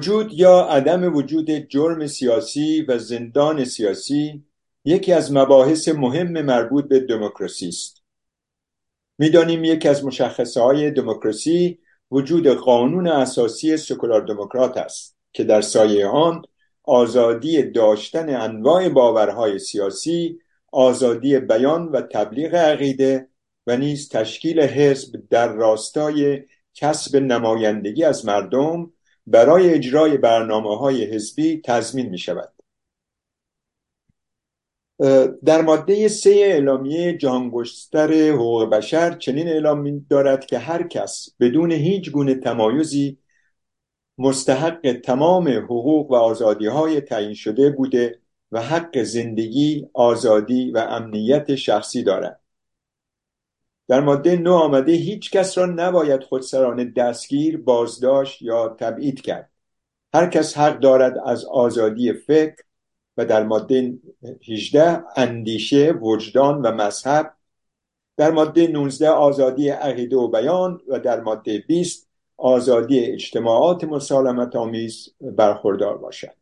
وجود یا عدم وجود جرم سیاسی و زندان سیاسی یکی از مباحث مهم مربوط به دموکراسی است. می‌دانیم یکی از مشخصه های دموکراسی وجود قانون اساسی سکولار دموکرات است که در سایه آن آزادی داشتن انواع باورهای سیاسی آزادی بیان و تبلیغ عقیده و نیز تشکیل حزب در راستای کسب نمایندگی از مردم برای اجرای برنامه های حزبی تضمین می شود در ماده سه اعلامیه جهانگستر حقوق بشر چنین اعلام دارد که هر کس بدون هیچ گونه تمایزی مستحق تمام حقوق و آزادی های تعیین شده بوده و حق زندگی، آزادی و امنیت شخصی دارد. در ماده نو آمده هیچ کس را نباید خودسرانه دستگیر بازداشت یا تبعید کرد. هر کس حق دارد از آزادی فکر و در ماده 18 اندیشه وجدان و مذهب در ماده 19 آزادی عقیده و بیان و در ماده 20 آزادی اجتماعات مسالمت آمیز برخوردار باشد.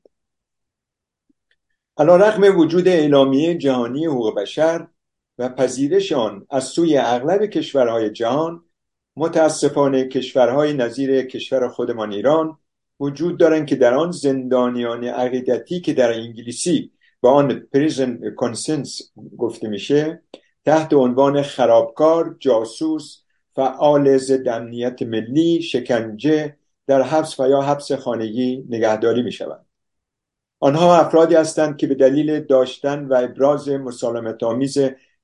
علا رقم وجود اعلامیه جهانی حقوق بشر و پذیرش آن از سوی اغلب کشورهای جهان متاسفانه کشورهای نظیر کشور خودمان ایران وجود دارند که در آن زندانیان عقیدتی که در انگلیسی با آن پریزن کنسنس گفته میشه تحت عنوان خرابکار جاسوس فعال ضد امنیت ملی شکنجه در حبس و یا حبس خانگی نگهداری می شوند. آنها افرادی هستند که به دلیل داشتن و ابراز مسالمت آمیز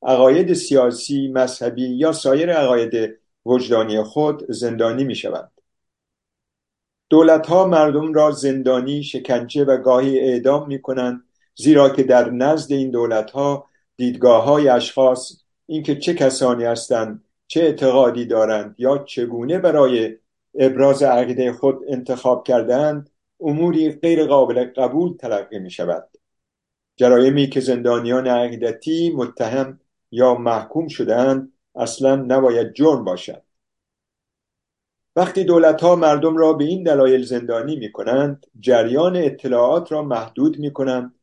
عقاید سیاسی مذهبی یا سایر عقاید وجدانی خود زندانی می شوند دولت ها مردم را زندانی شکنجه و گاهی اعدام می کنند زیرا که در نزد این دولت ها دیدگاه های اشخاص اینکه چه کسانی هستند چه اعتقادی دارند یا چگونه برای ابراز عقیده خود انتخاب کردهاند اموری غیر قابل قبول تلقی می شود جرایمی که زندانیان عقیدتی متهم یا محکوم شدهاند اصلا نباید جرم باشد. وقتی دولت ها مردم را به این دلایل زندانی می کنند جریان اطلاعات را محدود می کنند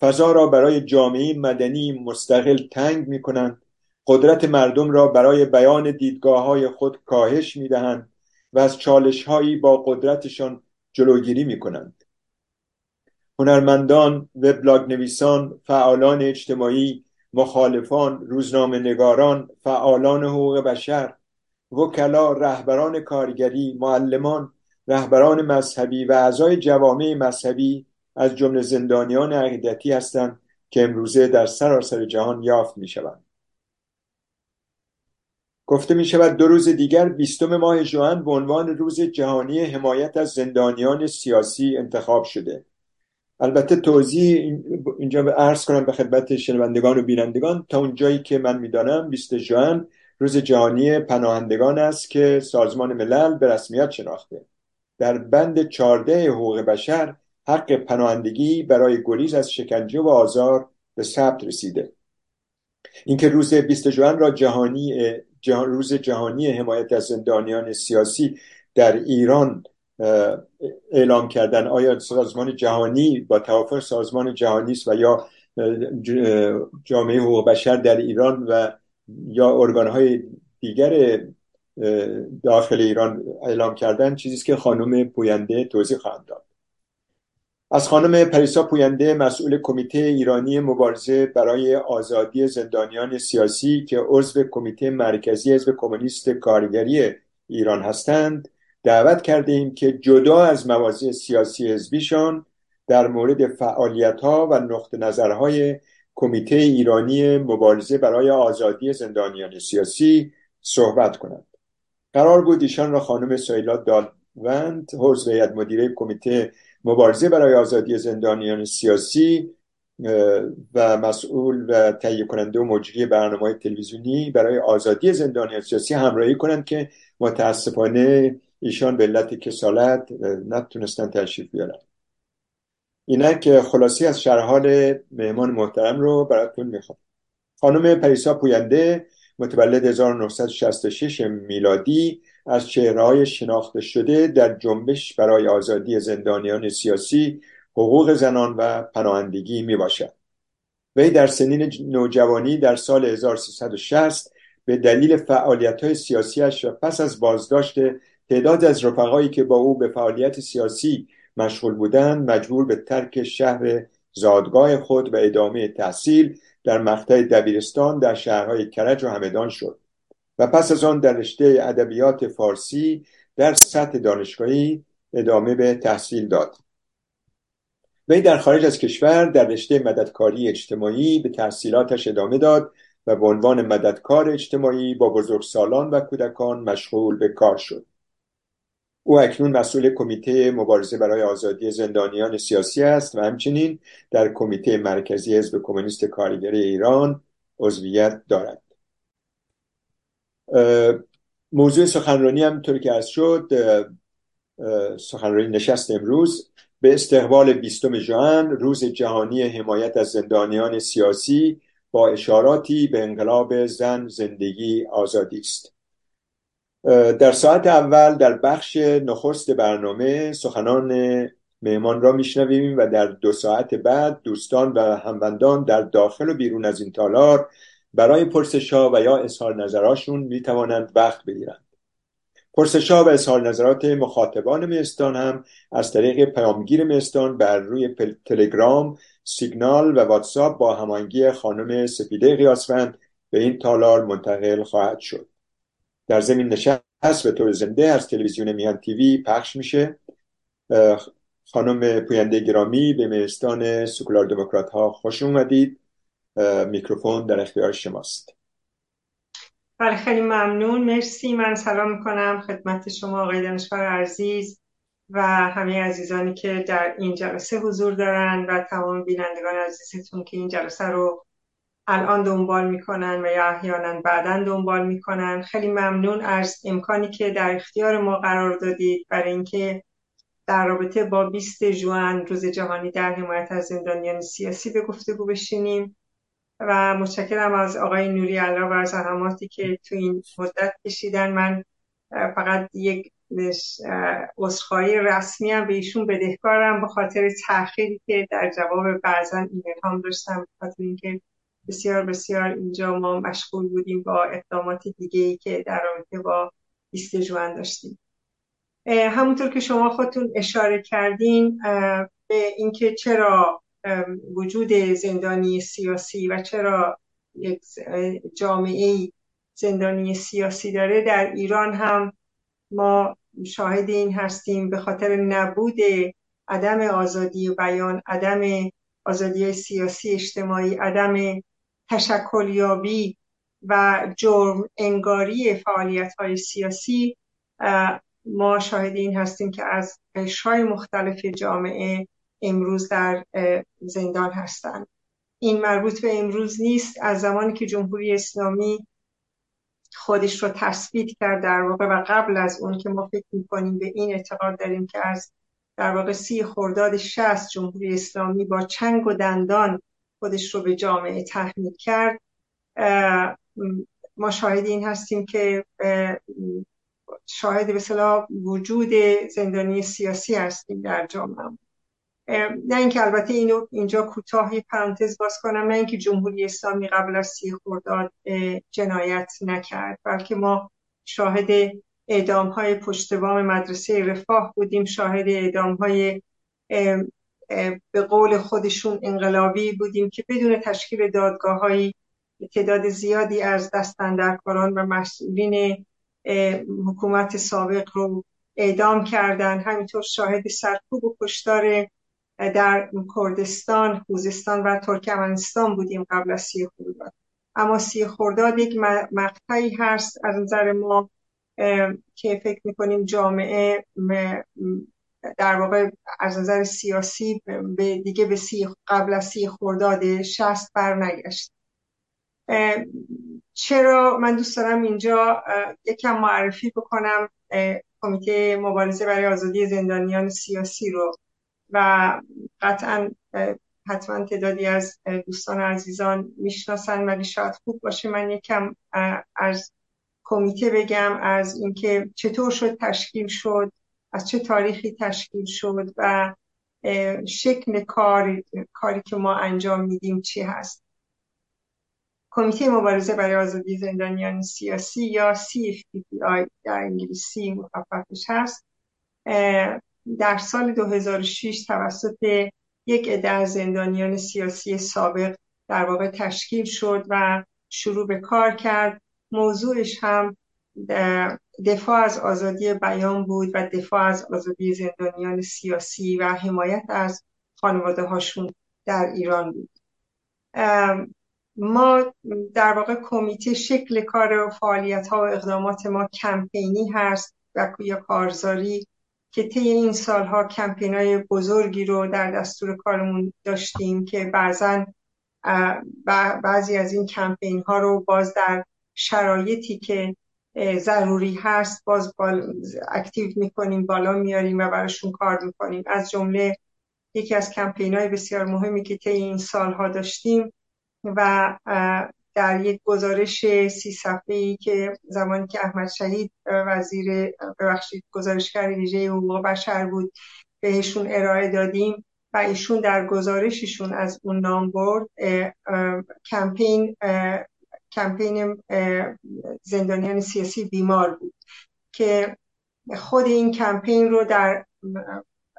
فضا را برای جامعه مدنی مستقل تنگ می کنند قدرت مردم را برای بیان دیدگاه های خود کاهش می دهند و از چالش هایی با قدرتشان جلوگیری می کنند هنرمندان، وبلاگ نویسان، فعالان اجتماعی، مخالفان، روزنامه نگاران، فعالان حقوق بشر، وکلا، رهبران کارگری، معلمان، رهبران مذهبی و اعضای جوامع مذهبی از جمله زندانیان عقیدتی هستند که امروزه در سراسر جهان یافت می شوند. گفته می شود دو روز دیگر بیستم ماه ژوئن به عنوان روز جهانی حمایت از زندانیان سیاسی انتخاب شده البته توضیح اینجا به عرض کنم به خدمت شنوندگان و بینندگان تا اونجایی که من می‌دانم 20 ژوئن روز جهانی پناهندگان است که سازمان ملل به رسمیت شناخته. در بند 14 حقوق بشر حق پناهندگی برای گریز از شکنجه و آزار به ثبت رسیده. اینکه روز 20 ژوئن را جهانی جهان روز جهانی حمایت از زندانیان سیاسی در ایران اعلام کردن. آیا سازمان جهانی با توافق سازمان جهانی است و یا جامعه حقوق بشر در ایران و یا ارگانهای دیگر داخل ایران اعلام کردن؟ چیزی که خانم پوینده توضیح خواهند داد. از خانم پریسا پوینده مسئول کمیته ایرانی مبارزه برای آزادی زندانیان سیاسی که عضو کمیته مرکزی حزب کمونیست کارگری ایران هستند دعوت کرده ایم که جدا از مواضع سیاسی حزبیشان در مورد فعالیت ها و نقط نظرهای کمیته ایرانی مبارزه برای آزادی زندانیان سیاسی صحبت کنند. قرار بود ایشان را خانم سایلا دالوند حوض هیئت مدیره کمیته مبارزه برای آزادی زندانیان سیاسی و مسئول و تهیه کننده و مجری برنامه تلویزیونی برای آزادی زندانیان سیاسی همراهی کنند که متاسفانه ایشان به علت کسالت نتونستن تشریف بیارن. اینک خلاصی از شرحال مهمان محترم رو براتون می‌خوام. خانم پریسا پوینده متولد 1966 میلادی از چهره شناخته شده در جنبش برای آزادی زندانیان سیاسی حقوق زنان و پناهندگی می باشد وی در سنین نوجوانی در سال 1360 به دلیل فعالیت های سیاسیش و پس از بازداشت تعداد از رفقایی که با او به فعالیت سیاسی مشغول بودند مجبور به ترک شهر زادگاه خود و ادامه تحصیل در مقطع دبیرستان در شهرهای کرج و همدان شد و پس از آن در رشته ادبیات فارسی در سطح دانشگاهی ادامه به تحصیل داد. وی در خارج از کشور در رشته مددکاری اجتماعی به تحصیلاتش ادامه داد و به عنوان مددکار اجتماعی با بزرگسالان و کودکان مشغول به کار شد. او اکنون مسئول کمیته مبارزه برای آزادی زندانیان سیاسی است و همچنین در کمیته مرکزی حزب کمونیست کارگری ایران عضویت دارد. موضوع سخنرانی هم طور که از شد سخنرانی نشست امروز. به استقبال بیستم ژوئن روز جهانی حمایت از زندانیان سیاسی با اشاراتی به انقلاب زن زندگی آزادی است. در ساعت اول در بخش نخست برنامه سخنان مهمان را میشنویم و در دو ساعت بعد دوستان و هموندان در داخل و بیرون از این تالار برای پرسش ها و یا اظهار نظراشون می توانند وقت بگیرند. پرسش ها و اظهار نظرات مخاطبان مستان هم از طریق پیامگیر مستان بر روی تلگرام سیگنال و واتساپ با هماهنگی خانم سپیده قیاسفند به این تالار منتقل خواهد شد. در زمین نشست به طور زنده از تلویزیون میان تیوی پخش میشه. خانم پوینده گرامی به مهستان سکولار دموکرات ها خوش اومدید. میکروفون در اختیار شماست. بله خیلی ممنون. مرسی. من سلام می‌کنم خدمت شما آقای دانشور عزیز و همه عزیزانی که در این جلسه حضور دارن و تمام بینندگان عزیزتون که این جلسه رو الان دنبال می‌کنن و یا احیانا بعدا دنبال می‌کنن. خیلی ممنون از امکانی که در اختیار ما قرار دادید. برای اینکه در رابطه با 20 جوان روز جهانی در حمایت از زندانیان سیاسی به گفتگو بشینیم. و متشکرم از آقای نوری الله و زحماتی که تو این مدت کشیدن. من فقط یک عذرخواهی رسمی هم به ایشون بدهکارم به خاطر تأخیری که در جواب بعضا ایمیل هم داشتم خاطر اینکه بسیار بسیار اینجا ما مشغول بودیم با اقدامات دیگه ای که در رابطه با 20 جوان داشتیم. همونطور که شما خودتون اشاره کردین به اینکه چرا وجود زندانی سیاسی و چرا یک جامعه زندانی سیاسی داره در ایران هم ما شاهد این هستیم به خاطر نبود عدم آزادی بیان عدم آزادی سیاسی اجتماعی عدم تشکلیابی و جرم انگاری فعالیت های سیاسی ما شاهد این هستیم که از قشرهای مختلف جامعه امروز در زندان هستند. این مربوط به امروز نیست. از زمانی که جمهوری اسلامی خودش رو تثبیت کرد در واقع و قبل از اون که ما فکر می‌کنیم به این اعتقاد داریم که از در واقع سی خرداد شست جمهوری اسلامی با چنگ و دندان خودش رو به جامعه تحمیل کرد. ما شاهد این هستیم که شاهد به وجود زندانی سیاسی هستیم در جامعه. نه اینکه البته اینو اینجا کوتاهی پرانتز باز کنم نه اینکه جمهوری اسلامی قبل از سی خرداد جنایت نکرد بلکه ما شاهد اعدام های پشت بام مدرسه رفاه بودیم شاهد اعدام های به قول خودشون انقلابی بودیم که بدون تشکیل دادگاه های تعداد زیادی از دستندرکاران و مسئولین حکومت سابق رو اعدام کردن. همینطور شاهد سرکوب و کشتار در کردستان، خوزستان و ترکمنستان بودیم قبل از سی خرداد. اما سی خرداد یک مقطعی هست از نظر ما که فکر می‌کنیم جامعه در واقع از نظر سیاسی به دیگه به سی قبل از سی خرداد شست برنگشت. چرا من دوست دارم اینجا یکم معرفی بکنم کمیته مبارزه برای آزادی زندانیان سیاسی رو و قطعا حتما تعدادی از دوستان عزیزان می‌شناسن ولی شاید خوب باشه من یکم از کمیته بگم از اینکه چطور شد تشکیل شد. از چه تاریخی تشکیل شد و شکل کار کاری که ما انجام میدیم چی هست؟ کمیته مبارزه برای آزادی زندانیان سیاسی یا CFPPI در انگلیسی مخففش هست. در سال 2006 توسط یک عده زندانیان سیاسی سابق در واقع تشکیل شد و شروع به کار کرد. موضوعش هم دفاع از آزادی بیان بود و دفاع از آزادی زندانیان سیاسی و حمایت از خانواده هاشون در ایران بود. ما در واقع کمیته شکل کار و فعالیت ها و اقدامات ما کمپینی هست و یا کارزاری که طی این سالها کمپین های بزرگی رو در دستور کارمون داشتیم که بعضا بعضی از این کمپین ها رو باز در شرایطی که ضروری هست. باز بال... اکتیو می‌کنیم بالا میاریم و براشون کار می‌کنیم. از جمله یکی از کمپین های بسیار مهمی که طی این سالها داشتیم و در یک گزارش سی صفحه ای که زمانی که احمد شهید وزیر ببخشید گزارشگر ویژه حقوق بشر بود بهشون ارائه دادیم و ایشون در گزارششون از اون نام برد. کمپین کمپین زندانیان سیاسی بیمار بود که خود این کمپین رو در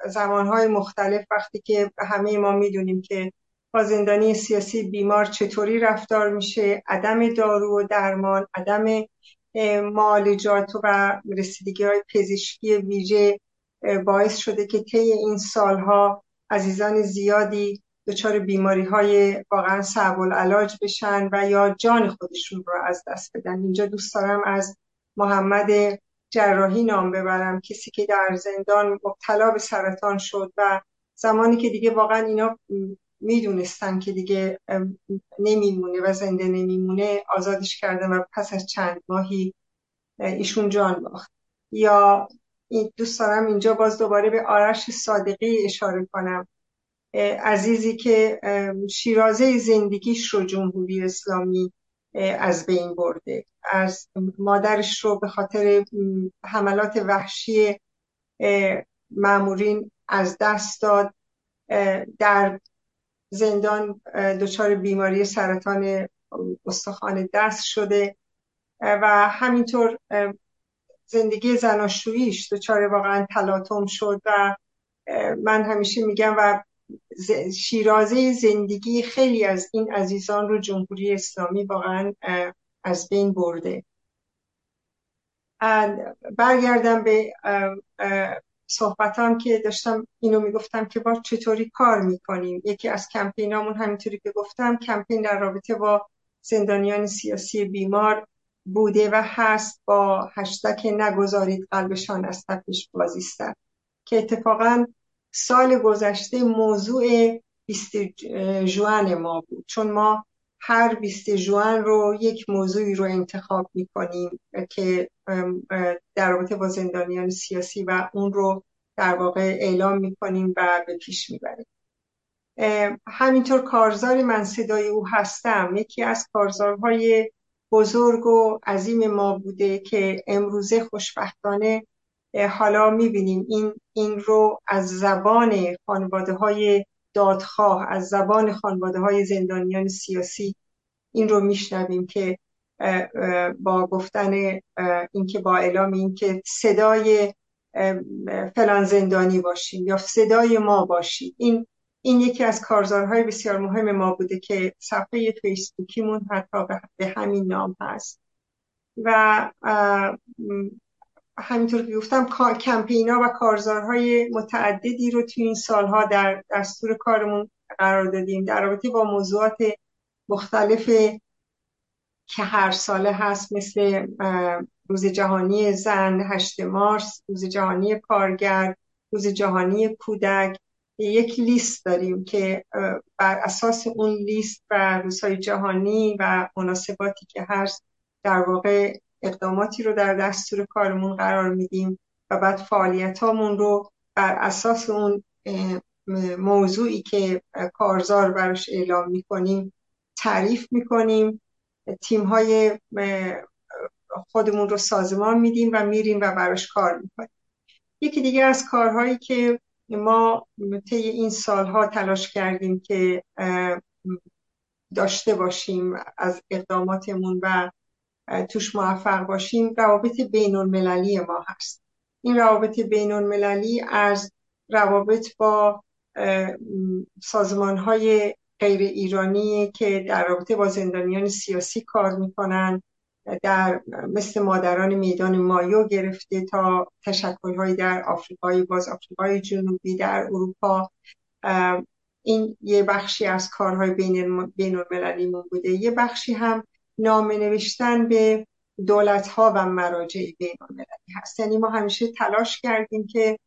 زمانهای مختلف وقتی که همه ما می‌دونیم که با زندانی سیاسی بیمار چطوری رفتار میشه عدم دارو و درمان عدم معالجات و رسیدگی های پزشکی ویژه باعث شده که طی این سالها عزیزان زیادی دچار بیماری های واقعا صعب العلاج بشن و یا جان خودشون رو از دست بدن. اینجا دوست دارم از محمد جراحی نام ببرم کسی که در زندان مبتلا به سرطان شد و زمانی که دیگه واقعا اینا می‌دونستن که دیگه نمیمونه و زنده نمیمونه آزادش کردن و پس از چند ماهی ایشون جان باخت. یا دوست دارم اینجا باز دوباره به آرش صادقی اشاره کنم. عزیزی که شیرازه زندگیش رو جمهوری اسلامی از بین برده. از مادرش رو به خاطر حملات وحشی معمورین از دست داد. در زندان دچار بیماری سرطان استخوان دست شده. و همینطور زندگی زناشوییش دچار واقعا تلاطم شد و من همیشه میگم و شیرازه زندگی خیلی از این عزیزان رو جمهوری اسلامی واقعا از بین برده. برگردم به صحبتام که داشتم اینو می‌گفتم که با چطوری کار می‌کنیم. یکی از کمپینامون همینطوری که گفتم کمپین در رابطه با زندانیان سیاسی بیمار بوده و هست. با هشتک نگذارید قلبشان از تپش بازیستن. که اتفاقا سال گذشته موضوع 20 جوان ما بود. چون ما هر 20 جوان رو یک موضوعی رو انتخاب می‌کنیم که در رابطه با زندانیان سیاسی و اون رو در واقع اعلام می‌کنیم و به پیش می‌بریم. همینطور کارزار من صدای او هستم. یکی از کارزارهای بزرگ و عظیم ما بوده که امروزه خوشبختانه حالا می‌بینیم این, این رو از زبان خانواده های دادخواه از زبان خانواده های زندانیان سیاسی این رو میشنویم که با گفتن اینکه با اعلام اینکه صدای فلان زندانی باشیم یا صدای ما باشیم این این یکی از کارزارهای بسیار مهم ما بوده که صفحه فیسبوکیمون حتی به همین نام هست. و همینطور که گفتم کمپینا و کارزارهای متعددی رو توی این سالها در دستور کارمون قرار دادیم. در رابطه با موضوعات مختلف که هر ساله هست مثل روز جهانی زن هشت مارس روز جهانی کارگر روز جهانی کودک یک لیست داریم که بر اساس اون لیست و روزهای جهانی و مناسباتی که هست در واقع اقداماتی رو در دستور کارمون قرار میدیم و بعد فعالیت رو بر اساس اون موضوعی که کارزار براش اعلام می‌کنیم تعریف می‌کنیم. تیم های خودمون رو سازمان میدیم و میریم و براش کار می‌کنیم. یکی دیگه از کارهایی که ما طی این سالها تلاش کردیم که داشته باشیم از اقداماتمون و توش موفق باشیم روابط بین المللی ما هست. این روابط بین المللی از روابط با سازمان های غیر ایرانی که در رابطه با زندانیان سیاسی کار می‌کنن در مثل مادران میدان مایو گرفته تا تشکلهایی در آفریقای باز آفریقای جنوبی در اروپا. این یه بخشی از کارهای بین, بین المللیمون بوده. یه بخشی هم نامه نوشتن به دولت ها و مراجع بین المللی هست. یعنی ما همیشه تلاش کردیم که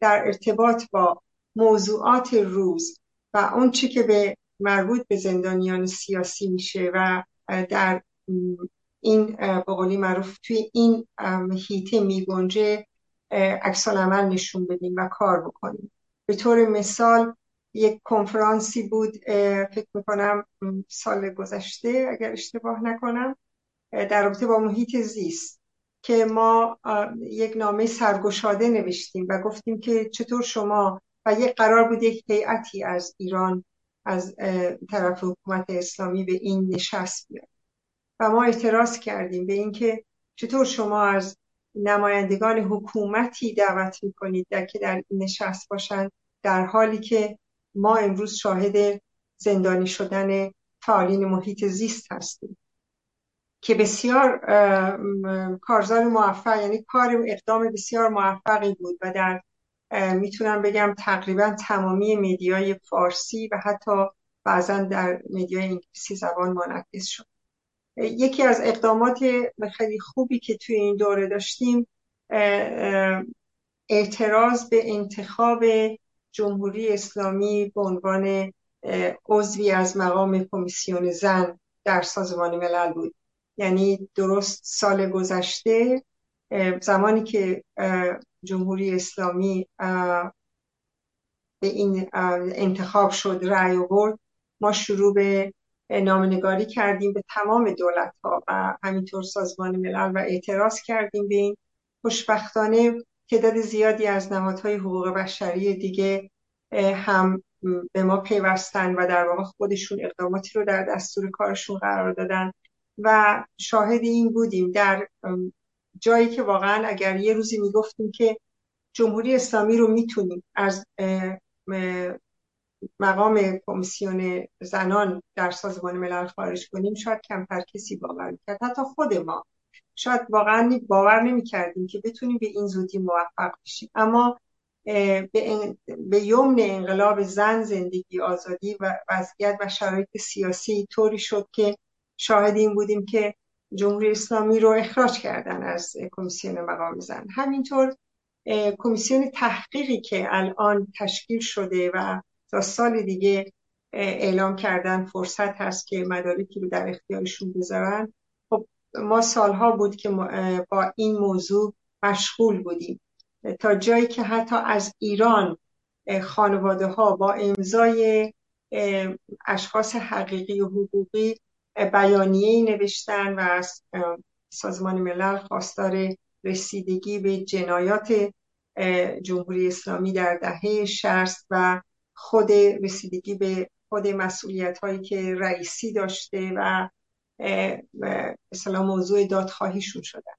در ارتباط با موضوعات روز و اون چی که به مربوط به زندانیان سیاسی میشه و در این بقولی معروف توی این هیته میگنجه عکس عمل نشون بدیم و کار بکنیم. به طور مثال یک کنفرانسی بود فکر می‌کنم سال گذشته اگر اشتباه نکنم در رابطه با محیط زیست که ما یک نامه سرگشاده نوشتیم و گفتیم که چطور شما و یک قرار بود یک هیئتی از ایران از طرف حکومت اسلامی به این نشست بیاد. و ما اعتراض کردیم به اینکه چطور شما از نمایندگان حکومتی دعوت می‌کنید در که در این نشست باشند در حالی که ما امروز شاهد زندانی شدن فعالین محیط زیست هستیم که بسیار کارزار موفق یعنی کار اقدام بسیار موفقی بود و در می‌تونم بگم تقریبا تمامی میدیای فارسی و حتی بعضا در میدیای انگلیسی زبان منعکس شد. یکی از اقدامات خیلی خوبی که توی این دوره داشتیم اعتراض به انتخاب جمهوری اسلامی به عنوان عضوی از مقام کمیسیون زن در سازمان ملل بود. یعنی درست سال گذشته زمانی که جمهوری اسلامی به این انتخاب شد رأی آورد ما شروع به نامنگاری کردیم به تمام دولت ها و همینطور سازمان ملل و اعتراض کردیم به این خوشبختانه تعداد زیادی از نهادهای حقوق بشری دیگه هم به ما پیوستن و در واقع خودشون اقداماتی رو در دستور کارشون قرار دادن. و شاهد این بودیم در جایی که واقعا اگر یه روزی می‌گفتیم که جمهوری اسلامی رو می‌تونیم از مقام کمیسیون زنان در سازمان ملل خارج کنیم شاید کمتر کسی باور می‌کرد. حتی خود ما شاید واقعا باور نمی‌کردیم که بتونیم به این زودی موفق بشیم. اما به, به یمن انقلاب زن زندگی آزادی و وضعیت و شرایط سیاسی طوری شد که شاهد این بودیم که جمهوری اسلامی رو اخراج کردن از کمیسیون مقام زن. همینطور کمیسیون تحقیقی که الان تشکیل شده و تا سال دیگه اعلام کردن فرصت هست که مدارکی رو در اختیارشون بذارن ما سالها بود که با این موضوع مشغول بودیم. تا جایی که حتی از ایران خانواده ها با امضای اشخاص حقیقی و حقوقی بیانیه نوشتن و از سازمان ملل خواستار رسیدگی به جنایات جمهوری اسلامی در دهه شست و خود رسیدگی به خود مسئولیت هایی که رئیسی داشته و مثلا موضوع دادخواهیشون شدن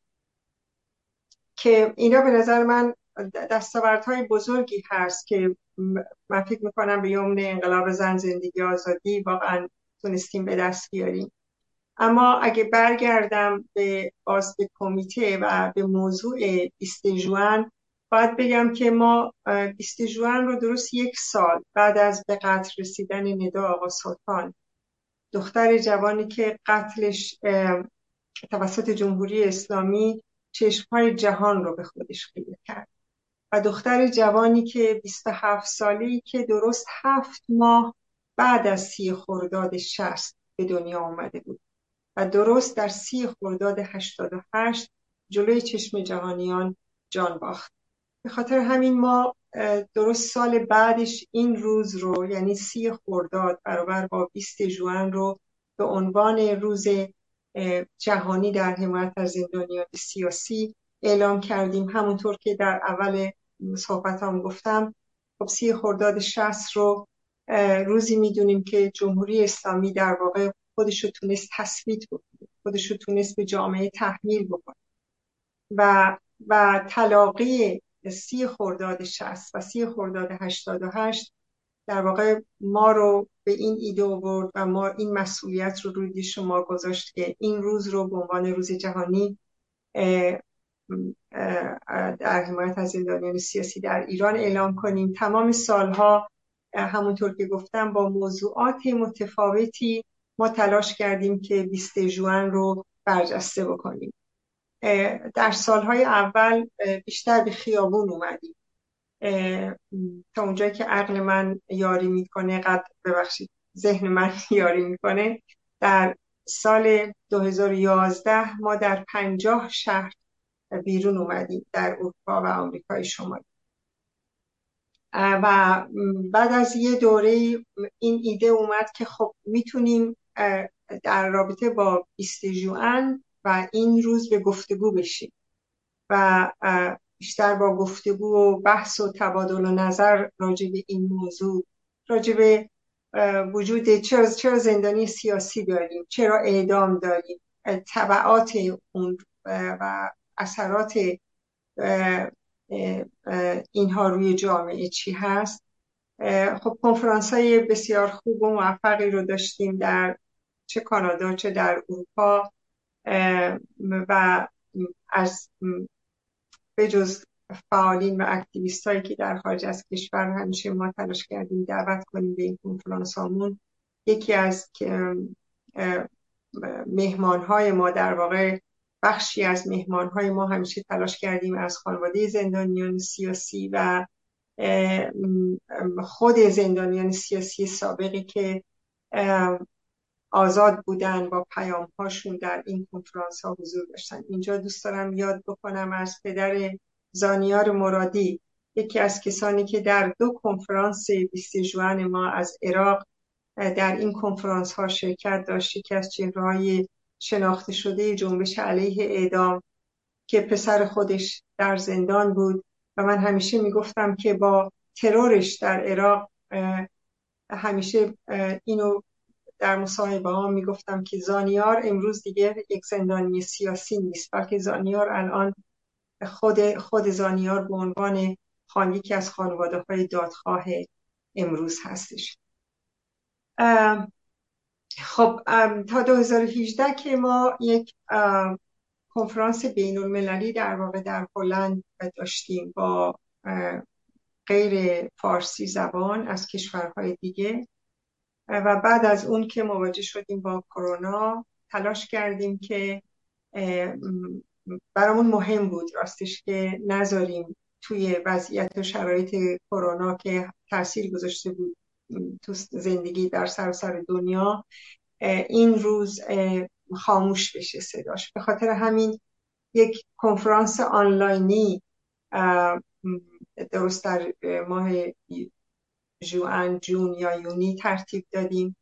که اینا به نظر من دستاوردهای بزرگی هست که من فکر می‌کنم به یمن انقلاب زن زندگی آزادی واقعا تونستیم به دست بیاریم. اما اگه برگردم به باز به کمیته و به موضوع 20 جوان باید بگم که ما 20 جوان رو درست یک سال بعد از به قتل رسیدن ندا آقا سلطان دختر جوانی که قتلش توسط جمهوری اسلامی چشمهای جهان رو به خودش خیره کرد. و دختر جوانی که 27 سالی که درست هفت ماه بعد از سی خرداد شست به دنیا آمده بود و درست در سی خرداد 88 جلوی چشم جهانیان جان باخت. به خاطر همین ما درست سال بعدش این روز رو یعنی سی خرداد برابر با 20 جوان رو به عنوان روز جهانی در حمایت از زندانیان سیاسی اعلام کردیم. همونطور که در اول صحبت هم گفتم خب سی خرداد شست رو روزی می‌دونیم که جمهوری اسلامی در واقع خودش رو تونست تثبیت بکنه خودش رو تونست به جامعه تحمیل بکنه. و و تلاقی سی خرداد شست و سی خرداد هشتاد و هشت در واقع ما رو به این ایده آورد و ما این مسئولیت رو روی شما گذاشت که این روز رو به عنوان روز جهانی در حمایت از زندانیان سیاسی در ایران اعلام کنیم. تمام سالها همونطور که گفتم با موضوعات متفاوتی ما تلاش کردیم که 20 جوان رو برجسته بکنیم. در سالهای اول بیشتر به خیابون اومدیم. تا اونجایی که عقل من یاری می‌کنه قد ببخشید ذهن من یاری می‌کنه در سال 2011 ما در پنجاه شهر بیرون اومدیم در اروپا و آمریکای شمالی. و بعد از یه دوره این ایده اومد که خب می‌تونیم در رابطه با 20 جوان و این روز به گفتگو بشیم. و بیشتر با گفتگو و بحث و تبادل و نظر راجع به این موضوع راجع به وجود چرا, چرا زندانی سیاسی داریم چرا اعدام داریم طبعات اون و اثرات اینها روی جامعه چی هست. خب کنفرانس های بسیار خوب و موفقی رو داشتیم در چه کانادا چه در اروپا. و از بجز فعالین و اکتیویست هایی که در خارج از کشور همیشه ما تلاش کردیم دعوت کنیم به این کنفرانس هامون یکی از مهمان های ما در واقع بخشی از مهمان های ما همیشه تلاش کردیم از خانواده زندانیان سیاسی و خود زندانیان سیاسی سابقی که آزاد بودن با پیام هاشون در این کنفرانس ها حضور داشتن. اینجا دوست دارم یاد بکنم از پدر زانیار مرادی یکی از کسانی که در دو کنفرانس 20 جوان ما از عراق در این کنفرانس ها شرکت داشت. یکی از چهرهای شناخته شده جنبش علیه اعدام که پسر خودش در زندان بود و من همیشه می‌گفتم که با ترورش در عراق همیشه اینو در مصاحبه ها می‌گفتم که زانیار امروز دیگه یک زندانی سیاسی نیست بلکه زانیار الان خود خود زانیار به عنوان خان یکی از خانواده های دادخواه امروز هستش. خب تا 2018 که ما یک کنفرانس بین المللی در واقع در هلند داشتیم با غیر فارسی زبان از کشورهای دیگه. و بعد از اون که مواجه شدیم با کرونا تلاش کردیم که برامون مهم بود راستش که نذاریم توی وضعیت و شرایط کرونا که تاثیر گذاشته بود تو زندگی در سراسر دنیا این روز خاموش بشه صداش. به خاطر همین یک کنفرانس آنلاینی درست در ماه جوان جون یا یونی ترتیب دادیم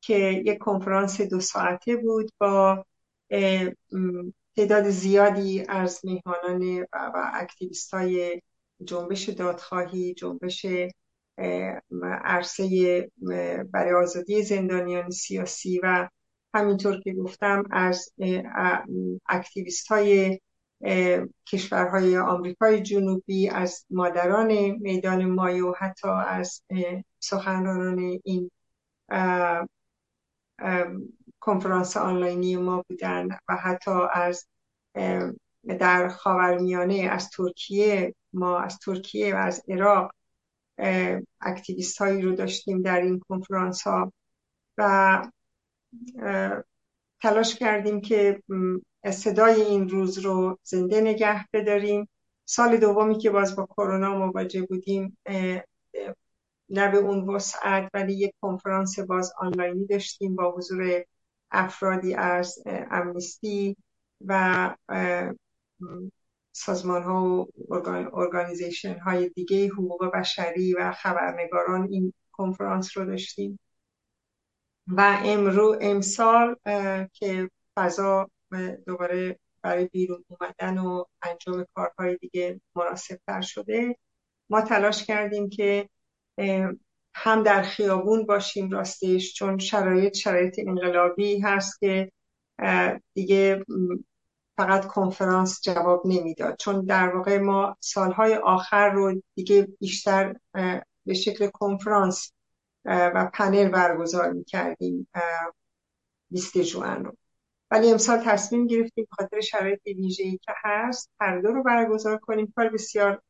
که یک کنفرانس دو ساعته بود با تعداد زیادی از میهمانان و اکتیویست های جنبش دادخواهی جنبش عرصه برای آزادی زندانیان سیاسی و همینطور که گفتم از اکتیویست های کشورهای آمریکای جنوبی از مادران میدان مایو حتی از سخنرانان این کنفرانس آنلاینی ما بودن و حتی از در خاورمیانه از ترکیه ما از ترکیه و از عراق اکتیویست هایی رو داشتیم در این کنفرانس ها و تلاش کردیم که صدای این روز رو زنده نگه بداریم. سال دومی که باز با کرونا مواجه بودیم نه به اون وسعت ولی یک کنفرانس باز آنلاینی داشتیم با حضور افرادی از امنیستی و سازمان ها و ارگانیزیشن های دیگه حقوق بشری و خبرنگاران این کنفرانس رو داشتیم. و امرو امسال که فضا دوباره برای بیرون اومدن و انجام کارهای دیگه مناسب تر شده. ما تلاش کردیم که هم در خیابون باشیم راستش چون شرایط شرایط انقلابی هست که دیگه فقط کنفرانس جواب نمی‌داد. چون در واقع ما سالهای آخر رو دیگه بیشتر به شکل کنفرانس و پنل برگزار می‌کردیم 20 جوان رو. ولی امسال تصمیم گرفتیم خاطر شرایط ویژه‌ای که هست هر دو رو برگزار کنیم. کار بسیار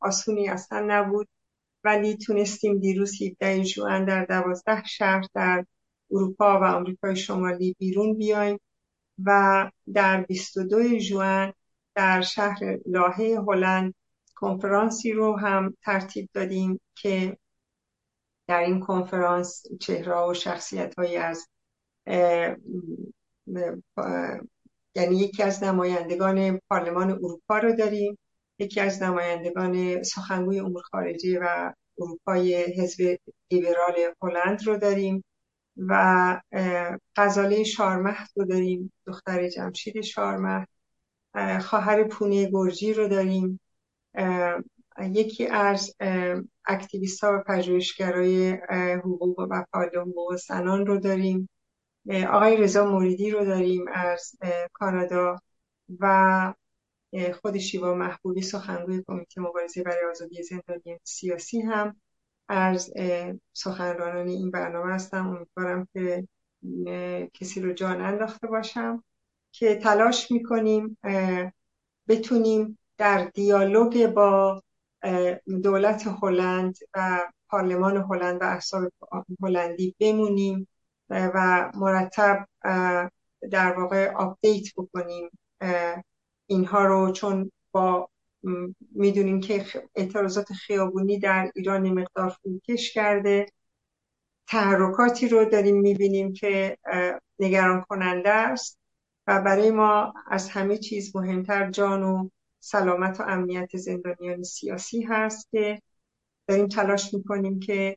آسونی اصلا نبود ولی تونستیم دیروز 17 جوان در دوازده شهر در اروپا و آمریکای شمالی بیرون بیایم و در 22 جوان در شهر لاهه هلند کنفرانسی رو هم ترتیب دادیم که در این کنفرانس چهره و شخصیت های از یعنی یکی از نمایندگان پارلمان اروپا رو داریم. یکی از نمایندگان سخنگوی امور خارجه و اروپای حزب لیبرال هلند رو داریم و غزاله شارمهد رو داریم دختر جمشید شارمهد خواهر پونه گرجی رو داریم. یکی از اکتیویست ها و پژوهشگرای حقوق و فعال حقوق زنان رو داریم. آقای رضا موریدی رو داریم از کانادا و خود شیوا محبوبی سخنگوی کمیته مبارزه برای آزادی زندانی سیاسی هم از سخنرانان این برنامه هستم. امیدوارم که کسی رو جان انداخته باشم که تلاش می‌کنیم بتونیم در دیالوگ با دولت هلند و پارلمان هلند و احزاب هلندی بمونیم. و مرتب در واقع update بکنیم اینها رو چون با می‌دونیم که اعتراضات خیابونی در ایران مقدار فروکش کرده. تحرکاتی رو داریم می‌بینیم که نگران کننده است و برای ما از همه چیز مهمتر جان و سلامت و امنیت زندانیان سیاسی هست که داریم تلاش می‌کنیم که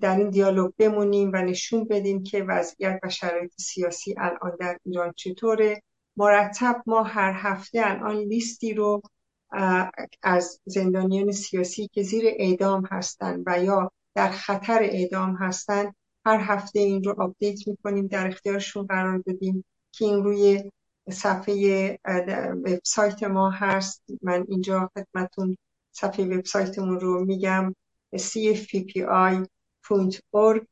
در این دیالوگ بمونیم و نشون بدیم که وضعیت و شرایط سیاسی الان در ایران چطوره. مرتب ما هر هفته الان لیستی رو از زندانیان سیاسی که زیر اعدام هستند و یا در خطر اعدام هستند هر هفته این رو آپدیت می‌کنیم در اختیارشون قرار دادیم که این روی صفحه وبسایت ما هست. من اینجا خدمتون صفحه وبسایتمون رو میگم cfppi.org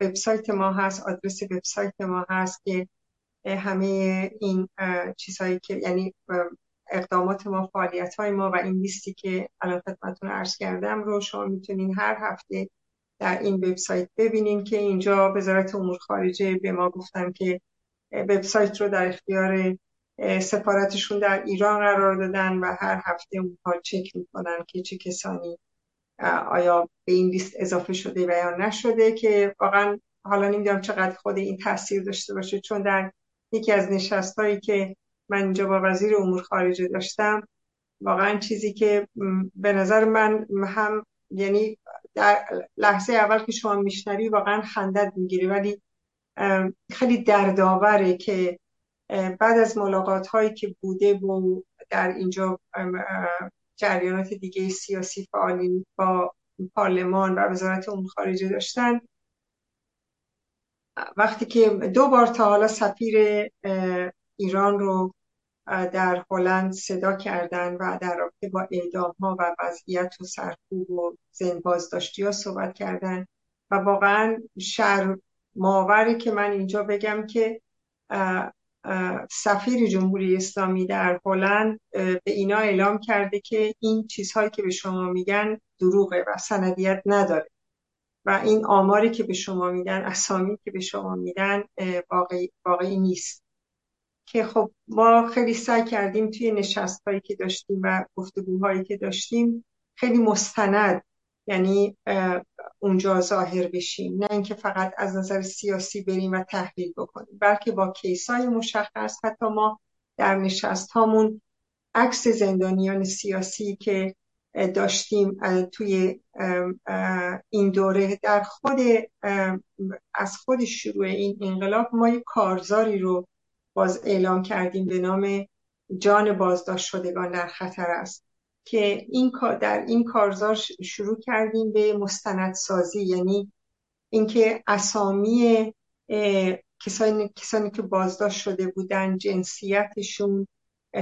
وبسایت ما هست آدرس وبسایت ما هست که همه این چیزهایی که یعنی اقدامات ما فعالیت های ما و این لیستی که الان خدمتتون عرض کردم رو شما می‌تونین هر هفته در این وبسایت ببینین که اینجا وزارت امور خارجه به ما گفتن که وبسایت رو در اختیار سفارتشون در ایران قرار دادن و هر هفته اونها چک می‌کنن که چه کسانی آیا به این لیست اضافه شده و یا نشده که واقعا حالا نمی‌دونم چقدر خود این تاثیر داشته باشه چون در یکی از نشست هایی که من اینجا با وزیر امور خارجه داشتم واقعا چیزی که به نظر من هم یعنی در لحظه اول که شما میشنوی واقعا خندت می‌گیره ولی خیلی دردآوره که بعد از ملاقات هایی که بوده و در اینجا جریانات دیگه سیاسی فعالین با پارلمان و وزارت امور خارجه داشتن. وقتی که دو بار تا حالا سفیر ایران رو در هلند صدا کردن و در رابطه با اعدام ها و وضعیت و سرکوب و زن بازداشتی ها صحبت کردن و واقعا شر ماوری که من اینجا بگم که سفیر جمهوری اسلامی در هلند به اینا اعلام کرده که این چیزهایی که به شما میگن دروغه و سندیت نداره. و این آماری که به شما میدن اسامی که به شما میدن واقعی, واقعی نیست. که خب ما خیلی سعی کردیم توی نشست هایی که داشتیم و گفتگوهایی که داشتیم خیلی مستند یعنی اونجا ظاهر بشیم. نه اینکه فقط از نظر سیاسی بریم و تحلیل بکنیم بلکه با کیس های مشخص حتی ما در نشست هامون عکس زندانیان سیاسی که داشتیم توی این دوره در خود از خود شروع این انقلاب ما یک کارزاری رو باز اعلام کردیم به نام جان بازداشت شدگان در خطر است. که این در این کارزار شروع کردیم به مستندسازی. یعنی اینکه اسامی کسانی, کسانی که بازداشت شده بودن جنسیتشون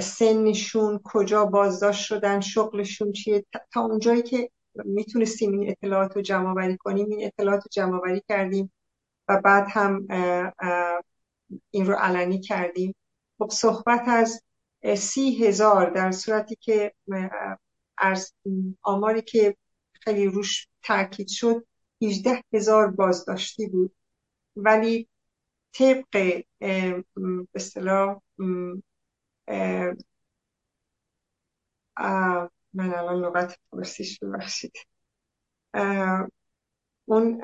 سنشون کجا بازداشت شدن شغلشون چیه؟ تا اونجایی که می‌تونستیم این اطلاعات رو جمع کنیم این اطلاعات رو جمع کردیم و بعد هم این رو علنی کردیم. خب صحبت از سی هزار در صورتی که از آماری که خیلی روش تاکید شد 18 هزار بازداشتی بود. ولی طبق اصطلاح من الان لغت فارسیش ببخشید. اون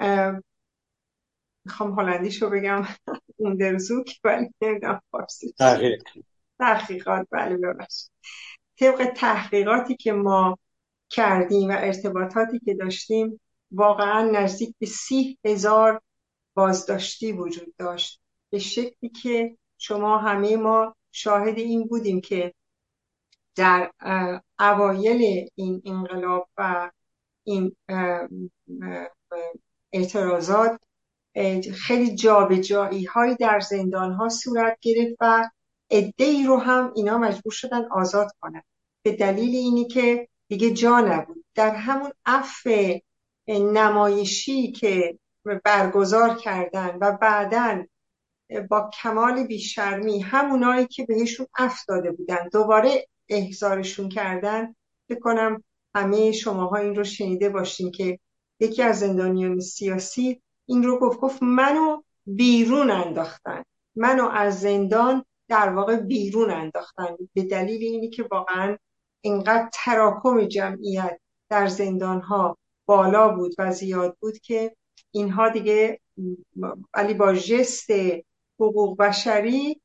می‌خوام هلندیش رو بگم. اون درزوک ولی نمی‌دونم فارسی تحقیقات بله ببخشید. طبق تحقیقاتی که ما کردیم و ارتباطاتی که داشتیم واقعا نزدیک به سی هزار بازداشتی وجود داشت. به شکلی که شما همه ما شاهد این بودیم که در اوایل این انقلاب و این اعتراضات خیلی جابجایی هایی در زندان ها صورت گرفت و عده ای رو هم اینا مجبور شدن آزاد کنن. به دلیل اینی که دیگه جا نبود. در همون عفو نمایشی که برگزار کردن و بعدا با کمال بیشرمی همونایی که بهشون اف داده بودن دوباره احزارشون کردن فکر کنم همه شماها این رو شنیده باشین که یکی از زندانیان سیاسی این رو گفت گفت منو بیرون انداختن. منو از زندان در واقع بیرون انداختن. به دلیل اینی که واقعا اینقدر تراکم جمعیت در زندان ها بالا بود و زیاد بود که اینها دیگه علی با جست حقوق بشری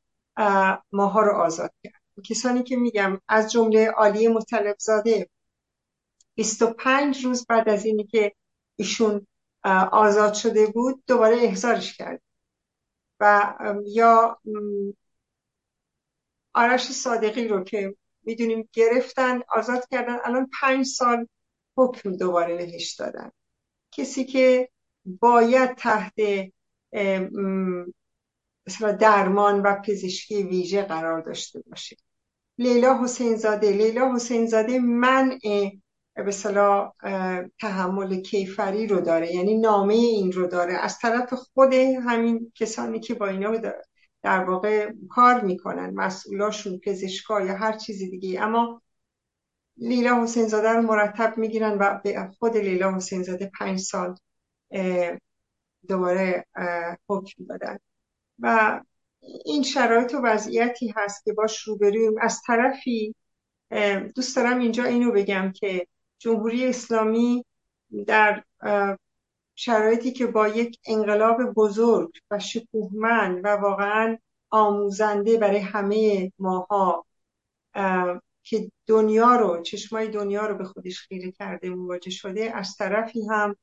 ماها رو آزاد کرد. کسانی که میگم از جمله عالی مطلب زاده 25 روز بعد از اینی که ایشون آزاد شده بود دوباره احضارش کرد. و یا آرش صادقی رو که می‌دونیم گرفتن آزاد کردن الان پنج سال حکم دوباره بهش دادن. کسی که باید تحت مثلا درمان و پزشکی ویژه قرار داشته باشه. لیلا حسین زاده لیلا حسین زاده منع به صلاح تحمل کیفری رو داره. یعنی نامه این رو داره. از طرف خود همین کسانی که با اینا در واقع کار می‌کنن مسئولاشون پزشکا یا هر چیزی دیگه اما لیلا حسین زاده رو مرتب می‌گیرن و به خود لیلا حسین زاده پنج سال دوباره حکم دادن. و این شرایط و وضعیتی هست که باش روبرویم. از طرفی دوست دارم اینجا اینو بگم که جمهوری اسلامی در شرایطی که با یک انقلاب بزرگ و شکوهمند و واقعا آموزنده برای همه ماها که دنیا رو چشمای دنیا رو به خودش خیره کرده مواجه شده از طرفی هم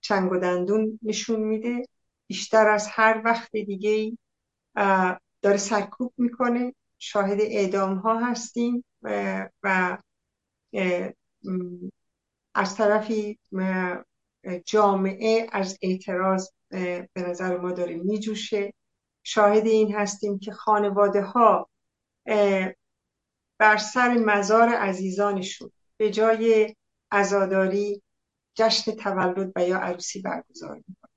چنگ و دندون نشون میده. بیشتر از هر وقت دیگه داره سرکوب می‌کنه. شاهد اعدام ها هستیم و از طرفی جامعه از اعتراض به نظر ما داره میجوشه. شاهد این هستیم که خانواده ها بر سر مزار عزیزانشون به جای عزاداری جشن تولد و یا عروسی برگزار می‌کنن.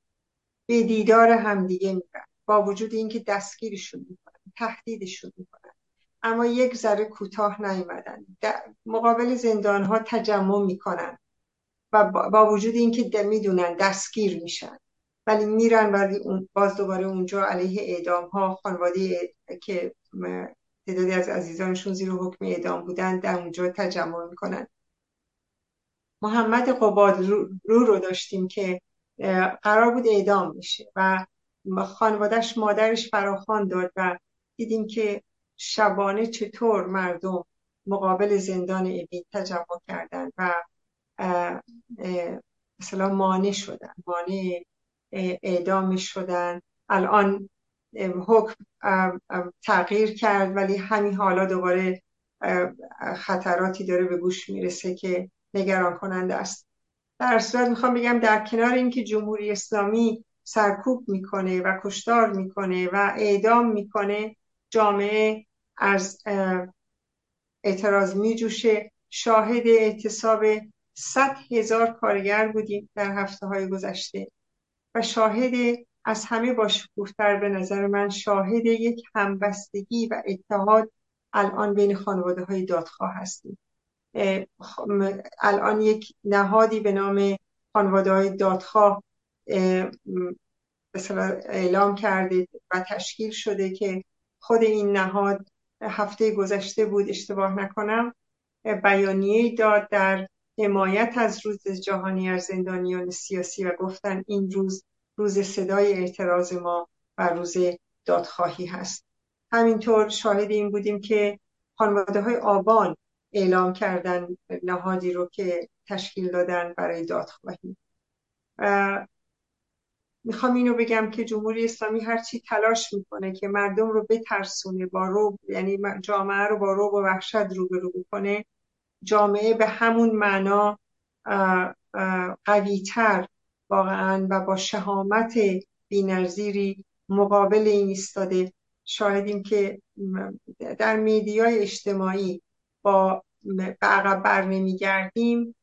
به دیدار همدیگه میرن. با وجود اینکه دستگیرشون می‌کنن تهدیدشون می‌کنن. اما یک ذره کوتاه نیومدن. مقابل زندان ها تجمع می‌کنن. و با وجود اینکه می‌دونن دستگیر میشن. ولی میرن ولی باز دوباره اونجا علیه اعدام ها خانواده که تعدادی از عزیزانشون زیر حکم اعدام بودن در اونجا تجمع می‌کنن. محمد قباد رو رو داشتیم که قرار بود اعدام میشه و خانوادهش مادرش فراخان داد و دیدیم که شبانه چطور مردم مقابل زندان ابین تجمع کردن و مثلا مانع شدن مانع اعدام شدن. الان حکم تغییر کرد ولی همین حالا دوباره خطراتی داره به گوش می‌رسه که نگران کننده است. در صورت می‌خوام بگم در کنار اینکه جمهوری اسلامی سرکوب می‌کنه و کشتار می‌کنه و اعدام می‌کنه جامعه از اعتراض میجوشه. شاهد اعتصاب صد هزار کارگر بودیم در هفته های گذشته و شاهد از همه باشکوفتر به نظر من شاهد یک همبستگی و اتحاد الان بین خانواده های دادخواه هستیم. الان یک نهادی به نام خانواده های دادخواه اعلام کرده و تشکیل شده که خود این نهاد هفته گذشته بود اشتباه نکنم بیانیه داد در حمایت از روز جهانی از زندانیان سیاسی و گفتن این روز روز صدای اعتراض ما و روز دادخواهی هست. همینطور شاهد این بودیم که خانواده های آبان اعلام کردن نهادی رو که تشکیل دادن برای دادخواهی. می‌خوام اینو بگم که جمهوری اسلامی هرچی تلاش می‌کنه که مردم رو بترسونه با روب یعنی جامعه رو با روب و وحشت روبرو بکنه جامعه به همون معنا قویتر واقعا و با شهامت بینظیری مقابل این ایستاده. شاهدیم که در میدیای اجتماعی با به عقب بر نمیگردیم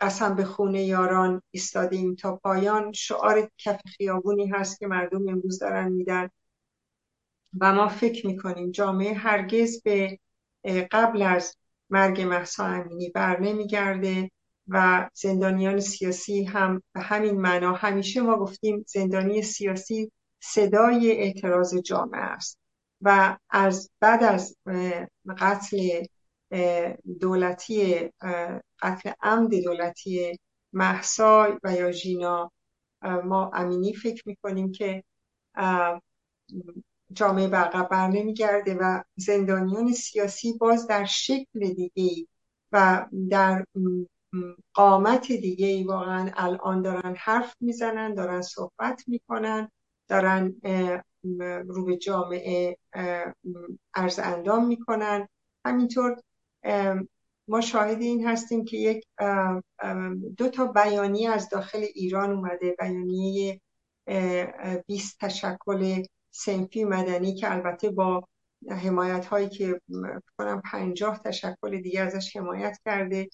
قسم به خونه یاران ایستادیم تا پایان. شعار کف خیابونی هست که مردم امروز دارن میدن. و ما فکر می‌کنیم جامعه هرگز به قبل از مرگ محسا امینی بر نمیگرده و زندانیان سیاسی هم به همین معنا همیشه ما گفتیم زندانی سیاسی صدای اعتراض جامعه است و از بعد از قتل دولتی قتل عمد دولتی محسا و یا ژینا ما امینی فکر می‌کنیم که جامعه به عقب بر نمیگرده و زندانیان سیاسی باز در شکل دیگه و در قامت دیگه ای واقعا الان دارن حرف می‌زنن دارن صحبت می‌کنن دارن رو به جامعه ارز اندام می‌کنن. همینطور ما شاهد این هستیم که یک دو تا بیانیه از داخل ایران اومده بیانیه 20 تشکل سنفی مدنی که البته با حمایت هایی که کنم پنجاه تشکل دیگه ازش حمایت کرده.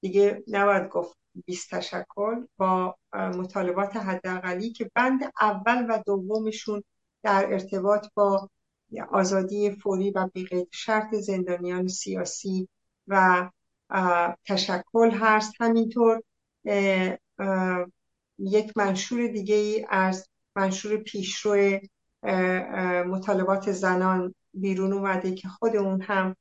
دیگه نباید گفت 20 تشکل با مطالبات حداقلی که بند اول و دومشون در ارتباط با آزادی فوری و بغیر شرط زندانیان سیاسی و تشکل هست. همینطور یک منشور دیگه ای از منشور پیشرو مطالبات زنان بیرون اومده که خود اون هم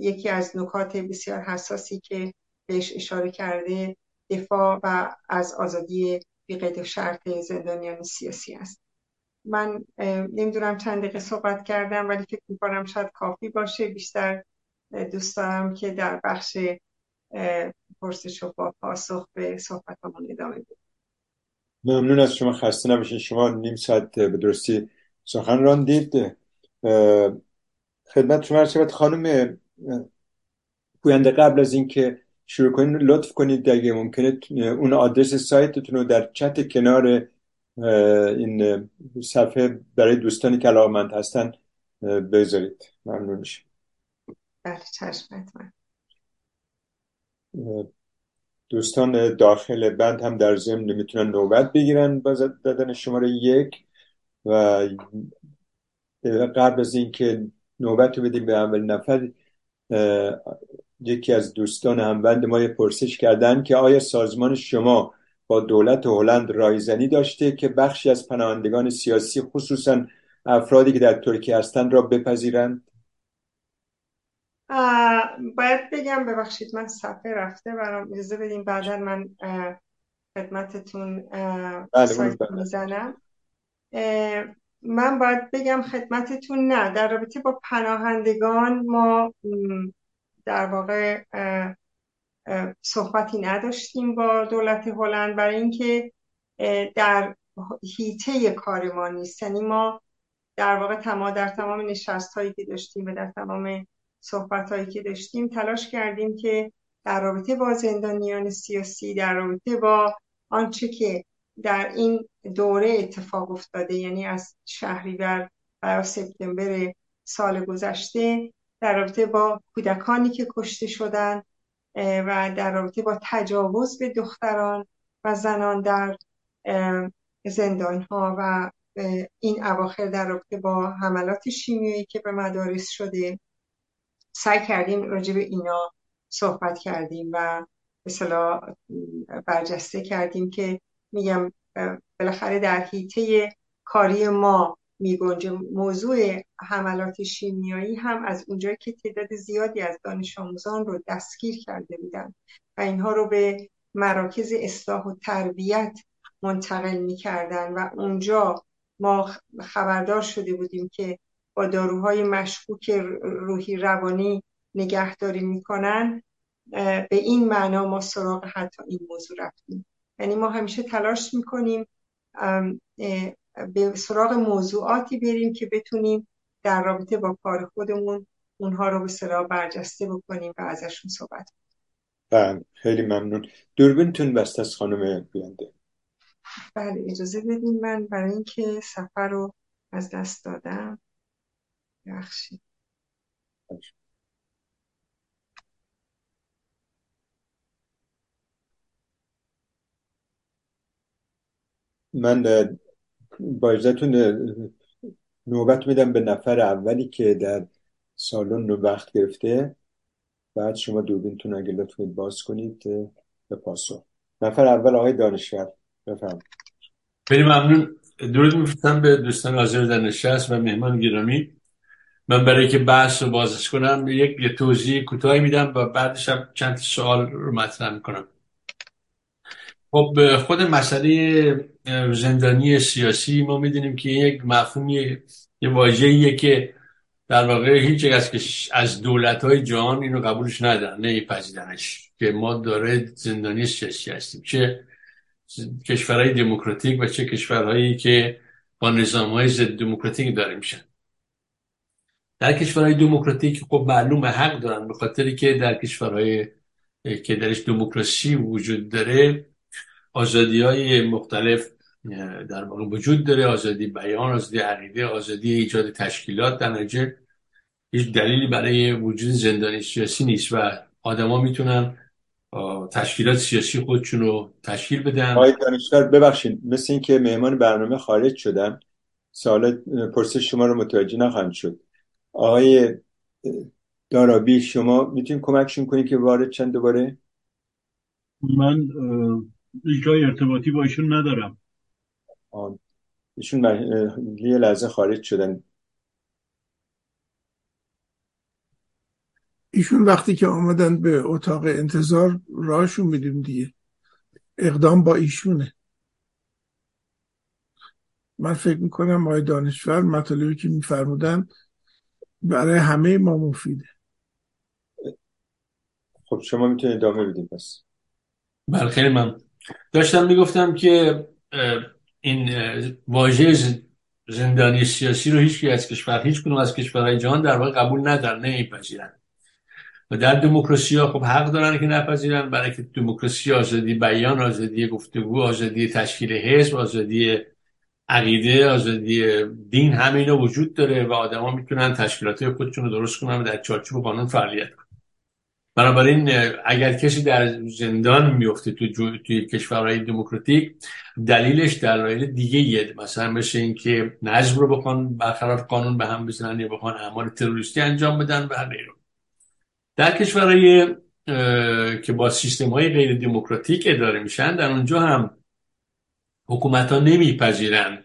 یکی از نکات بسیار حساسی که بهش اشاره کرده دفاع و از آزادی بی شرط زندانیان سیاسی است. من نمی‌دونم چند دقیقه صحبت کردم ولی فکر می‌کنم شاید کافی باشه. بیشتر دوست دارم که در بخش پرسش و با پاسخ به صحبتمون ادامه بدیم ممنون از شما خسته نباشین. شما نیم ساعت به درستی سخن راندید خدمت شما شود خانم گوینده قبل از اینکه شروع کنید لطف کنید اگه ممکنه اون آدرس سایتتون رو در چت کنار این صفحه برای دوستانی که علاقمند هستن بذارید ممنون میشه بله چشم دوستان داخل بند هم در ضمن می‌تونن نوبت بگیرن با دادن شماره یک و قبل از اینکه نوبت رو بدیم به اول نفر یکی از دوستان هموند ما پرسش کردن که آیا سازمان شما با دولت هلند رایزنی داشته که بخشی از پناهندگان سیاسی خصوصا افرادی که در ترکیه هستند را بپذیرند؟ باید بگم ببخشید من صفحه رفته برام. اجازه بدیم بعدا من خدمتتون بله، سایت می‌زنم. من باید بگم خدمتتون نه. در رابطه با پناهندگان ما در واقع صحبتی نداشتیم با دولت هلند. برای اینکه در هیته کار ما نیست. یعنی ما در واقع تمام در تمام نشست هایی که داشتیم و در تمام صحبت هایی که داشتیم تلاش کردیم که در رابطه با زندانیان سیاسی در رابطه با آنچه که در این دوره اتفاق افتاده یعنی از شهریور و سپتامبر سال گذشته در رابطه با کودکانی که کشته شدن و در رابطه با تجاوز به دختران و زنان در زندان ها و این اواخر در رابطه با حملات شیمیایی که به مدارس شده. سعی کردیم راجع به اینا صحبت کردیم و مثلا برجسته کردیم که میگم بالاخره در حیطه کاری ما میگنجه. موضوع حملات شیمیایی هم از اونجایی که تعداد زیادی از دانش آموزان رو دستگیر کرده بودن و اینها رو به مراکز اصلاح و تربیت منتقل می‌کردن و اونجا ما خبردار شده بودیم که با داروهای مشکوک روحی روانی نگهداری می‌کنن به این معنا ما سراغ حتی این موضوع رفتیم. یعنی ما همیشه تلاش می‌کنیم به سراغ موضوعاتی بریم که بتونیم در رابطه با کار خودمون اونها رو به صلاح برجسته بکنیم و ازشون صحبت کنیم. بله خیلی ممنون. دوربینتون بست از خانم بیانده. بله اجازه بدین من برای اینکه سفر رو از دست دادم. بخشید من با نوبت میدم به نفر اولی که در سالن وقت گرفته. بعد شما دوربینتون اگه لطف باز کنید به پاسخ. نفر اول آقای دانشور بفهم خیلی ممنون. درود میفتم به دوستان حاضر در نشست و مهمان گرامی. من برای که بحث رو بازش کنم یک یه توضیح کوتاهی میدم و بعدش هم چند سوال رو مطرح می‌کنم. خب خود مسئله زندانی سیاسی ما می‌دونیم که یک مفهومی یه واژه‌ایه که در واقع هیچ از از دولت های جهان اینو قبولش ندارن نمیپذیرنش که ما داره زندانی سیاسی هستیم. چه کشورهای دموکراتیک و چه کشورهایی که با نظام های ضد دموکراتیک داره میشن. در کشورهای دموکراتیک خب معلوم حق دارن به خاطری که در کشورهای که درش دموکراسی وجود داره آزادی های مختلف در واقع وجود داره آزادی بیان آزادی عقیده آزادی ایجاد تشکیلات در نتیجه هیچ دلیلی برای وجود زندانی سیاسی نیست و آدما می‌تونن تشکیلات سیاسی خودشون رو تشکیل بدن. آقای دانشور ببخشید مثل اینکه مهمان برنامه خارج شدن سوال پرسش شما رو متوجه نخواهند شد. آقای دارابی شما می‌تونید کمکشون کنید که وارد چند دوباره؟ من جای ارتباطی با ایشون ندارم. ایشون یه لحظه خارج شدن. ایشون وقتی که آمدن به اتاق انتظار راهشون میدیم دیگه. اقدام با ایشونه. من فکر می‌کنم آقای دانشور مطالبی که میفرمودن برای همه ما مفیده. خب شما می‌تونید ادامه بدید پس. بله خیلی من داشتم می‌گفتم که این واژه زندانی سیاسی رو هیچ از کشور هیچ کنون از کشورهای جهان در واقع قبول ندارن نمیپذیرن. و در دموکراسی ها خب حق دارن که نپذیرن برای که دموکراسی آزادی بیان آزادی گفتگو آزادی تشکیل حزب آزادی عقیده آزادی دین همه اینا وجود داره و آدما می‌تونن تشکیلات خودشون رو درست کنن و در چارچوب قانون فعالیت کنن. بنابراین اگر کسی در زندان میفته تو توی کشورهای دموکراتیک دلیلش دلایل دیگه یه مثلا مثل اینکه نظم رو بخوان برخلاف قانون به هم بزنن یا بخوان اعمال تروریستی انجام بدن و غیره در کشورهای که با سیستم های غیر دموکراتیک اداره میشن در اونجا هم حکومت ها نمیپذیرند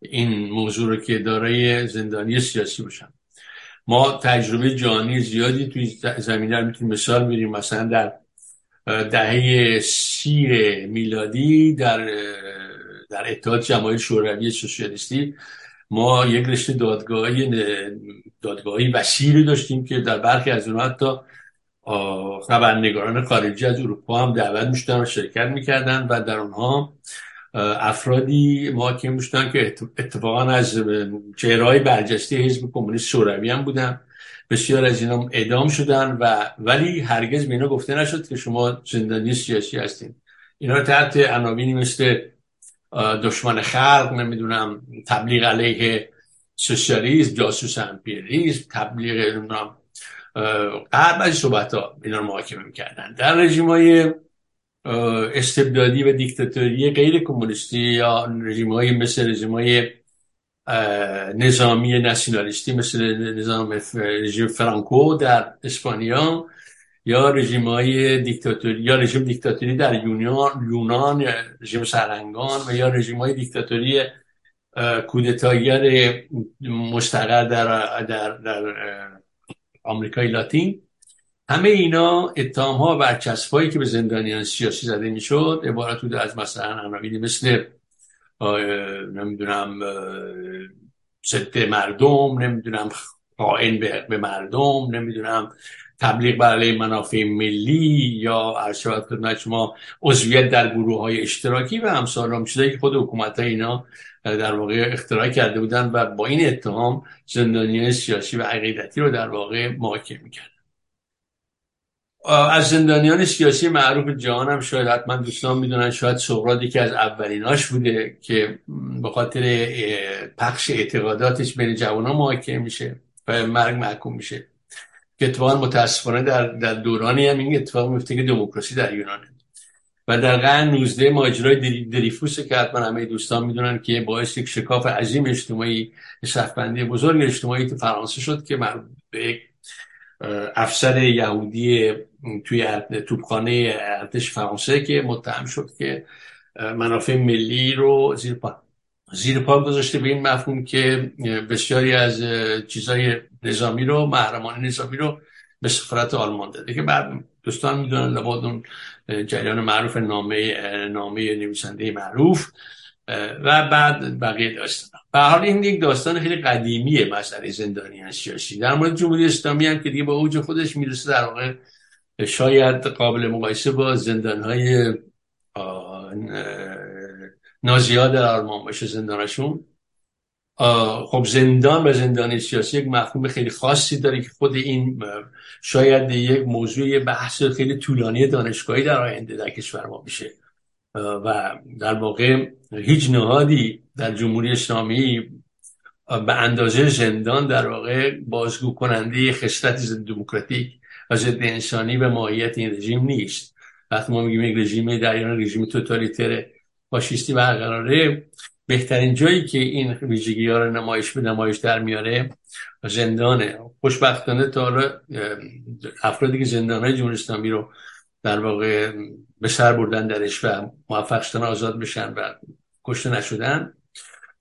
این موضوع رو که دارای زندانی سیاسی باشن. ما تجربه جهانی زیادی توی زمینه رو می‌تونیم مثال میریم مثلا در دهه سی میلادی در در اتحاد جماهیر شوروی سوسیالیستی ما یک رشته دادگاهی دادگاهی وسیعی داشتیم که در برخی از اونها حتی خبرنگاران خارجی از اروپا هم دعوت می‌شدن و شرکت می‌کردن و در اونها افرادی محاکم می‌شدن که اتفاقا از چهرهای برجسته حزب کمونیست شوروی هم بودن. بسیار از اینا اعدام شدن و ولی هرگز به اینا گفته نشد که شما زندانی سیاسی هستین. اینا تحت عناوینی مثل دشمن خلق نمی‌دونم تبلیغ علیه سوسیالیسم جاسوس امپریالیسم تبلیغ نمی‌دونم غرب از صحبت ها اینا رو محاکمه می‌کردن. در رژیم های استبدادی و دیکتاتوری غیر کمونیستی یا رژیم های مثل رژیم های نظامی ناسیونالیستی مثل نظام رژیم فرانکو در اسپانیا یا رژیم های دیکتاتوری یا رژیم دیکتاتوری در یونان یونان رژیم سرهنگان و یا رژیم های دیکتاتوری کودتاگر مستقر در, در, در آمریکای لاتین. همه اینا اتهام ها و برچسب که به زندانیان سیاسی زده می‌شد عبارت بوده از مثلا عناوین مثل نمی‌دونم ضد مردم نمی‌دونم خائن به مردم نمی‌دونم تبلیغ برای منافع ملی یا ارشاد خدمت شما عضویت در گروه های اشتراکی و همسال هم که خود حکومت های اینا در واقع اختراع کرده بودن و با این اتهام زندانی سیاسی و عقیدتی رو در واقع محاکمه می‌کردن از زندانیان سیاسی معروف جهان هم شاید حتما دوستان می‌دونن شاید سقراط که از اولیناش بوده که به خاطر پخش اعتقاداتش بین جوان محاکمه میشه و مرگ محکوم میشه. که اتفاقا متاسفانه در, در دورانی هم این اتفاق میفته که دموکراسی در یونانه. و در قرن 19 ماجرای دریفوس که حتما همه دوستان می‌دونن که باعث یک شکاف عظیم اجتماعی صفبندی بزرگ اجتماعی تو فرانسه شد که به افسر یهودی توی توپخانه ارتش فرانسه که متهم شد که منافع ملی رو زیر پا زیر پا گذاشته به این مفهوم که بسیاری از چیزای نظامی رو محرمان نظامی رو به سفارت آلمان داده که بعد دوستان می‌دونن لباد اون جریان معروف نامه نامه نویسنده معروف و بعد بقیه داستان. به حال این یک داستان خیلی قدیمیه مسئله زندانیان سیاسی. در مورد جمهوری اسلامی هم که دیگه با اوج خودش می‌رسه در واقع شاید قابل مقایسه با زندان های نازیاد در آلمان باشه زندانشون. خب زندان و زندان سیاسی یک مفهوم خیلی خاصی داره که خود این شاید یک موضوع بحث خیلی طولانی دانشگاهی در آینده در کشور ما میشه. و در واقع هیچ نهادی در جمهوری اسلامی به اندازه زندان در واقع بازگو کننده خصلت دموکراتیک و ضد انسانی و ماهیت این رژیم نیست. وقتی ما میگیم یک رژیم در ایران رژیم توتالیتر فاشیستی برقراره بهترین جایی که این ویژگی ها رو نمایش به نمایش در میاره زندانه. خوشبختانه تا حالا افرادی که زندان های جمهوری رو در واقع به سر بردن درش و موفق شدن آزاد بشن و کشته نشدن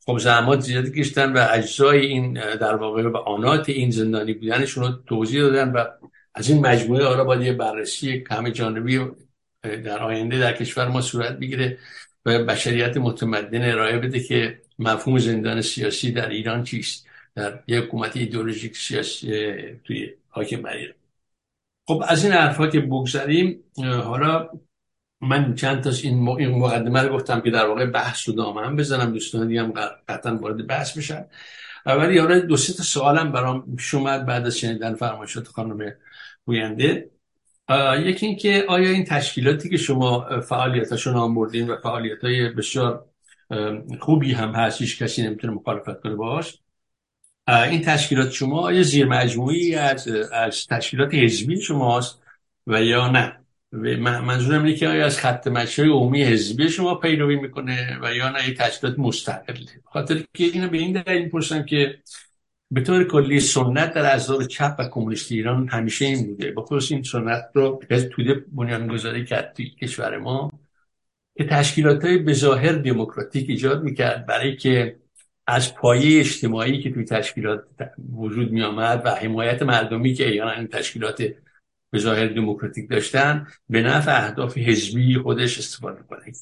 خب زحمات زیادی کشتن و اجزای این در واقع و آنات این زندانی بودنشون رو توضیح دادن و از این مجموعه آرا باید یه بررسی همه جانبی در آینده در کشور ما صورت بگیره و بشریت متمدن ارائه بده که مفهوم زندان سیاسی در ایران چیست؟ در یک حکومت ایدولوژیک سیاسی توی حاکم بر خب از این حرفا که بگذاریم حالا من چند تاش این, مقدمه رو گفتم که در واقع بحث و دامه هم بزنم دوستان دیگه هم قطعا وارد بحث بشن. ولی یاره دو سه تا سوالم برام شومد بعد از شنیدن فرمایشات خانم گوینده یکی اینکه آیا این تشکیلاتی که شما فعالیتاشون آموردین و فعالیت های بسیار خوبی هم هست هیچ کسی نمی‌تونه مخالفت کنه باش این تشکیلات شما آیا زیر مجموعی از, از تشکیلات حزبی شماست و یا نه؟ منظورم اینه که آیا از خط مشی عمومی حزبی شما پیروی می‌کنه و یا نه؟ یک تشکیلات مستقله. خاطر که اینو به این دلیل پرسم که به طور کلی سنت در اعضاب چپ و کمونیست ایران همیشه این بوده. با خصوص این سنت رو حزب توده بنیانگذاری کرد توی کشور ما. که تشکیلات های بظاهر دموکراتیک ایجاد می‌کرد برای که از پایه اجتماعی که توی تشکیلات وجود می آمد و حمایت مردمی که ایران این تشکیلات به ظاهر دموکراتیک داشتن به نفع اهداف حزبی خودش استفاده کنه.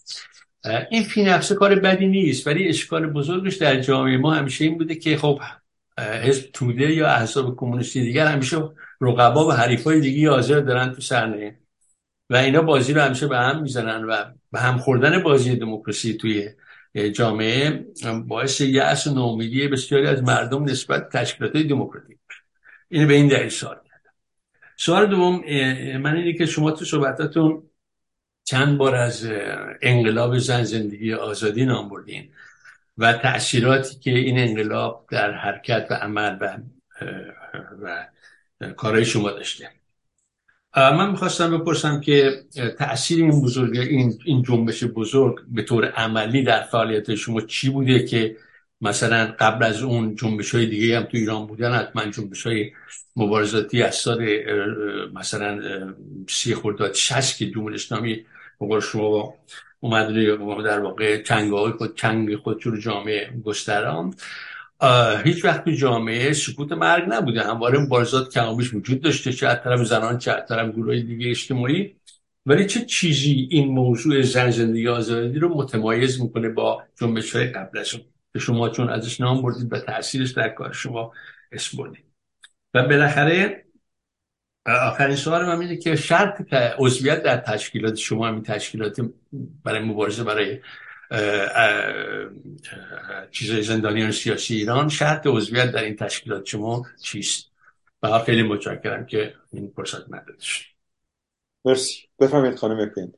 این فی نفسه کار بدی نیست ولی اشکال بزرگش در جامعه ما همیشه این بوده که خب حزب توده یا احزاب کمونیستی دیگر همیشه رقبا و حریفای دیگه حاضر دارن تو صحنه. و اینا بازی رو همیشه به هم می‌زنن و به هم خوردن بازی دموکراسی توی جامعه باعث یأس و ناامیدی بسیاری از مردم نسبت تشکیلات دموکراتیک. اینو به این دلیل سوال سوال دوم من اینه که شما تو صحبتاتون چند بار از انقلاب زن زندگی آزادی نام بردین. و تأثیراتی که این انقلاب در حرکت و عمل و, و کارهای شما داشته. من می‌خواستم بپرسم که تأثیر این بزرگ این, این جنبش بزرگ به طور عملی در فعالیت شما چی بوده که مثلا قبل از اون جنبش های دیگه هم تو ایران بودن حتما جنبش های مبارزاتی از سال مثلا سی خرداد شش که جمهوری اسلامی بقول شما اومد در واقع چنگ های خود چنگ خود رو جامعه گستران هیچ وقت تو جامعه سکوت مرگ نبوده. همواره مبارزات کمابیش وجود داشته چه از طرف زنان چه از طرف گروه دیگه اجتماعی. ولی چه چیزی این موضوع زن زندگی آزادی رو متمایز می‌کنه با جنبش های قبل از که شما چون ازش نام بردید و تاثیرش در کار شما اسم بردید. و بالاخره آخرین سوال من اینه که شرط عضویت در تشکیلات شما همین تشکیلات برای مبارزه برای چیزای زندانیان سیاسی ایران شرط عضویت در این تشکیلات شما چیست؟ و خیلی متشکرم که این فرصت مدد شد مرسی. بفهمید خانم اکوین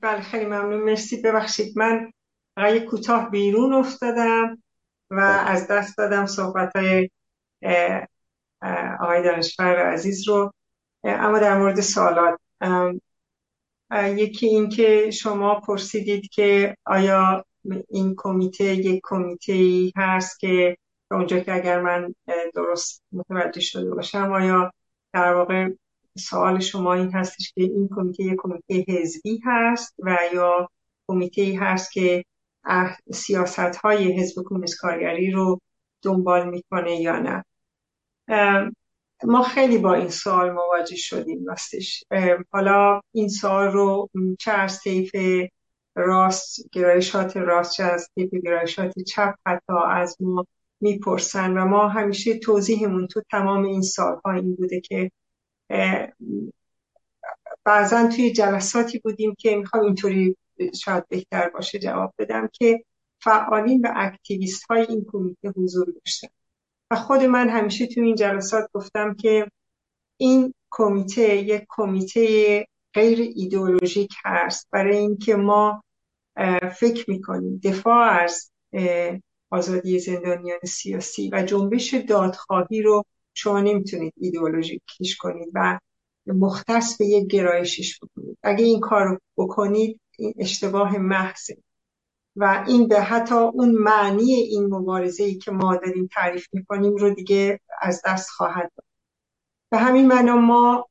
بله خیلی ممنون. مرسی. ببخشید من فقط کوتاه بیرون افتادم و از دست دادم صحبت های آقای دانشور عزیز رو. اما در مورد سوالات یکی این که شما پرسیدید که آیا این کمیته یک کمیته ای هست که اونجا که اگر من درست متوجه شده باشم آیا در واقع سوال شما این هستش که این کمیته یک کمیته حزبی هست و یا کمیته ای هست که سیاست های حزب کمونیست کارگری رو دنبال می‌کنه یا نه؟ ما خیلی با این سوال مواجه شدیم راستش. حالا این سوال رو چه از طیف راست گرایشات راست چه از طیف گرایشات چپ حتی از ما می‌پرسن و ما همیشه توضیحمون تو تمام این سالها این بوده که بعضا توی جلساتی بودیم که می‌خوام اینطوری شاید بهتر باشه جواب بدم که فعالین و اکتیویست های این کمیته حضور داشتن. خود من همیشه تو این جلسات گفتم که این کمیته یک کمیته غیر ایدئولوژیک هست. برای اینکه ما فکر می‌کنیم دفاع از آزادی زندانیان سیاسی و جنبش دادخواهی رو شما نمی‌تونید ایدئولوژیکش کنید و مختص به یک گرایشش بکنید. اگه این کار رو بکنید این اشتباه محضه. و این به حتی اون معنی این مبارزه ای که ما داریم تعریف می‌کنیم رو دیگه از دست خواهد داد. به همین معنا ما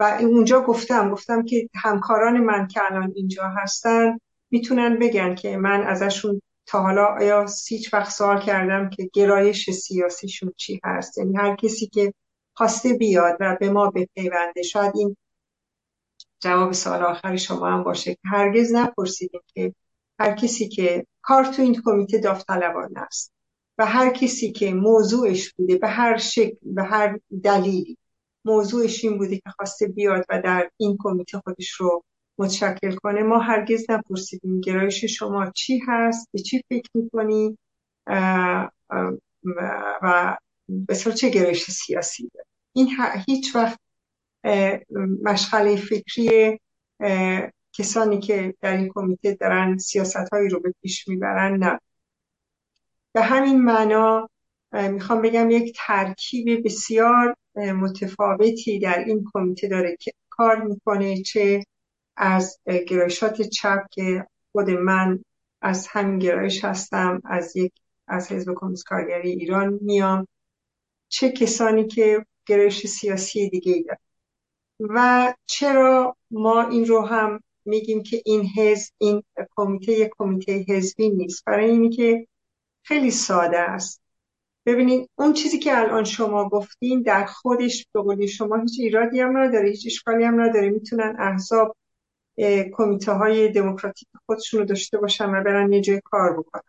و اونجا گفتم گفتم که همکاران من که الان اینجا هستن می‌تونن بگن که من ازشون تا حالا آیا هیچ وقت سوال کردم که گرایش سیاسیشون چی هست؟ یعنی هر کسی که خواسته بیاد و به ما بپیونده شاید این جواب سوال آخر شما هم باشه. که هرگز نپرسیدیم که هر کسی که کار تو این کمیته داوطلبانه است و هر کسی که موضوعش بوده به هر شکل به هر دلیلی موضوعش این بوده که خواسته بیاد و در این کمیته خودش رو متشکل کنه ما هرگز نپرسیدیم گرایش شما چی هست به چی فکر می‌کنی و به چه گرایش سیاسی داره. این هیچ وقت مشغله فکری کسانی که در این کمیته دارن سیاست هایی رو به پیش می‌برن نه. به همین معنا می‌خوام بگم یک ترکیب بسیار متفاوتی در این کمیته داره که کار می‌کنه چه از گرایشات چپ که خود من از همین گرایش هستم از یک از حزب کمونیست کارگری ایران میام چه کسانی که گرایش سیاسی دیگه ای دارن. و چرا ما این رو هم میگیم که این حزب این کمیته یک کمیته حزبی نیست. برای اینی که خیلی ساده است. ببینید اون چیزی که الان شما گفتین در خودش به قولی شما هیچ ایرادی هم نداره هیچ اشکالی هم نداره. می‌تونن احزاب کمیته های دموکراتیک خودشون رو داشته باشن و برن یه جای کار بکنن.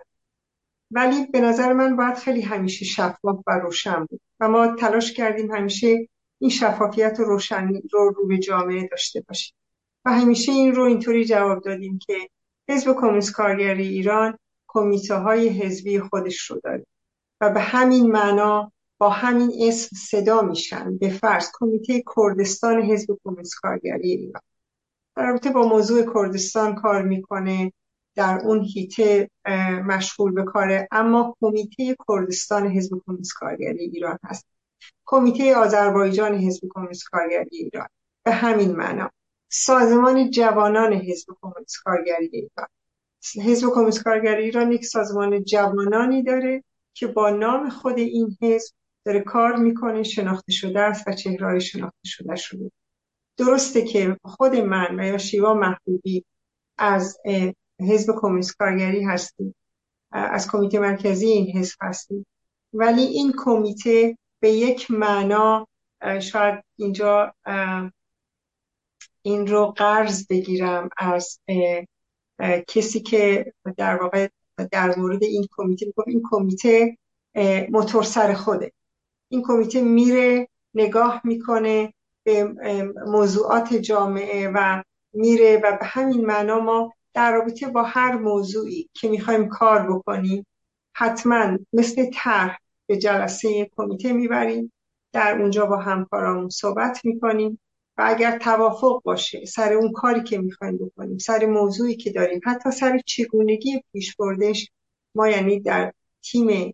ولی به نظر من باید خیلی همیشه شفاف و روشن بود. و ما تلاش کردیم همیشه این شفافیت و روشنی رو رو به جامعه داشته باشیم. و همیشه این رو اینطوری جواب دادیم که حزب کمونیست کارگری ایران کمیته های حزبی خودش رو داره و به همین معنا با همین اسم صدا میشن به فرض کمیته کردستان حزب کمونیست کارگری ایران. در رابطه با موضوع کردستان کار می‌کنه در اون هیته مشغول به کاره اما کمیته کردستان حزب کمونیست کارگری ایران هست. کمیته آذربایجان حزب کمونیست کارگری ایران. به همین معنا. سازمان جوانان حزب کمونیست کارگری ایران. حزب کمونیست کارگری ایران یک سازمان جوانانی داره که با نام خود این حزب داره کار می‌کنه شناخته شده است و چهرهای شناخته شده شده. درسته که خود من و یا شیوا محبوبی از حزب کمونیست کارگری هستیم. از کمیته مرکزی این حزب هستیم. ولی این کمیته به یک معنا شاید اینجا این رو قرض بگیرم از کسی که در واقع در مورد این کمیته این کمیته موتور سر خوده. این کمیته میره نگاه می‌کنه به موضوعات جامعه و میره و به همین معنا ما در رابطه با هر موضوعی که می‌خوایم کار بکنیم حتما مثل طرح به جلسه کمیته می‌بریم. در اونجا با همکارامون صحبت می‌کنیم. و اگر توافق باشه سر اون کاری که می‌خوایم بکنیم سر موضوعی که داریم حتی سر چگونگی پیش بردش ما یعنی در تیم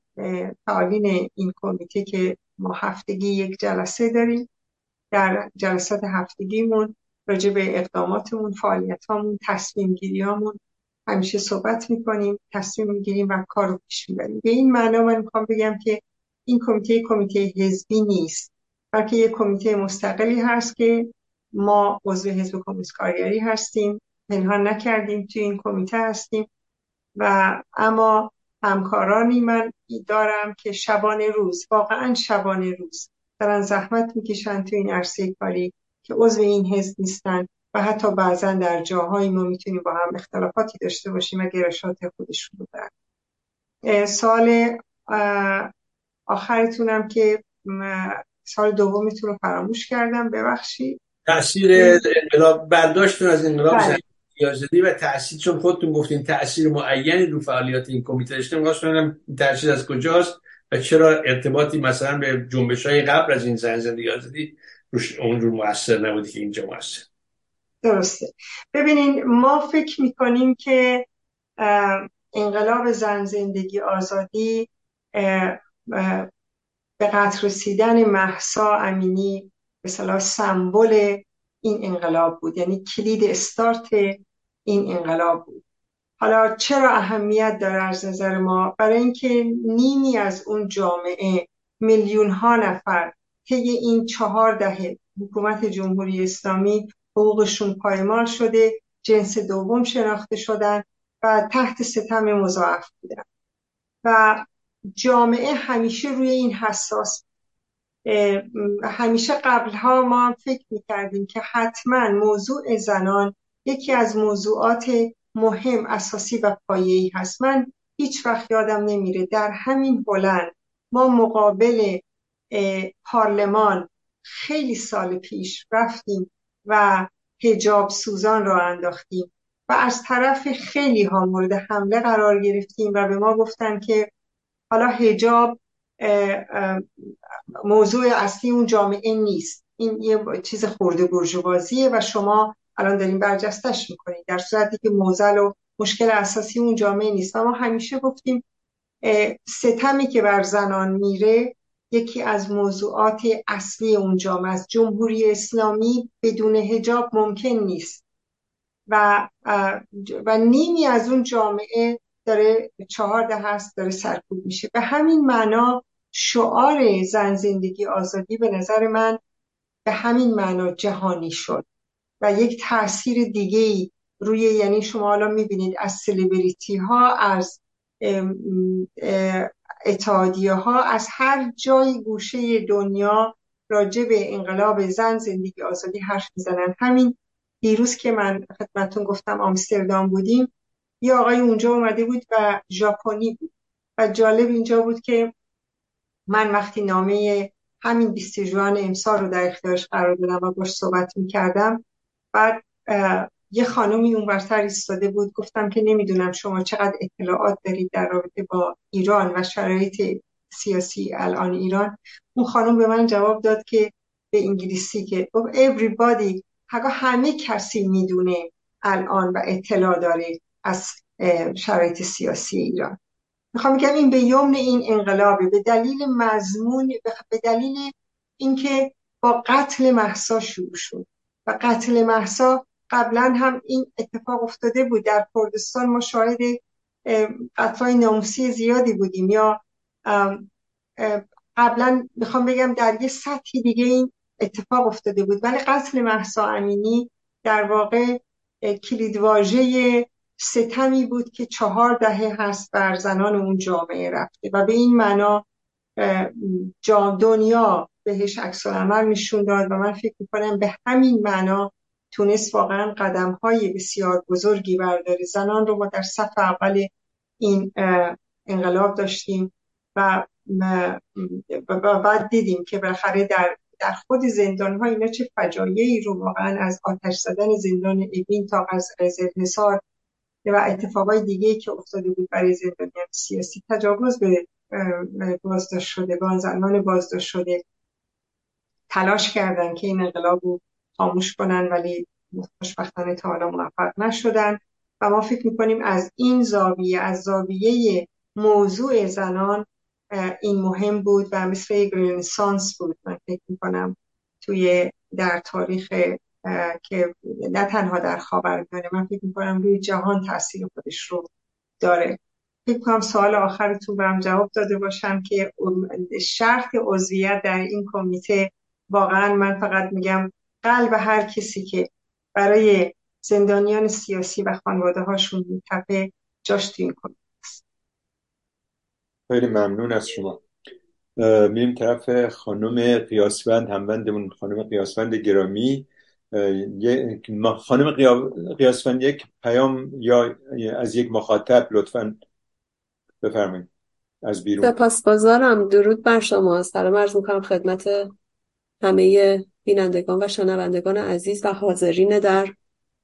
فعالین این کمیته که ما هفتگی یک جلسه داریم در جلسات هفتگیمون راجع به اقداماتمون فعالیتامون تصمیم گیریامون همیشه صحبت می‌کنیم تصمیم می‌گیریم و کار رو پیش می‌بریم. به این معنا من می‌خوام بگم که این کمیته کمیته حزبی نیست. بلکه یک کمیته مستقلی هست که ما عضو حزب کمونیست کارگری هستیم پنهان نکردیم توی این کمیته هستیم و اما همکارانی من دارم که شبانه روز واقعا شبانه روز دارن زحمت می‌کشن توی این عرصه کاری که عضو این حزب نیستن و حتی بعضا در جاهایی ما می‌تونیم با هم اختلافاتی داشته باشیم و گرشات خودشون رو دارن. سال آخرتونم که سال دومیتون رو فراموش کردم ببخشید. تاثیر انقلاب برداشتون از انقلاب بله. یازدی و تاثیر چون خودتون گفتین تاثیر معینی رو فعالیت این کمیته داشته می‌خواستم تاثیر از کجاست و چرا ارتباطی مثلا به جنبش های قبل از این زن زندگی آزادی روش اونجور موثر نبودی که اینجا موثر؟ درسته. ببینین ما فکر می‌کنیم که انقلاب زن زندگی آزادی به قطر رسیدن محسا امینی به صلاح سمبل این انقلاب بود. یعنی کلید استارت این انقلاب بود. حالا چرا اهمیت داره از نظر ما؟ برای اینکه نیمی از اون جامعه میلیون ها نفر طی این چهار دهه حکومت جمهوری اسلامی حقوقشون پایمال شده جنس دوم شناخته شدن و تحت ستم مضاعف بودن. و جامعه همیشه روی این حساس. همیشه قبلها ما فکر می‌کردیم که حتما موضوع زنان یکی از موضوعات مهم اساسی و پایه‌ای هست. من هیچ وقت یادم نمیره در همین بلند ما مقابل پارلمان خیلی سال پیش رفتیم و هجاب سوزان را انداختیم و از طرف خیلی ها مورد حمله قرار گرفتیم و به ما گفتن که حالا هجاب موضوع اصلی اون جامعه نیست. این یه چیز خورده برجوازیه و شما الان داریم برجستش می‌کنید در صورتی که موزل و مشکل اساسی اون جامعه نیست. و ما همیشه گفتیم ستمی که بر زنان میره یکی از موضوعات اصلی اون جامعه است. جمهوری اسلامی بدون هجاب ممکن نیست. و و نیمی از اون جامعه داره چهارده هست داره سرکوب میشه. به همین معنا شعار زن زندگی آزادی به نظر من به همین معنا جهانی شد و یک تاثیر دیگه روی یعنی شما حالا می‌بینید از سلبریتی ها از اتحادیه ها از هر جای گوشه دنیا راجع به انقلاب زن زندگی آزادی حرف می‌زنن. همین دیروز که من خدمتون گفتم آمستردام بودیم یه آقای اونجا اومده بود و ژاپنی بود. و جالب اینجا بود که من وقتی نامه همین 20 جوان امسال رو در اختیارش قرار دادم و باش صحبت می‌کردم بعد یه خانمی اون برتر ایستاده بود. گفتم که نمی‌دونم شما چقدر اطلاعات دارید در رابطه با ایران و شرایط سیاسی الان ایران. اون خانم به من جواب داد که به انگلیسی که everybody همه کسی می‌دونه الان و اطلاع داره از شرایط سیاسی ایران. می‌خوام بگم این به یمن این انقلابه. به دلیل مضمون به دلیل اینکه با قتل محسا شروع شد. و قتل محسا قبلا هم این اتفاق افتاده بود. در کردستان ما شاهد قتلای ناموسی زیادی بودیم. یا قبلا می‌خوام بگم در یه سطحی دیگه این اتفاق افتاده بود. ولی قتل محسا امینی در واقع کلیدواژه ستمی بود که چهار دهه هست بر زنان اون جامعه رفته و به این معنا دنیا بهش عکس عمل نشون داد و من فکر می‌کنم به همین معنا تونست واقعا قدم های بسیار بزرگی برداره. زنان رو ما در صف اول این انقلاب داشتیم و بعد دیدیم که بالاخره در در خود زندان ها اینا چه فجایعی رو واقعا از آتش زدن زندان اوین تا از نصار و اتفاقای دیگه که افتاده بود برای زندانیان سیاسی. تجاوز به بازداشت شدگان زنان بازداشت شده. تلاش کردن که این انقلاب رو خاموش کنن ولی خوشبختانه تا حالا موفق نشدن. و ما فکر می‌کنیم از این زاویه از زاویه موضوع زنان این مهم بود و مثل یک رنسانس بود. من فکر می‌کنم توی در تاریخ که نه تنها در خاورمیانه من فکر می‌کنم روی جهان تاثیر خودش رو داره. فکر کنم سوال آخرتون برم جواب داده باشم که شرط عضویت در این کمیته واقعا من فقط میگم قلب هر کسی که برای زندانیان سیاسی و خانواده هاشون میتپه جاش تو این کمیته خیلی ممنون از شما. میریم طرف خانم قیاسوند هموندمون خانم قیاسوند گرامی. خانم قیاسوند یک پیام یا از یک مخاطب لطفا بفرمایید. از بیرون. سپاسگزارم. درود بر شما. سلام عرض می‌کنم خدمت همه بینندگان و شنوندگان عزیز و حاضرین در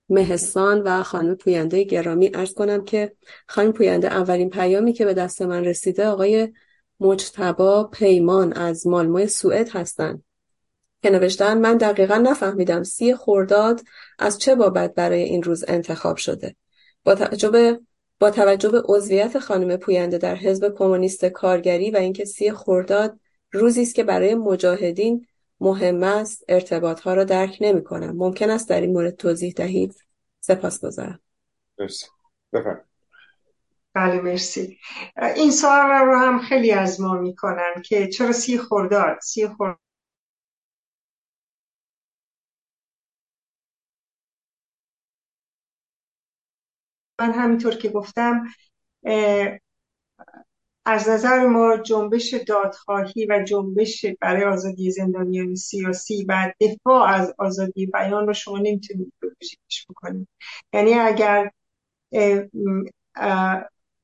مهستان و خانم پوینده گرامی. ارز کنم که خانم پوینده اولین پیامی که به دست من رسیده آقای مجتبا پیمان از مالموی سوئد هستند. که نوشتن من دقیقا نفهمیدم سی خورداد از چه بابت برای این روز انتخاب شده. با توجه به با توجه به عضویت خانم پوینده در حزب کمونیست کارگری و اینکه سی خورداد روزی است که برای مجاهدین مهم است ارتباط ها را درک نمی کنم ممکن است در این مورد توضیح دهید؟ سپاسگزارم مرسی. بفرمایید. بله مرسی. این سوال رو هم خیلی از ما می‌کنن که چرا سی خورداد سی خورداد من همینطور که گفتم از نظر ما جنبش دادخواهی و جنبش برای آزادی زندانیان سیاسی و دفاع از آزادی بیان رو شما نمی‌تونید ایدئولوژیکش بکنید. یعنی اگر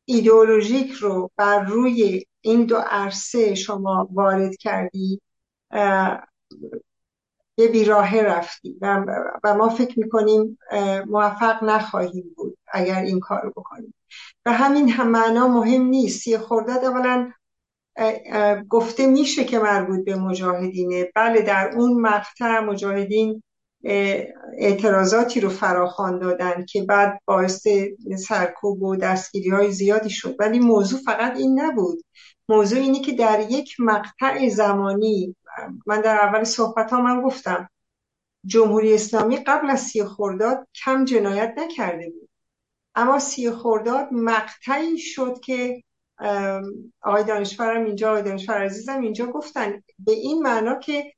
ایدئولوژیک رو بر روی این دو عرصه شما وارد کردی به بیراه رفتیم و, و ما فکر می‌کنیم موفق نخواهیم بود اگر این کار رو بکنیم. و همین هم معنا مهم نیست. سی خورداد اولا گفته میشه که مربوط به مجاهدینه. بله در اون مقطع مجاهدین اعتراضاتی رو فراخوان دادن که بعد باعث سرکوب و دستگیری های زیادی شد. ولی موضوع فقط این نبود. موضوع اینه که در یک مقطع زمانی من در اول صحبت ها من گفتم جمهوری اسلامی قبل از سی خورداد کم جنایت نکرده بود. اما سی خورداد مقطعی شد که آقای دانشورم اینجا آقای دانشور عزیزم اینجا گفتن. به این معنا که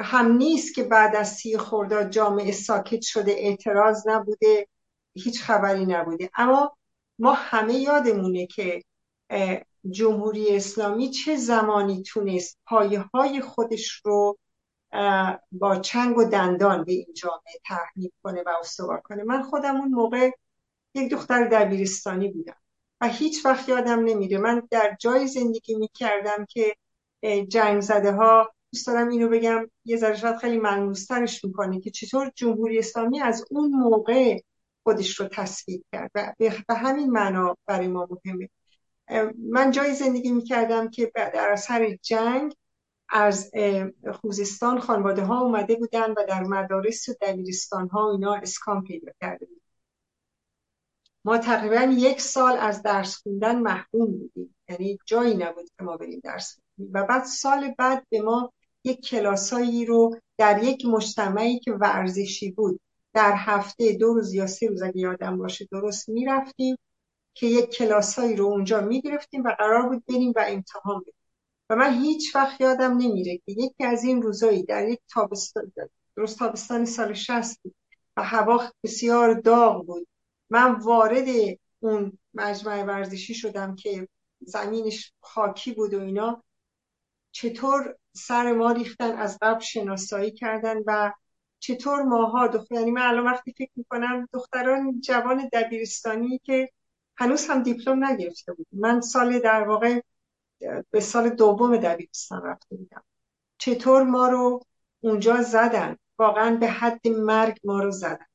هم نیست که بعد از سی خورداد جامعه ساکت شده اعتراض نبوده هیچ خبری نبوده. اما ما همه یادمونه که جمهوری اسلامی چه زمانی تونست پایه های خودش رو با چنگ و دندان به این جامعه تحمیل کنه و استوار کنه؟ من خودم اون موقع یک دختر دبیرستانی بودم و هیچ وقت یادم نمیره. من در جای زندگی می‌کردم که جنگ زده ها دوست دارم اینو بگم یه ذره شاید خیلی ملموسترش می‌کنه که چطور جمهوری اسلامی از اون موقع خودش رو تصویر کرد و به همین معنا برای ما مهمه. من جای زندگی می‌کردم که در اثر جنگ از خوزستان خانواده ها اومده بودن و در مدارس و دبیرستان ها اینا اسکان پیدا کرده بود ما تقریبا یک سال از درس خوندن محروم بودیم. یعنی جایی نبود که ما بریم درس و بعد سال بعد به ما یک کلاسایی رو در یک مجتمعی که ورزشی بود در هفته دو روز یا سه روز اگه یادم باشه درست می‌رفتیم. که یک کلاسایی رو اونجا می‌گرفتیم و قرار بود بریم و امتحان بدیم. و من هیچ وقت یادم نمیره که یکی از این روزایی در یک تابستان درست تابستان سال 60 بود و هوا بسیار داغ بود. من وارد اون مجمع ورزشی شدم که زمینش خاکی بود و اینا. چطور سر ما ریختن از قبل شناسایی کردن و چطور ماها دختر یعنی من الان وقتی فکر می‌کنم دختران جوان دبیرستانی که هنوز هم دیپلم نگرفته بود. من سال در واقع به سال دوم دبیرستان رفته بودم. چطور ما رو اونجا زدن؟ واقعا به حد مرگ ما رو زدن.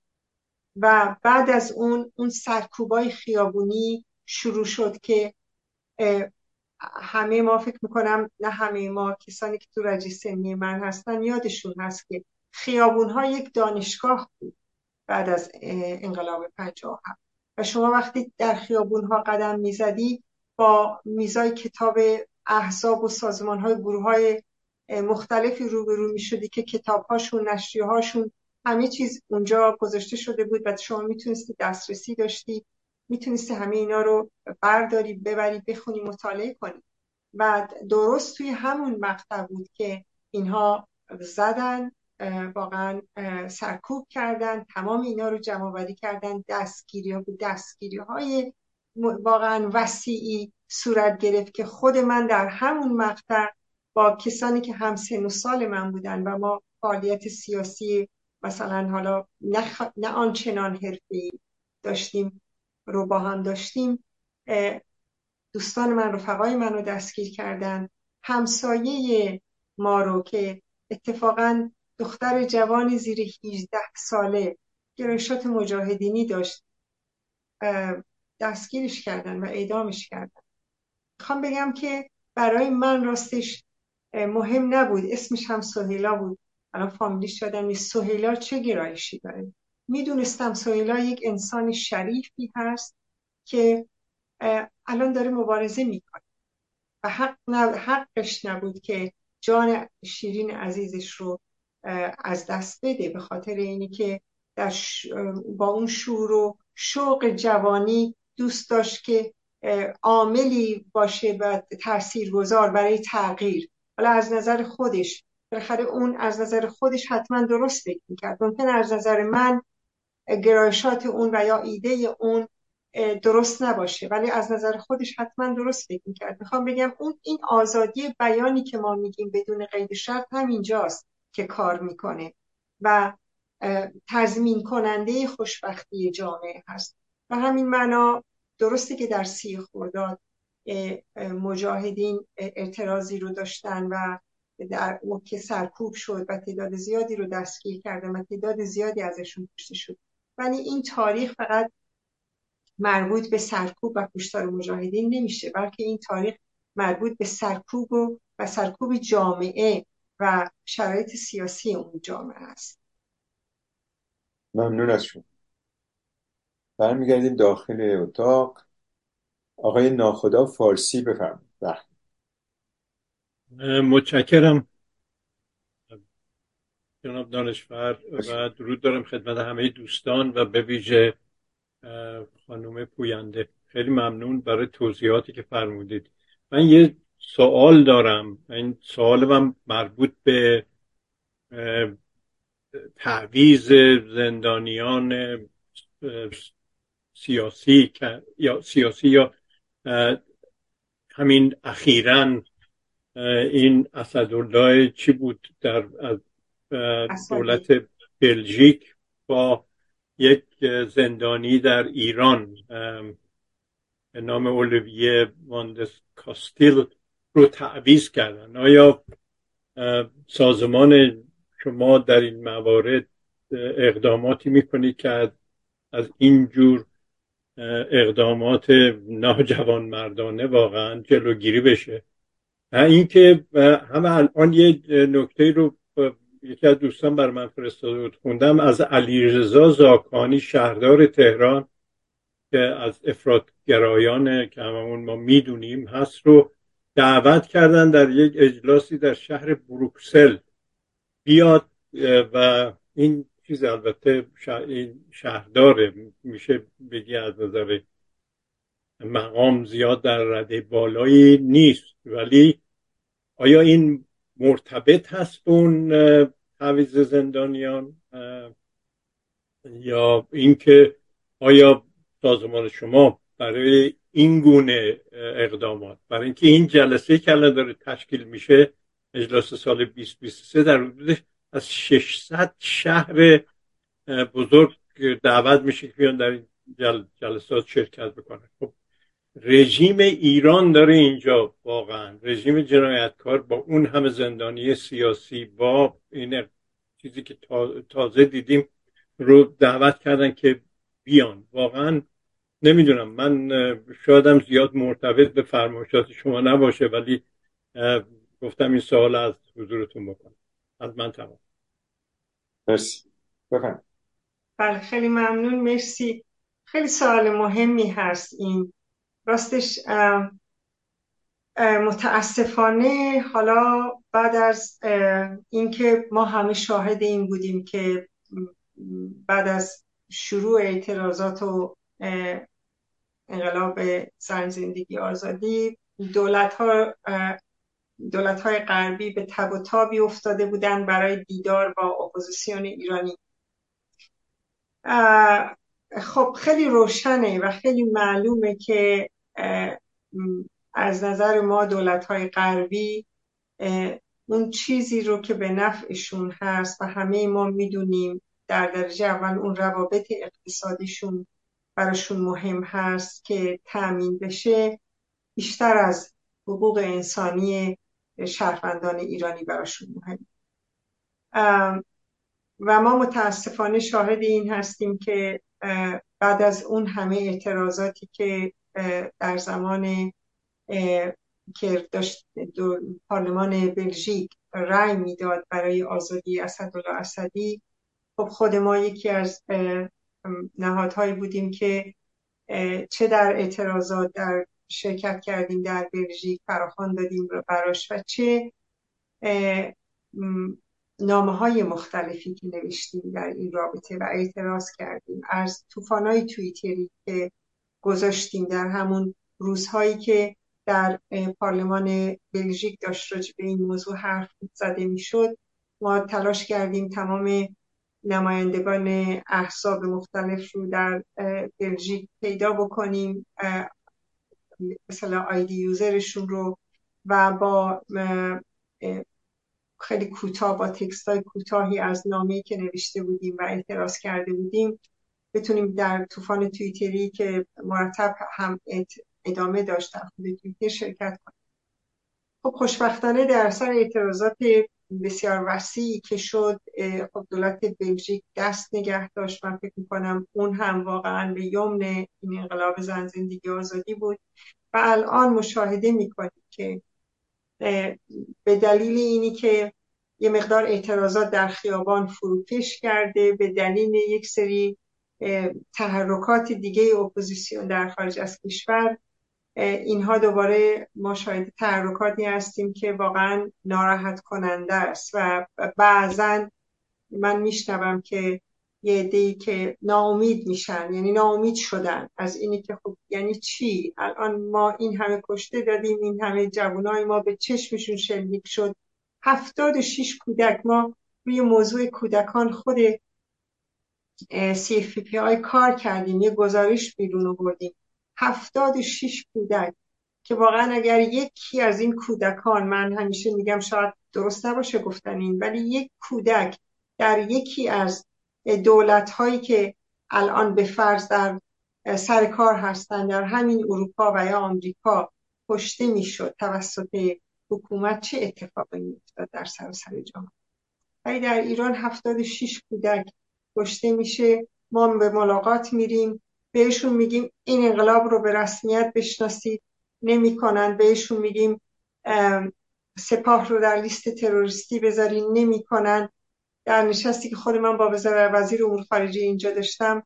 و بعد از اون اون سرکوبای خیابونی شروع شد که همه ما فکر می‌کنم نه همه ما کسانی که تو رجی سنی من هستن یادشون هست که خیابون ها یک دانشگاه بود بعد از انقلاب پنجاه هم و شما وقتی در خیابون ها قدم می‌زدی با میزای کتاب احزاب و سازمان های گروه های مختلفی روبرو می شدی که کتاب هاشون نشریه هاشون همه چیز اونجا گذاشته شده بود و شما می‌تونستی دسترسی داشتی می‌تونستی همه اینا رو برداری ببری بخونی مطالعه کنی. و درست توی همون مقطع بود که اینها زدن واقعا سرکوب کردن تمام اینا رو جمع وری کردن دستگیری ها دستگیری های واقعا وسیعی صورت گرفت که خود من در همون مقطع با کسانی که هم سن و سال من بودن و ما فعالیت سیاسی مثلا حالا نه, نه آنچنان حرفی داشتیم رو با هم داشتیم دوستان من رفقای من رو دستگیر کردن. همسایه ما رو که اتفاقا دختر جوان زیر 18 ساله گرایشات مجاهدینی داشت. دستگیرش کردن و اعدامش کردن. می‌خوام بگم که برای من راستش مهم نبود. اسمش هم سهیلا بود. الان فامیلیش یادم نیست. سهیلا چه گرایشی داره؟ می‌دونستم سهیلا یک انسان شریفی هست که الان داره مبارزه می‌کنه. و حق حقش نبود که جان شیرین عزیزش رو از دست بده به خاطر اینی که در با اون شور و شوق جوانی دوست داشت که عاملی باشه و تاثیرگذار برای تغییر. حالا از نظر خودش بالاخره اون از نظر خودش حتما درست فکر می‌کرد. ممکن از نظر من گرایشات اون و یا ایده اون درست نباشه ولی از نظر خودش حتما درست فکر می‌کرد. می‌خوام بگم اون این آزادی بیانی که ما میگیم بدون قید شرط همینجاست. که کار می‌کنه و تضمین کننده خوشبختی جامعه هست. و همین معنا درسته که در سی خورداد مجاهدین اعتراضی رو داشتن و در که سرکوب شد و تعداد زیادی رو دستگیر کرده و تعداد زیادی ازشون کشته شد. ولی این تاریخ فقط مربوط به سرکوب و کشتار مجاهدین نمیشه بلکه این تاریخ مربوط به سرکوب و, و سرکوب جامعه و شرایط سیاسی اون جامعه است. ممنون از شما. برمیگردیم داخل اتاق. آقای ناخدا فارسی بفرمایید. بله. متشکرم. جناب دانشور و درود دارم خدمت همه دوستان و به ویژه خانم پوینده. خیلی ممنون برای توضیحاتی که فرمودید. من یه سوال دارم. این سوال من مربوط به تعویز زندانیان سیاسی یا سیاسی یا همین اخیرا این اسدالله چی بود در دولت بلژیک با یک زندانی در ایران به نام اولویه واندس کاستیل. رو تعویز کردن. آیا سازمان شما در این موارد اقداماتی می‌کنید که از اینجور اقدامات ناجوان مردانه واقعا جلوگیری بشه؟ اینکه همه الان یه نکته رو یکی از دوستان بر من فرستاده بود خوندم از علیرضا زاکانی شهردار تهران که از افرادگرایان که هممون ما می‌دونیم هست رو دعوت کردن در یک اجلاسی در شهر بروکسل. بیاد و این چیز البته این شهرداره میشه بگی از نظر مقام زیاد در رده بالایی نیست. ولی آیا این مرتبط هست اون تعویز زندانیان؟ یا اینکه آیا سازمان شما برای این گونه اقدامات. برای اینکه این جلسه که الان داره تشکیل میشه اجلاس سال 2023 در حدود از 600 شهر بزرگ دعوت میشه که بیان در این جلسات شرکت بکنن. خب رژیم ایران داره اینجا واقعا. رژیم جنایتکار با اون همه زندانی سیاسی با این چیزی که تازه دیدیم رو دعوت کردن که بیان. واقعا نمی‌دونم. من شایدم زیاد مرتبط به فرمایشات شما نباشه ولی گفتم این سوال از حضورتون بکنم. از من تمام. مرسی. بفهم بله خیلی ممنون. مرسی. خیلی سوال مهمی هست این. راستش متاسفانه حالا بعد از اینکه ما همه شاهد این بودیم که بعد از شروع اعتراضات و انقلاب زن زندگی آزادی دولت ها دولت های غربی به تب و تابی افتاده بودن برای دیدار با اپوزیسیون ایرانی. خب خیلی روشنه و خیلی معلومه که از نظر ما دولت های غربی اون چیزی رو که به نفعشون هست و همه ما می‌دونیم در درجه اول اون روابط اقتصادیشون براشون مهم هست که تأمین بشه بیشتر از حقوق انسانی شهروندان ایرانی براشون مهم. و ما متاسفانه شاهد این هستیم که بعد از اون همه اعتراضاتی که در زمان که داشت پارلمان بلژیک رأی می‌داد برای آزادی اسدالله اسدی خب خود ما یکی از نهادهایی بودیم که چه در اعتراضات در شرکت کردیم در بلژیک فراخوان دادیم رو براش و چه نامه های مختلفی که نوشتیم در این رابطه و اعتراض کردیم. از طوفان های تویتری که گذاشتیم در همون روزهایی که در پارلمان بلژیک داشت راجع به این موضوع حرف زده می‌شد ما تلاش کردیم تمام نمایندگان احزاب مختلف رو در بلژیک پیدا بکنیم مثلا آیدی یوزرشون رو و با خیلی کوتاه با تکست های کوتاهی از نامه‌ای که نوشته بودیم و اعتراض کرده بودیم بتونیم در طوفان تویتری که مرتب هم ادامه داشت در تویتر شرکت کنیم. خب خوشبختانه در اثر اعتراضات بسیار وسیعی که شد خب دولت بلژیک دست نگه داشت. من فکر می‌کنم اون هم واقعا به یمن این انقلاب زن زندگی آزادی بود. و الان مشاهده می‌کنیم که به دلیل اینی که یه مقدار اعتراضات در خیابان فروکش کرده به دلیل یک سری تحرکات دیگه اپوزیسیون در خارج از کشور اینها دوباره ما شاهد تحرکاتی هستیم که واقعا ناراحت کننده است و بعضا من میشنوم که یه عده‌ای که ناامید میشن یعنی ناامید شدن. از اینی که خب یعنی چی؟ الان ما این همه کشته دادیم این همه جوانای ما به چشمشون شلیک شد. هفتاد و شیش کودک ما روی موضوع کودکان خود آی کار کردیم. یه گزارش بیرون بردیم هفتاد شیش کودک. که واقعا اگر یکی از این کودکان من همیشه میگم شاید درست نباشه گفتن این ولی یک کودک در یکی از دولت هایی که الان به فرض در سر کار هستند در همین اروپا و یا آمریکا کشته می‌شد توسط حکومت چه اتفاقی میافتاد در سراسر جهان؟ ولی در ایران 76 کودک کشته میشه. ما به ملاقات میریم. بهشون میگیم این انقلاب رو به رسمیت بشناسید نمی‌کنن. بهشون میگیم سپاه رو در لیست تروریستی بذارین. نمی‌کنن. در نشستی که خود من با وزیر امور خارجه اینجا داشتم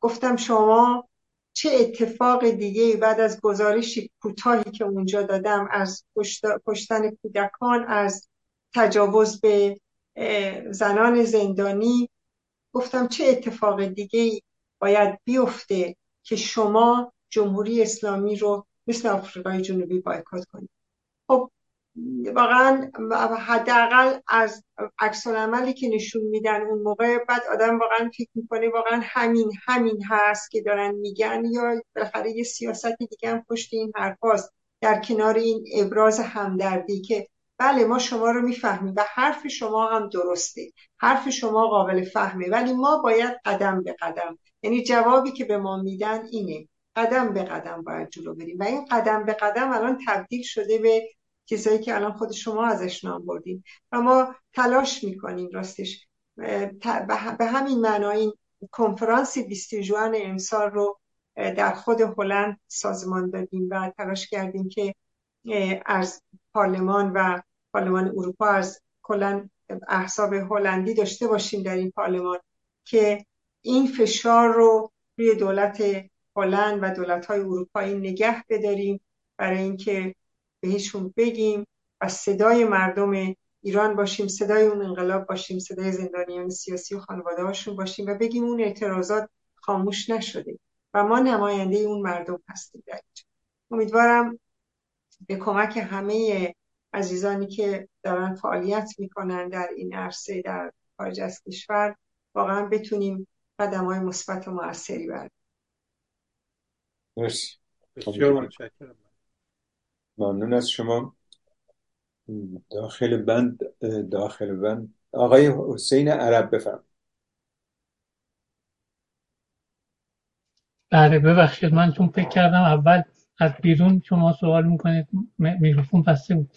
گفتم شما چه اتفاق دیگه بعد از گزارشی کوتاهی که اونجا دادم از کشتن کودکان از تجاوز به زنان زندانی گفتم چه اتفاق دیگه باید بیفته که شما جمهوری اسلامی رو مثل آفریقای جنوبی بایکات کنید. خب واقعا حداقل از عکس عملی که نشون میدن اون موقع بعد آدم واقعا فکر می‌کنه واقعا همین همین هست که دارن میگن یا بالاخره یه سیاست دیگه هم پشت این حرفاست در کنار این ابراز همدردی که بله ما شما رو می‌فهمیم و حرف شما هم درسته حرف شما قابل فهمه ولی ما باید قدم به قدم یعنی جوابی که به ما میدن اینه. قدم به قدم باید جلو بریم. و این قدم به قدم الان تبدیل شده به چیزایی که الان خود شما ازش نام بردین. و ما تلاش می‌کنیم راستش به همین معنا این کنفرانس 20 جوان امسال رو در خود هلند سازمان دادیم و تلاش کردیم که از پارلمان و پارلمان اروپا از کلا احساب هلندی داشته باشیم در این پارلمان که این فشار رو روی دولت هلند و دولت های اروپایی نگه بداریم برای اینکه بهشون بگیم و صدای مردم ایران باشیم صدای اون انقلاب باشیم صدای زندانیان سیاسی و خانواده هاشون باشیم و بگیم اون اعتراضات خاموش نشده و ما نماینده اون مردم هستیم در امیدوارم به کمک همه عزیزانی که دارن فعالیت می‌کنن در این عرصه در خارج از کشور واقعا بتونیم قدم های مثبت و موثری برداریم مرسی. بسیار متشکرم. ممنون از شما. داخل بند داخل بند. آقای حسین عرب بفرم بله ببخشید من چون فکر کردم اول از بیرون شما سوال می‌کنید میکروفون بسته بود.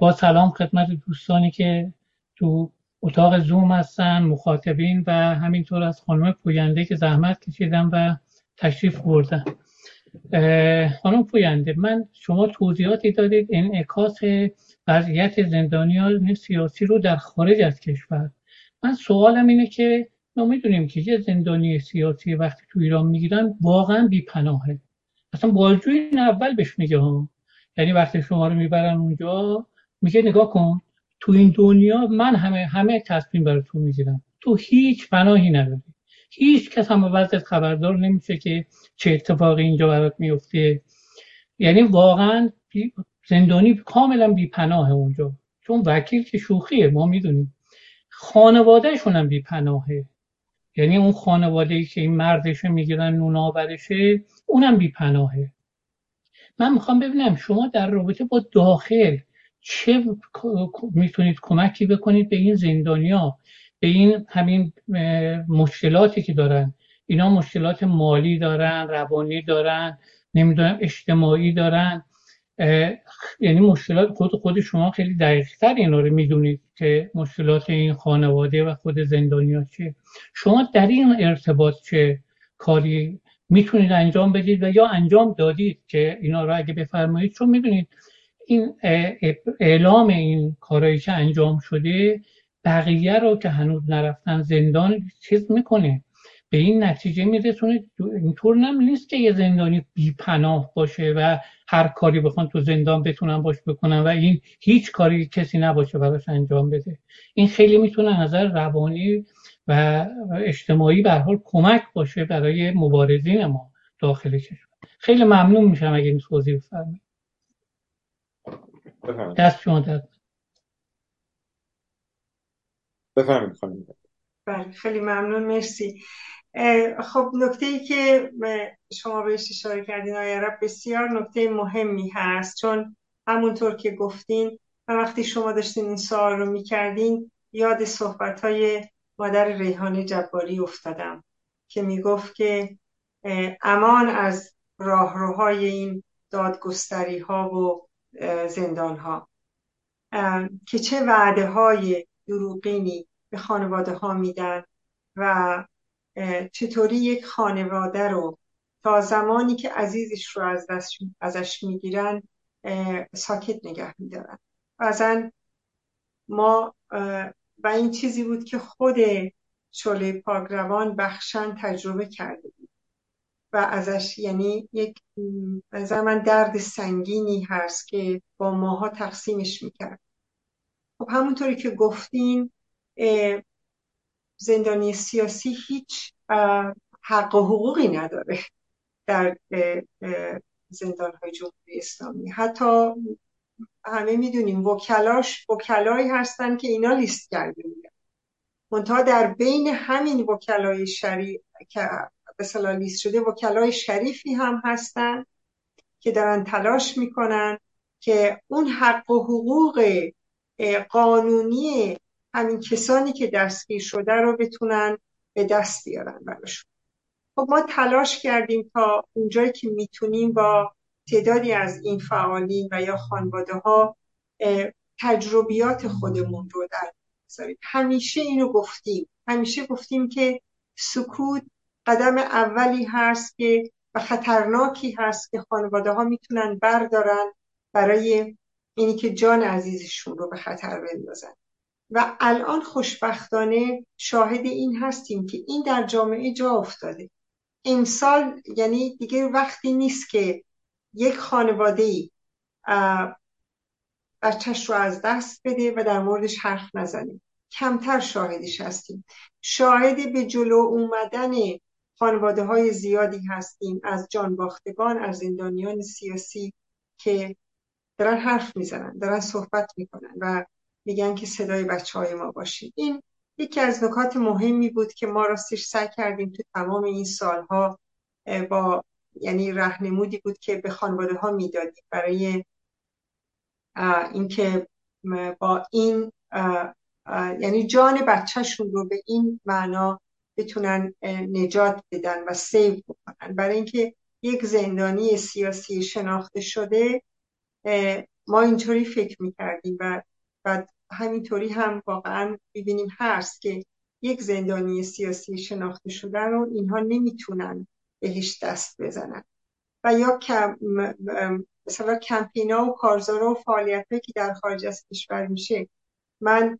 با سلام خدمت دوستانی که تو اتاق زوم هستن مخاطبین و همینطور از خانم پوینده که زحمت کشیدن و تشریف بردن. خانم پوینده من شما توضیحاتی دادید انعکاس وضعیت زندانیان سیاسی رو در خارج از کشور. من سوالم اینه که ما می‌دونیم که یه زندانی سیاسی وقتی تو ایران می‌گیرن واقعا بیپناهه. اصلا بازجوی این اول بهش میگه ها. یعنی وقتی شما رو می‌برن اونجا میگه نگاه کن. تو این دنیا من همه همه تصمیم برای تو می‌گیرم. تو هیچ پناهی نداری. هیچ کس هم وضعیت خبردار نمیشه که چه اتفاقی اینجا برات میفته یعنی واقعا زندانی کاملا بی پناه اونجا. چون وکیل که شوخیه ما می‌دونیم. خانوادهشون هم بی پناهه یعنی اون خانواده ای که این مردشه می‌گیرن نوناورشه اونم بی پناهه من می‌خوام ببینم شما در رابطه با داخل چه می‌تونید کمکی بکنید به این زندانیا به این همین مشکلاتی که دارن؟ اینا مشکلات مالی دارن روانی دارن نمی‌دونم اجتماعی دارن. یعنی مشکلات خود خود شما خیلی دقیق تر اینا رو می‌دونید که مشکلات این خانواده و خود زندانی ها چیه. شما در این ارتباط چه کاری می‌تونید انجام بدید و یا انجام دادید که اینا رو اگه بفرمایید چون می‌دونید این اعلام این کارایی که انجام شده بقیه رو که هنوز نرفتن زندان چیز می‌کنه. به این نتیجه میرسونه. اینطور نم نیست که یه زندانی بی پناه باشه و هر کاری بخوان تو زندان بتونن باش بکنن و این هیچ کاری کسی نباشه براش انجام بده. این خیلی می‌تونه نظر روانی و اجتماعی به حال کمک باشه برای مبارزین ما داخل کشور. خیلی ممنون میشم اگه این توضیح بفرمایید دست شما دست بفرمایید بله خیلی ممنون مرسی. خب نکته ای که شما بهش اشاره کردین آیا رب بسیار نکته مهمی هست. چون همونطور که گفتین و وقتی شما داشتین این سوال رو می‌کردین یاد صحبت های مادر ریحان جباری افتادم که می‌گفت که امان از راهروهای این دادگستری ها و زندان ها که چه وعده های دروغینی به خانواده ها میدن و چطوری یک خانواده رو تا زمانی که عزیزش رو از دست ازش می‌گیرن ساکت نگه میدارن. بعضا ما و این چیزی بود که خود شله پاگروان بخشن تجربه کرده بود. و ازش یعنی یک نظر من درد سنگینی هست که با ماها تقسیمش می‌کرد. خب همونطوری که گفتین زندانی سیاسی هیچ حق و حقوقی نداره در زندان های جمهوری اسلامی. حتی همه می‌دونیم وکلاش وکلایی هستن که اینا لیست کرده بودن منتها در بین همین وکلای شریف لیست شده وکلای شریفی هم هستن که دارن تلاش می‌کنن که اون حق و حقوق قانونی همین کسانی که دستگیر شده رو بتونن به دست بیارن براشون. خب ما تلاش کردیم تا اونجایی که می‌تونیم با تعدادی از این فعالین و یا خانواده ها تجربیات خودمون رو در بذاریم همیشه اینو گفتیم. همیشه گفتیم که سکوت قدم اولی هست که و خطرناکی هست که خانواده ها می‌تونن بردارن برای اینی که جان عزیزشون رو به خطر بندازن. و الان خوشبختانه شاهد این هستیم که این در جامعه جا افتاده. امسال یعنی دیگه وقتی نیست که یک خانواده ای بچهش رو از دست بده و در موردش حرف نزنه. کمتر شاهدش هستیم. شاهد به جلو اومدن خانواده های زیادی هستیم از جانباختگان از زندانیان سیاسی که دارن حرف می‌زنن دارن صحبت می‌کنن و میگن که صدای بچه های ما باشید. این یکی از نکات مهمی بود که ما راستش سعی کردیم تو تمام این سالها با یعنی رهنمودی بود که به خانواده ها می‌دادیم برای اینکه با این یعنی جان بچهشون رو به این معنا بتونن نجات بدن و سیو بکنن. برای اینکه یک زندانی سیاسی شناخته شده ما اینطوری فکر می‌کردیم و و همینطوری هم واقعا ببینیم هست که یک زندانی سیاسی شناخته شده رو اینها نمی‌تونن بهش دست بزنن. و یا کم مثلا کمپینا و کارزارا و فعالیت که در خارج از کشور میشه. من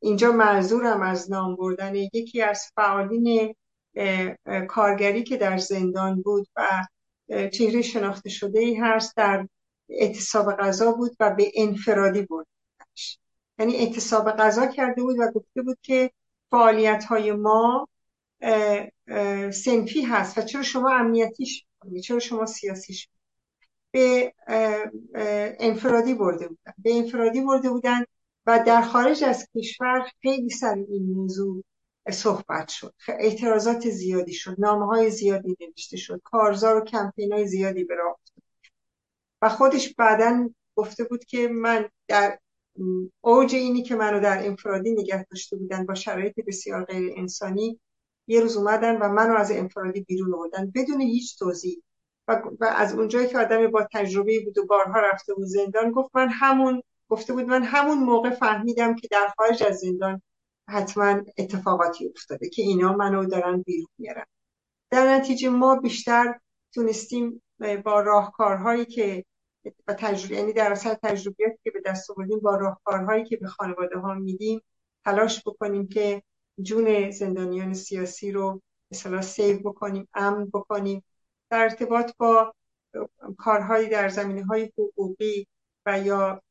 اینجا معذورم از نام بردن. یکی از فعالین کارگری که در زندان بود و چهره شناخته شده ای هست در اعتصاب غذا بود و به انفرادی برد یعنی اعتصاب غذا کرده بود و گفته بود که فعالیت های ما سنفی هست و چرا شما امنیتیش چرا شما سیاسیش به انفرادی برده بودن. به انفرادی برده بودن و در خارج از کشور خیلی سر این موضوع صحبت شد. اعتراضات زیادی شد نامه های زیادی نوشته شد کارزار و کمپین های زیادی به راه و خودش بعدا گفته بود که من در اوج اینی که منو در انفرادی نگه داشته بودن با شرایط بسیار غیر انسانی یه روز اومدن و منو از انفرادی بیرون آوردن بدون هیچ توضیح. و, از اونجایی که آدم با تجربه بود و بارها رفته بود زندان گفت من همون گفته بود من همون موقع فهمیدم که در خارج از زندان حتما اتفاقاتی افتاده که اینا منو دارن بیرون میارن. در نتیجه ما بیشتر تونستیم با راهکارهایی که و تجربه یعنی در اثر تجربیاتی که به دست آوردیم با راهکارهایی که به خانواده ها میدیم تلاش بکنیم که جون زندانیان سیاسی رو مثلا سیو بکنیم امن بکنیم. در ارتباط با کارهایی در زمینه های حقوقی و یا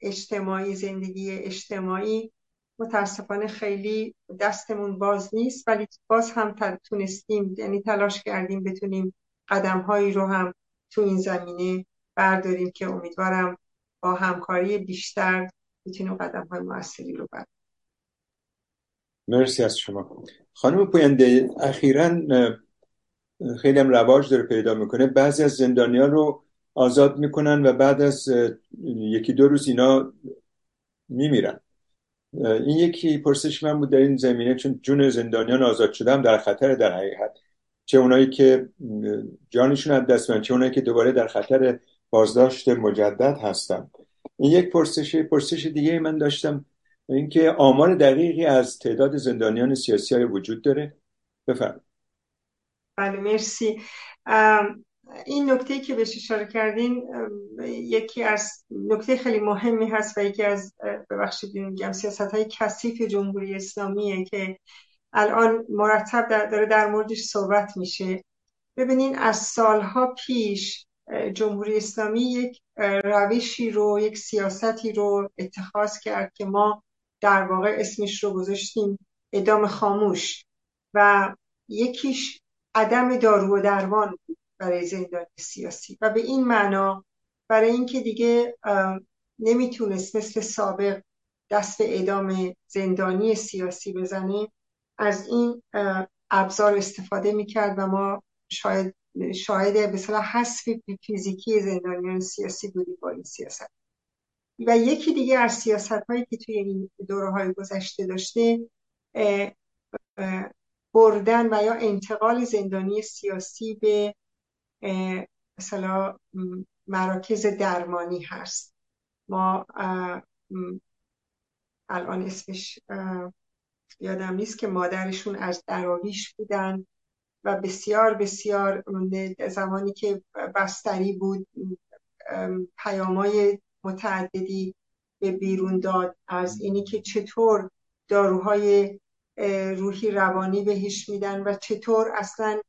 اجتماعی زندگی اجتماعی. متاسفانه خیلی دستمون باز نیست ولی باز هم تونستیم یعنی تلاش کردیم بتونیم قدم هایی رو هم تو این زمینه برداریم که امیدوارم با همکاری بیشتر بتونیم قدم های موثری رو برداریم. مرسی از شما. خانم پوینده اخیرا خیلی هم رواج داره پیدا می‌کنه. بعضی از زندانیان رو آزاد می‌کنن و بعد از یکی دو روز اینا میمیرن. این یکی پرسش من بود در این زمینه چون جون زندانیان آزاد شدم در خطر در حقیقت. چه اونایی که جانشون از دست من چه اونایی که دوباره در خطر بازداشت مجدد هستن. این یک پرسش پرسش دیگه من داشتم اینکه آمار دقیقی از تعداد زندانیان سیاسی های وجود داره. بفرمایید. بله مرسی. این نکته که بهش اشاره کردین یکی از نکته خیلی مهمی هست و یکی از ببخشید میگم سیاست های کثیف جمهوری اسلامیه که الان مرتب داره در موردش صحبت میشه. ببینین از سالها پیش جمهوری اسلامی یک روشی رو یک سیاستی رو اتخاذ کرد که ما در واقع اسمش رو گذاشتیم ادام خاموش و یکیش عدم دارو و درمان بود. برای زندانی سیاسی. و به این معنا برای اینکه دیگه نمی‌تونست مثل سابق دست به اعدام زندانی سیاسی بزنه از این ابزار استفاده می‌کرد و ما شاید شاهد صلاح حذف فیزیکی زندانیان سیاسی بودیم با این سیاست. و یکی دیگه از سیاست هایی که توی این دوره های گذشته داشته بردن و یا انتقال زندانی سیاسی به مثلا مراکز درمانی هست. ما الان اسمش یادم نیست که مادرشون از دراویش بودن و بسیار بسیار زمانی که بستری بود پیامای متعددی به بیرون داد. از اینی که چطور داروهای روحی روانی بهش میدن و چطور اصلا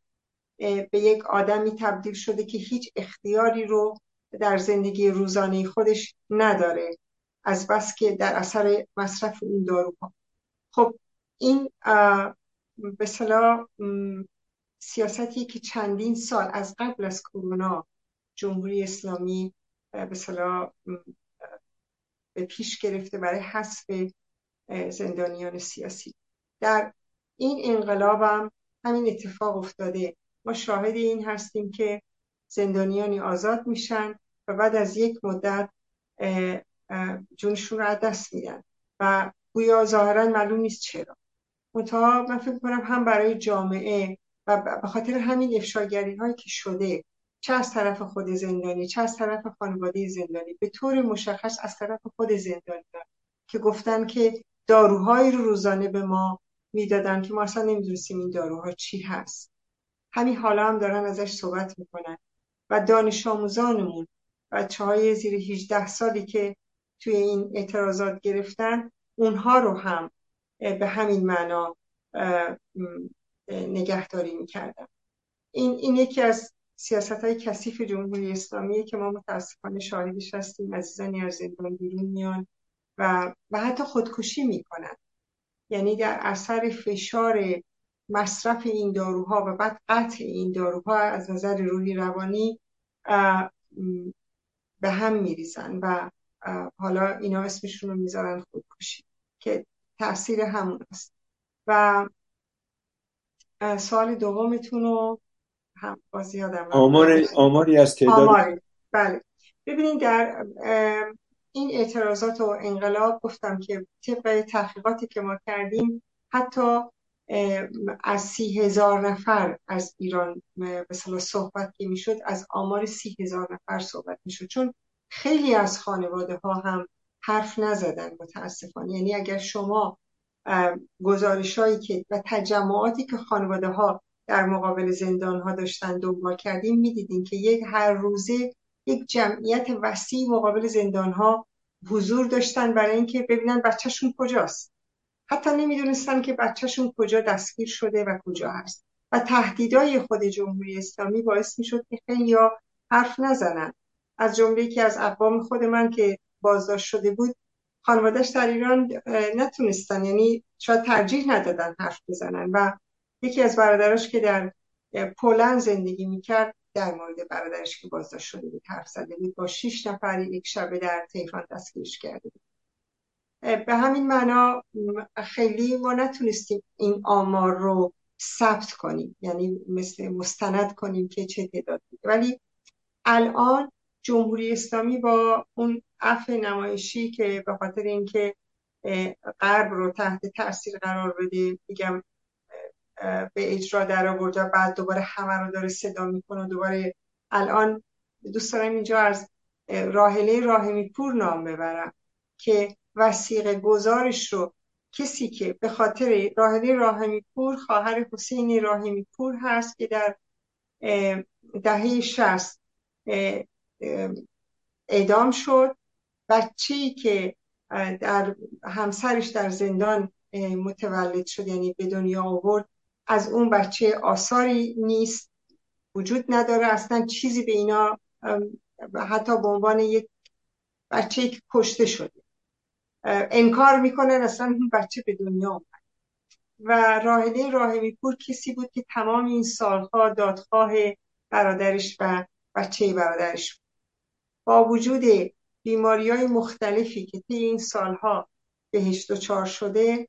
به یک آدمی تبدیل شده که هیچ اختیاری رو در زندگی روزانه خودش نداره. از بس که در اثر مصرف این داروها. خب این به صلاح سیاستی که چندین سال از قبل از کرونا جمهوری اسلامی به به پیش گرفته برای حذف زندانیان سیاسی. در این انقلاب هم همین اتفاق افتاده. ما شاهد این هستیم که زندانیانی آزاد میشن و بعد از یک مدت جونشون رو دست میدن. و گویا ظاهرا معلوم نیست چرا. منتها من فکر کنم هم برای جامعه و به خاطر همین افشاگری هایی که شده چه از طرف خود زندانی چه از طرف خانواده زندانی به طور مشخص از طرف خود زندانی که گفتن که داروهایی رو روزانه به ما می‌دادن که ما اصلا نمی‌دونستیم این داروها چی هست. همین حالا هم دارن ازش صحبت می‌کنن. و دانش آموزانمون بچه های زیر 18 سالی که توی این اعتراضات گرفتن اونها رو هم به همین معنا نگهداری می‌کردن. این, این یکی از سیاست های کثیف جمهوری اسلامی که ما متاسفانه شاهدش هستیم. عزیزانی از زندان بیرون میان و, و حتی خودکشی می‌کنن. یعنی در اثر فشار مصرف این داروها و بعد قطع این داروها از نظر روحی روانی به هم میریزن و حالا اینا اسمشون رو می‌ذارن خودکشی که تاثیر همون است. و سال دومتون رو هم باز یادم آمار آماری از تعداد بله. ببینید در این اعتراضات و انقلاب گفتم که طبق تحقیقاتی که ما کردیم حتی از سی هزار نفر از ایران مثلا صحبت که می‌شد از آمار سی هزار نفر صحبت می‌شد. چون خیلی از خانواده ها هم حرف نزدن متاسفانه. یعنی اگر شما گزارش هایی که و تجمعاتی که خانواده ها در مقابل زندان ها داشتن دنبال کردیم می‌دیدیم که یک هر روزه یک جمعیت وسیع مقابل زندان ها حضور داشتن برای اینکه ببینن بچهشون کجاست. حتی نمی‌دونستن که بچهشون کجا دستگیر شده و کجا هست. و تهدیدهای خود جمهوری اسلامی باعث می‌شد که خیلی حرف نزنن. از جمله که از اقوام خود من که بازداشت شده بود خانوادهش در ایران نتونستن یعنی شاید ترجیح ندادن حرف بزنن و یکی از برادرش که در پولند زندگی می‌کرد در مورد برادرش که بازداشت شده بود حرف زده بود با شیش نفر یک شبه در تهران دستگیرش کرده بود. به همین معنا خیلی ما نتونستیم این آمار رو ثبت کنیم. یعنی مثل مستند کنیم که چه تعداد ولی الان جمهوری اسلامی با اون عفو نمایشی که به خاطر اینکه غرب رو تحت تاثیر قرار بده میگم به اجرا در آورد و بعد دوباره همه رو داره صدا می‌کنه و دوباره الان دوست دارم اینجا از راهله راهمی پور نام ببرم که وسیقه گزارش رو کسی که به خاطر راهله راهمی پور خواهر حسین راهمی پور هست که در دهه شست اعدام شد. بچه‌ای که در همسرش در زندان متولد شد یعنی به دنیا آورد از اون بچه آثاری نیست وجود نداره. اصلا چیزی به اینا حتی به عنوان یک بچه که کشته شده. انکار می‌کنن اصلا اون بچه به دنیا آمد و راهله راهمی پور کسی بود که تمام این سالها دادخواه برادرش و بچه برادرش با وجود بیماری های مختلفی که طی این سالها بهش دچار شده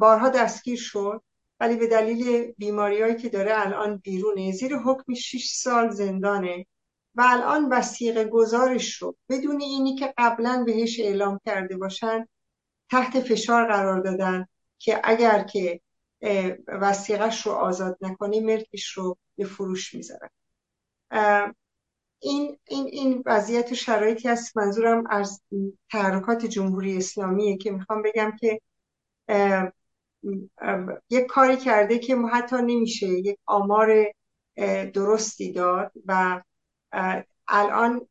بارها دستگیر شد ولی به دلیل بیماریهایی که داره الان بیرونه. زیر حکم 6 سال زندانه. و الان وسیقه گزارش رو بدون اینی که قبلا بهش اعلام کرده باشن تحت فشار قرار دادن که اگر که وسیقش رو آزاد نکنه ملکش رو به فروش می‌ذارن. این این این وضعیت و شرایطی هست. منظورم از تحرکات جمهوری اسلامیه که می‌خوام بگم که یک کاری کرده که حتی نمیشه یک آمار درستی داد و الان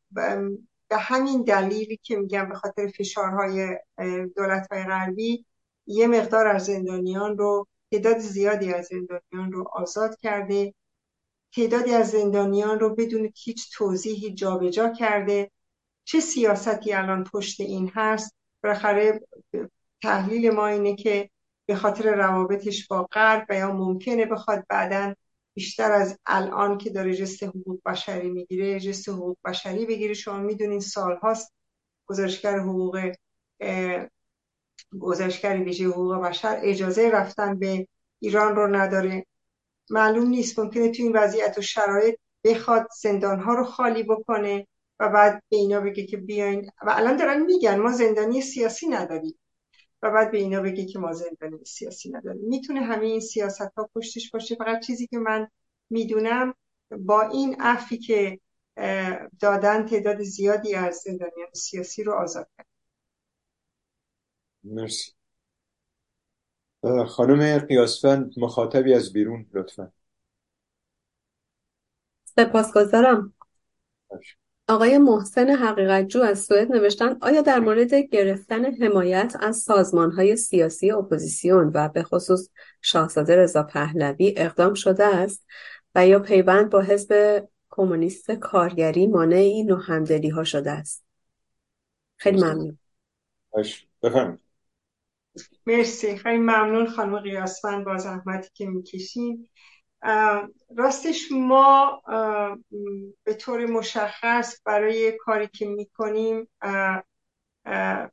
به همین دلیلی که میگم به خاطر فشارهای دولت های غربی یه مقدار از زندانیان رو تعداد زیادی از زندانیان رو آزاد کرده. تعدادی از زندانیان رو بدون هیچ توضیحی جابجا کرده. چه سیاستی الان پشت این هست؟ بالاخره تحلیل ما اینه که به خاطر روابطش با غرب یا ممکنه بخواد بعدا بیشتر از الان که داره جست حقوق بشری می‌گیره جست حقوق بشری بگیره. شما می‌دونین سالهاست گزارشگر حقوق گزارشگر ویژه حقوق بشر اجازه رفتن به ایران رو نداره. معلوم نیست ممکنه تو این وضعیت و شرایط بخواد زندان ها رو خالی بکنه و بعد به اینا بگه که بیاین. و الان دارن میگن ما زندانی سیاسی نداریم. و بعد به اینا بگه که ما زندانی سیاسی نداریم. می‌تونه همه این سیاست ها پشتش باشه. فقط چیزی که من می‌دونم با این عفی که دادن تعداد زیادی از زندانیان سیاسی رو آزاد کرد. مرسی. خانم قیاسفند مخاطبی از بیرون لطفا. سپاسگزارم. آقای محسن حقیقت جو از سوئد نوشتن آیا در مورد گرفتن حمایت از سازمان های سیاسی اپوزیسیون و به خصوص شاهزاده رضا پهلوی اقدام شده است و یا پیوند با حزب کمونیست کارگری مانع این نوع همدلی ها شده است؟ خیلی ممنون. بفرمایید. مرسی. خیلی ممنون خانم قیاسفند با زحمتی که می‌کشین راستش ما به طور مشخص برای کاری که می‌کنیم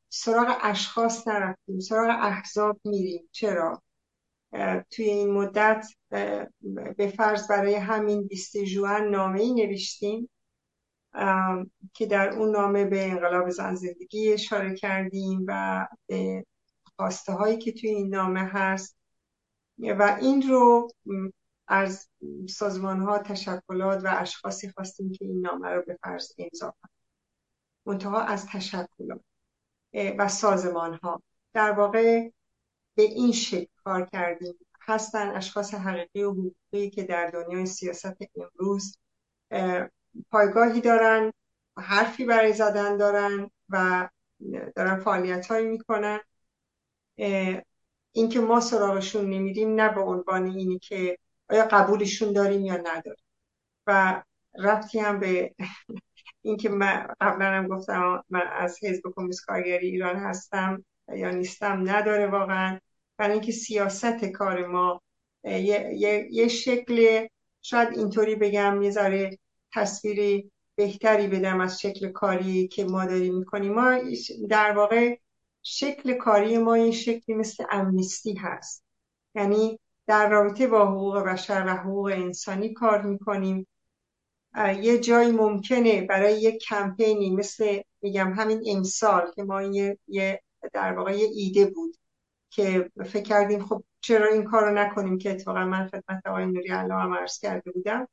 سراغ اشخاص نرفتیم سراغ احزاب میریم. چرا؟ توی این مدت به فرض برای همین 20 جوان نامه ای نوشتیم که در اون نامه به انقلاب زن زندگی اشاره کردیم و به خواسته هایی که توی این نامه هست. و این رو از سازمان ها تشکلات و اشخاصی خواستیم که این نامه رو به فرض امضا کنند منتها از تشکلات و سازمان ها در واقع به این شکل کار کردیم. هستن اشخاص حقیقی و حقوقی که در دنیای سیاست امروز پایگاهی دارن حرفی برای زدن دارن و دارن فعالیت هایی می‌کنن اینکه ما سراغشون نمیریم نه به عنوان اینی که آیا قبولشون داریم یا نداریم؟ و رفتی هم به اینکه من قبلا هم گفتم من از حزب کمونیست کارگری ایران هستم یا نیستم نداره واقعا. برای اینکه سیاست کار ما یه, یه،, یه شکل شاید اینطوری بگم یه ذره تصویری بهتری بدم از شکل کاری که ما داریم می‌کنیم. ما در واقع شکل کاری ما این شکلی مثل امنیستی هست. یعنی در رابطه با حقوق بشر و حقوق انسانی کار می‌کنیم. یه جایی ممکنه برای یه کمپینی مثل میگم همین امسال که ما یه, یه در واقع یه ایده بود که فکر کردیم خب چرا این کار رو نکنیم که اتفاقا من خدمت آقای نوری الله هم عرض کرده بودم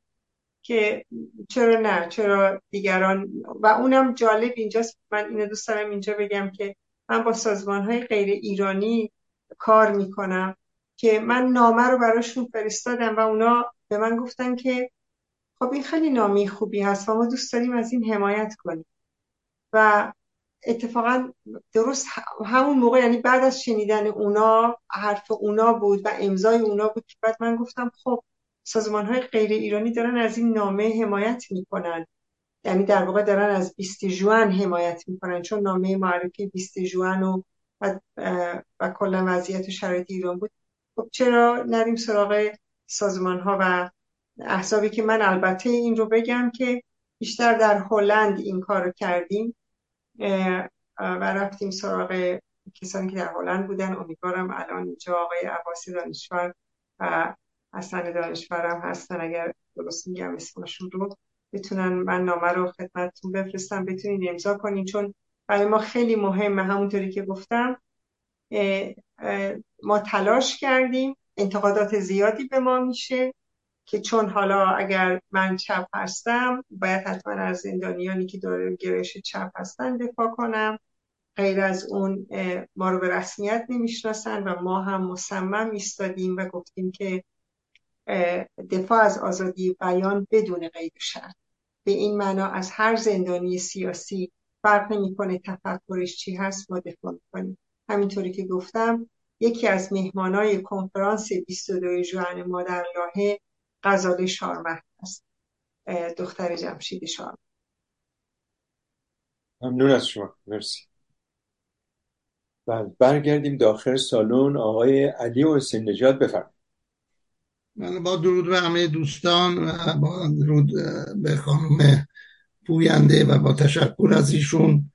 که چرا نه چرا دیگران و اونم جالب اینجاست من اینو دوست دارم اینجا بگم که من با سازمان های غیر ایرانی کار می‌کنم. که من نامه رو براشون فرستادم و اونا به من گفتن که خب این خیلی نامی خوبی هست و ما دوست داریم از این حمایت کنیم. و اتفاقا درست همون موقع یعنی بعد از شنیدن اونا حرف اونا بود و امضای اونا بود که بعد من گفتم خب سازمان های غیر ایرانی دارن از این نامه حمایت می‌کنن. یعنی در واقع دارن از 20 جوان حمایت می‌کنن چون نامه معرفی 20 جوان و و, و کلا وضعیت شرایط ایران بود. خب چرا نریم سراغ سازمان ها و احسابی که من البته این رو بگم که بیشتر در هلند این کار رو کردیم و رفتیم سراغ کسانی که در هلند بودن. امیدوارم الان اینجا آقای عباسی دانشور و حسن دانشورم هستن. اگر درست میگم اسمشون رو بتونن من نامه رو خدمتتون بفرستم بتونید امضا کنین. چون برای ما خیلی مهمه همونطوری که گفتم. ما تلاش کردیم. انتقادات زیادی به ما میشه که چون حالا اگر من چپ هستم باید حتما از زندانیانی که داره گرایش چپ هستن دفاع کنم. غیر از اون ما رو به رسمیت نمی‌شناسن و ما هم مصمم ایستادیم و گفتیم که دفاع از آزادی بیان بدون قید شرط. به این معنا از هر زندانی سیاسی فرق نمی‌کنه تفکرش چی هست ما دفاع می‌کنیم. همینطوری که گفتم یکی از مهمانای کنفرانس 22 ژوئن ما در لاهه غزاله شارمهد است. دختر جمشید شارمهد ممنون از شما. مرسی. بله برگردیم داخل سالن. آقای علی و حسین نجات بفرمایید. من با درود به همه دوستان و با درود به خانم پوینده و با تشکر از ایشون.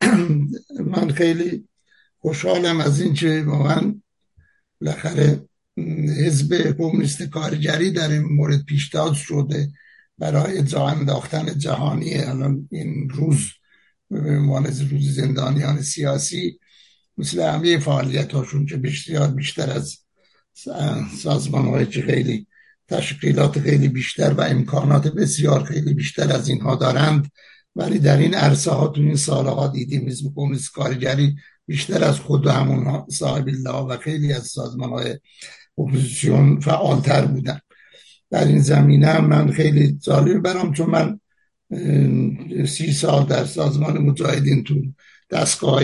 من خیلی خوشحالم از اینکه واقعا بالاخره حزب کمونیست کارگری در این مورد پیشتاز شده برای جا انداختن جهانی الان این روز به عنوان روز زندانیان سیاسی مثل همه فعالیت هاشون که بسیار بیشتر از سازمان های که خیلی تشکیلات خیلی بیشتر و امکانات بسیار خیلی بیشتر از اینها دارند. ولی در این عرصه ها تو این سالها دیدیم حزب کمونیست کارگری بیشتر از خود همون صاحب‌الله و خیلی از سازمان های اپوزیسیون فعالتر بودن. در این زمینه من خیلی ظالم برام چون من سی سال در سازمان مجاهدین تو دستگاه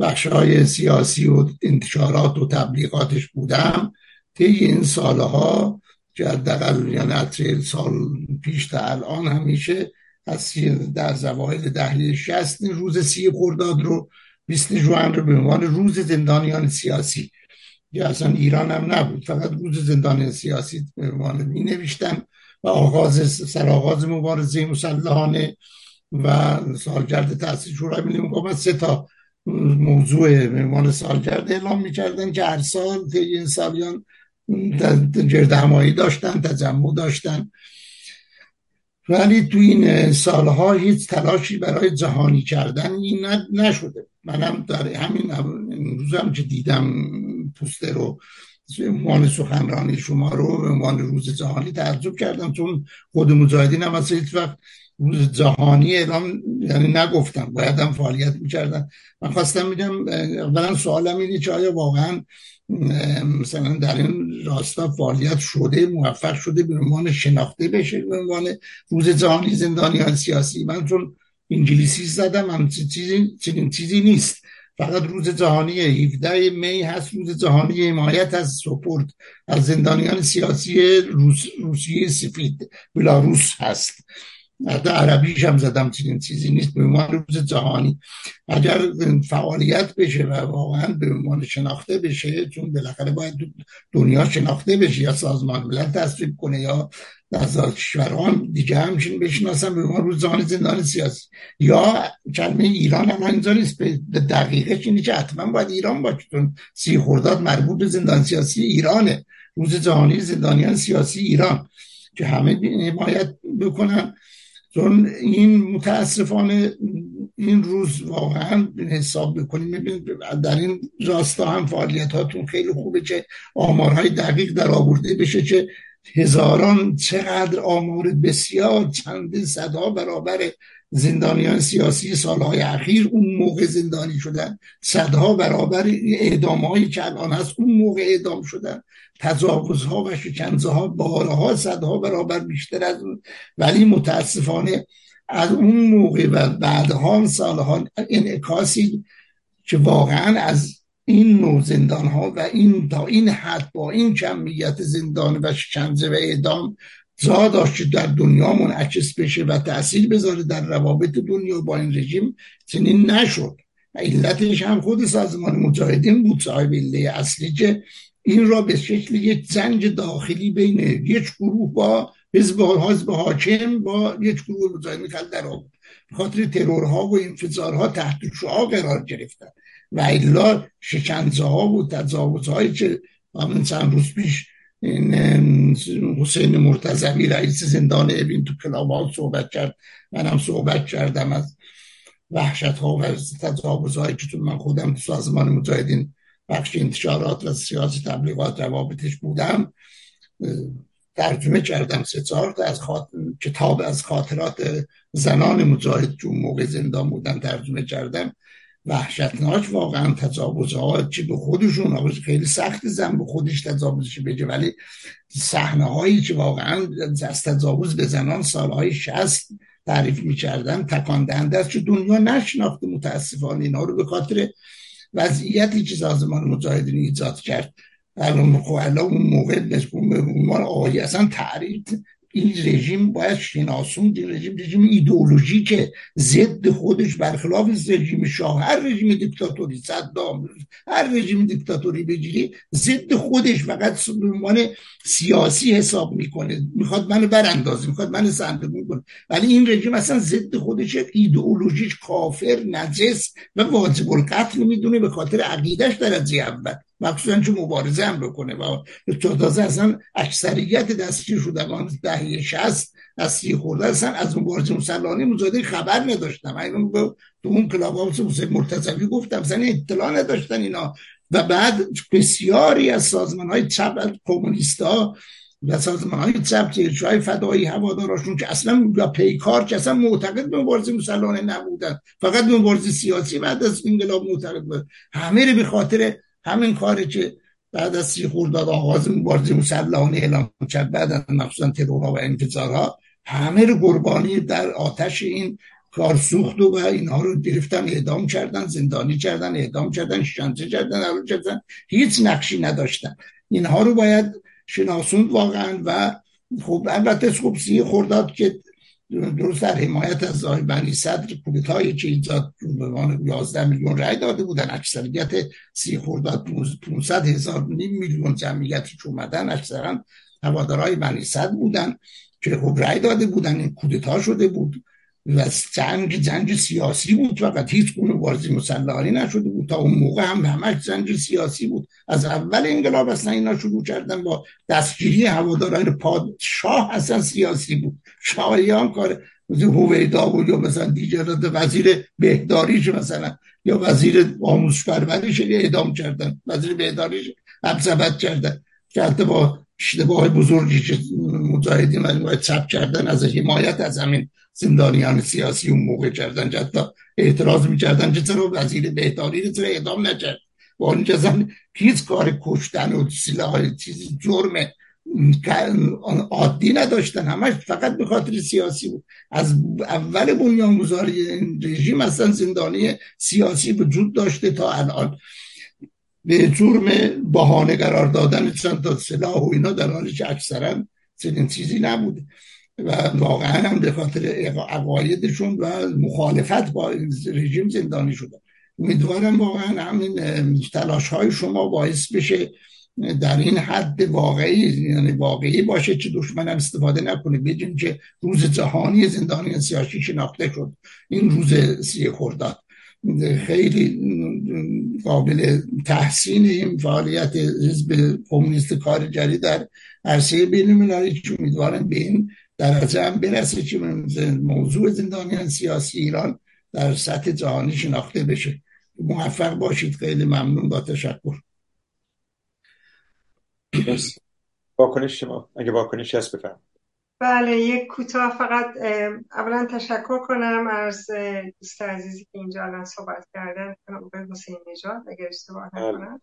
بخش سیاسی و انتشارات و تبلیغاتش بودم. طی این سالها که حداقل یعنی سال پیش تا الان همیشه از در زواهل دهلی شست روز سی خرداد رو 20 جوان رو به عنوان روز زندانیان سیاسی. یا اصلا ایران هم نبود فقط روز زندانیان سیاسی به عنوان می نوشتن و آغاز سرآغاز مبارزه مسلحانه و سالگرد تأسیس شورای ملی مقاومت. سه تا موضوع عنوان سالگرد اعلام می‌کردن که هر سال طی این سالیان گرد همایی داشتن تجمع داشتن. ولی تو این سالها هیچ تلاشی برای جهانی کردن این نشده منم در همین روزم که دیدم پوستر رو عنوان سخنرانی شما رو به عنوان روز جهانی تعجب کردم چون خود مجاهدین هم اصلا هیچ وقت روز جهانی اعلام یعنی نگفتم باید هم فعالیت می‌کردن. من خواستم میگم اولا سوالم اینه که آیا واقعا مثلا در این راستا فعالیت شده موفق شده به عنوان شناخته بشه به عنوان روز جهانی زندانیان سیاسی؟ من چون انگلیسی زدم هم چیزی چنین چیزی نیست. فقط روز جهانی 17 می هست روز جهانی حمایت از سپورت از زندانیان سیاسی روس، روسیه سفید بلاروس هست. حتی عربیش هم زدم چنین چیزی نیست. به عنوان روز جهانی. اگر فعالیت بشه و واقعا به عنوان شناخته بشه چون بالاخره باید دنیا شناخته بشه یا سازمان ملل تصویب کنه یا از کشوران دیگه همچین بشناسن به عنوان روز جهانی زندان سیاسی. یا کلمه ایران هم نیست. به دقیقه اینه که حتما باید ایران باشه چون سی خورداد مربوط به زندان سیاسی ایرانه. روز جهانی زندانیان سیاسی ایران که همه حمایت بکنن. چون این متاسفانه این روز واقعا حساب بکنیم در این راستا هم فعالیت هاتون خیلی خوبه که آمارهای دقیق در آورده بشه که هزاران چقدر آمار بسیار چند صدها برابر زندانیان سیاسی سالهای اخیر اون موقع زندانی شدن. صدها برابر اعدام هایی که الان هست اون موقع اعدام شدن. تجاوزها و شکنزه ها بارها صدها برابر بیشتر از اون. ولی متاسفانه از اون موقع و بعدها سالها انعکاسی که واقعا از این نوع زندان ها و این تا این حد با این کمیت زندان و شکنزه و اعدام جا داشت در دنیا منعکس بشه و تاثیر بذاره در روابط دنیا با این رژیم چنین نشد. و علتش هم خود سازمان مجاهدین بود صاحب اصلی که این را به شکل یک زنج داخلی بین یک گروه با حزب حزب حاکم با یک گروه مجاهدین خلق در خاطر ترورها و انفجارها تحت شعا قرار گرفتن و الا شکنزه ها و تجاوزهایی که همین چند روز پیش این حسین مرتضوی رئیس زندان اوین تو کلاب صحبت کرد. منم صحبت کردم از وحشت ها و تجاوزهایی که تو من خودم تو سازمان مجاهدین بخش انتشارات و سیاسی تبلیغات روابطش بودم ترجمه کردم سه چهار از کتاب از خاطرات زنان مجاهد که موقع زندان بودن ترجمه کردم. وحشتناک واقعا ها چی به خودشون خیلی سخت زن به خودش تجاوزش بگه ولی صحنه هایی که واقعا از تجاوز به زنان سالهای شست تعریف می‌کردن تکان دهنده است که دنیا نشناخته متاسفانه اینا رو به خاطر وضعیتی که سازمان مجاهدین ایجاد کرد. الان خب اون موقع عنوان آقای اصلا تعریف این رژیم باید شناسون این رژیم رژیم ایدئولوژیکه ضد خودش برخلاف رژیم شاه. هر رژیم دیکتاتوری صدام هر رژیم دیکتاتوری بگیری ضد خودش. فقط به عنوان سیاسی حساب می‌کنه. می‌خواد منو براندازه می‌خواد منو سندگون کنه. ولی این رژیم اصلا ضد خودش ایدئولوژیش کافر نجس و واجب القتل می‌دونه به خاطر عقیدش درجه اول. مخصوصا چون مبارزه هم بکنه. و تازه اصلا اکثریت دستگیر شدگان دهه شست دستگیر خورده اصلا از مبارزه مسلحانه مجاهده خبر نداشتم اینو تو اون کلاب ها مرتضوی گفتم اصلا اطلاع نداشتن اینا. و بعد بسیاری از سازمان های چپ کمونیست ها و سازمان های چپ های فدایی هواداراشون که اصلا یا پیکار که اصلا معتقد به مبارزه مسلحانه نبودن. فقط به مبارزه سیاسی بعد از انقلاب معتقد بود. همه رو به خاطر همین کاری که بعد از سی خورداد آغاز مبارزه مسلحانه اعلام کرد بعد از مخصوصا ترورها و انفجارها همه رو قربانی در آتش این کار سوخت و اینها رو گرفتن اعدام کردن زندانی کردن اعدام کردن شنجه کردن کردن. هیچ نقشی نداشتن. اینها رو باید شناسوند واقعا و خب البته خب سی خورداد که درست در حمایت از آقای بنی صدر کودتایی که ایجاد به 11 میلیون رای داده بودن. اکثریت سی خورداد 500 هزار نیم میلیون جمعیتی که اومدن اکثرا هوادارهای بنی صدر بودن که خب رای داده بودن. این کودتا شده بود. و جنگ جنگ سیاسی بود فقط هیچ گونه بازی مسلحانی نشده بود. تا اون موقع هم همش جنگ سیاسی بود. از اول انقلاب اصلا اینا شروع کردن با دستگیری هواداران پادشاه اصلا سیاسی بود. شاهیان کار هویدا بود یا مثلا دیگر وزیر بهداریش مثلا یا وزیر آموزش پرورش اعدام کردن. وزیر بهداریش ابزبت کردن. که حتی با اشتباه بزرگی که مجاهدین باید چپ کردن از حمایت از همین زندانیان سیاسی اون موقع کردن حتی اعتراض می‌کردن که چرا وزیر بهداری رو اعدام نکرد. با اونجا زن هیچ کار کشتن و سلاح چیزی جرم عادی نداشتن. همش فقط به خاطر سیاسی بود. از اول بنیانگذاری این رژیم اصلا زندانی سیاسی وجود داشته تا الان. به جرم بهانه قرار دادن چند تا سلاح و اینا در حالی که اکثرا چنین چیزی نبوده. و واقعا هم به خاطر عقایدشون و مخالفت با رژیم زندانی شدن امیدوارم واقعا همین تلاش های شما باعث بشه در این حد واقعی یعنی واقعی باشه که دشمن هم استفاده نکنه. بگیم که روز جهانی زندانی سیاسی شناخته شد. این روز سی خرداد. خیلی قابل تحسین این فعالیت حزب کمونیست کار جری در عرصه بین المللی. که امیدوارم به این درجه هم برسه که موضوع زندانیان سیاسی ایران در سطح جهانی شناخته بشه. موفق باشید. خیلی ممنون با تشکر. واکنش شما. اگه واکنش هست بفرم بله یک کوتاه فقط اولا تشکر کنم از دوست عزیزی که اینجا الان صحبت کردن آقای حسین نژاد اگر اشتباه بله. نکنم.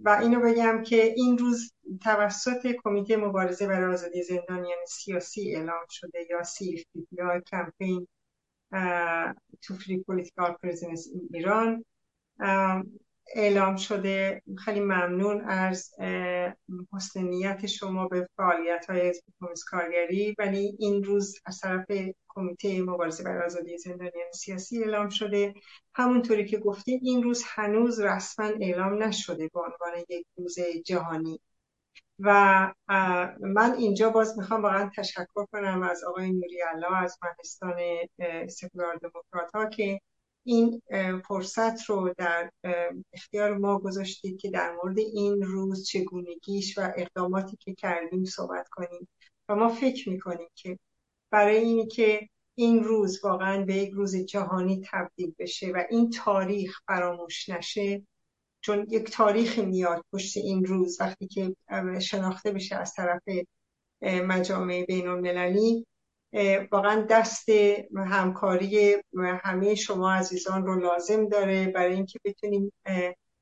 و اینو بگم که این روز توسط کمیته مبارزه برای آزادی زندانیان سیاسی اعلام شده یا سیف یا کمپین to free political prisoners ایران اعلام شده. خیلی ممنون از حسن نیت شما به فعالیت های کارگری. ولی این روز از طرف کمیته مبارزه برای آزادی زندانیان سیاسی اعلام شده. همونطوری که گفتیم این روز هنوز رسما اعلام نشده به عنوان یک روز جهانی. و من اینجا باز می‌خوام واقعا تشکر کنم از آقای نوری الله از مهستان سکولار دموکرات ها که این فرصت رو در اختیار ما گذاشتید که در مورد این روز چگونگیش و اقداماتی که کردیم صحبت کنیم. و ما فکر می‌کنیم که برای اینی که این روز واقعا به یک روز جهانی تبدیل بشه و این تاریخ فراموش نشه چون یک تاریخ میاد پشت این روز وقتی که شناخته بشه از طرف مجامع بین المللی واقعا دست همکاری همه شما عزیزان رو لازم داره برای اینکه بتونیم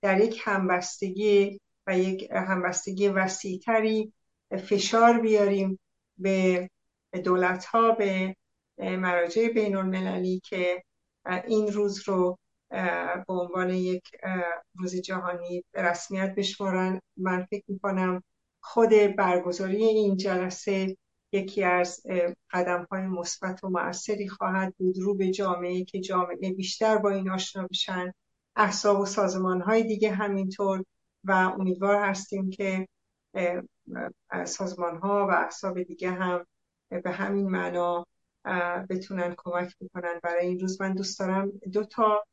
در یک همبستگی و یک همبستگی وسیعتری فشار بیاریم به دولت ها به مراجع بین المللی که این روز رو به عنوان یک روز جهانی رسمیت بشمارن. من فکر می‌کنم خود برگزاری این جلسه یکی از قدم های مثبت و موثری خواهد بود رو به جامعه که جامعه بیشتر با این آشنا بشن احساب و سازمان های دیگه همینطور و امیدوار هستیم که سازمان ها و احساب دیگه هم به همین معنا بتونن کمک بکنن. برای این روز من دوست دارم دو تا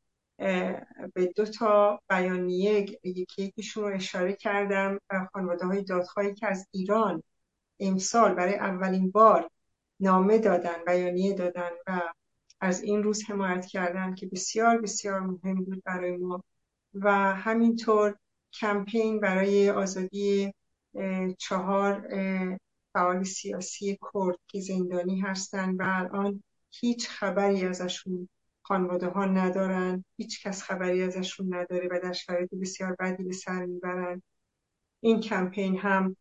به دو تا بیانیه یکی یکیشون رو اشاره کردم خانواده های دادخواهی که از ایران امسال برای اولین بار نامه دادن بیانیه دادن و از این روز حمایت کردن که بسیار بسیار مهم بود برای ما. و همینطور کمپین برای آزادی چهار فعال سیاسی کرد که زندانی هستند و الان هیچ خبری ازشون خانواده ها ندارن هیچ کس خبری ازشون نداره و در شرایط بسیار بدی به سر می‌برن. این کمپین هم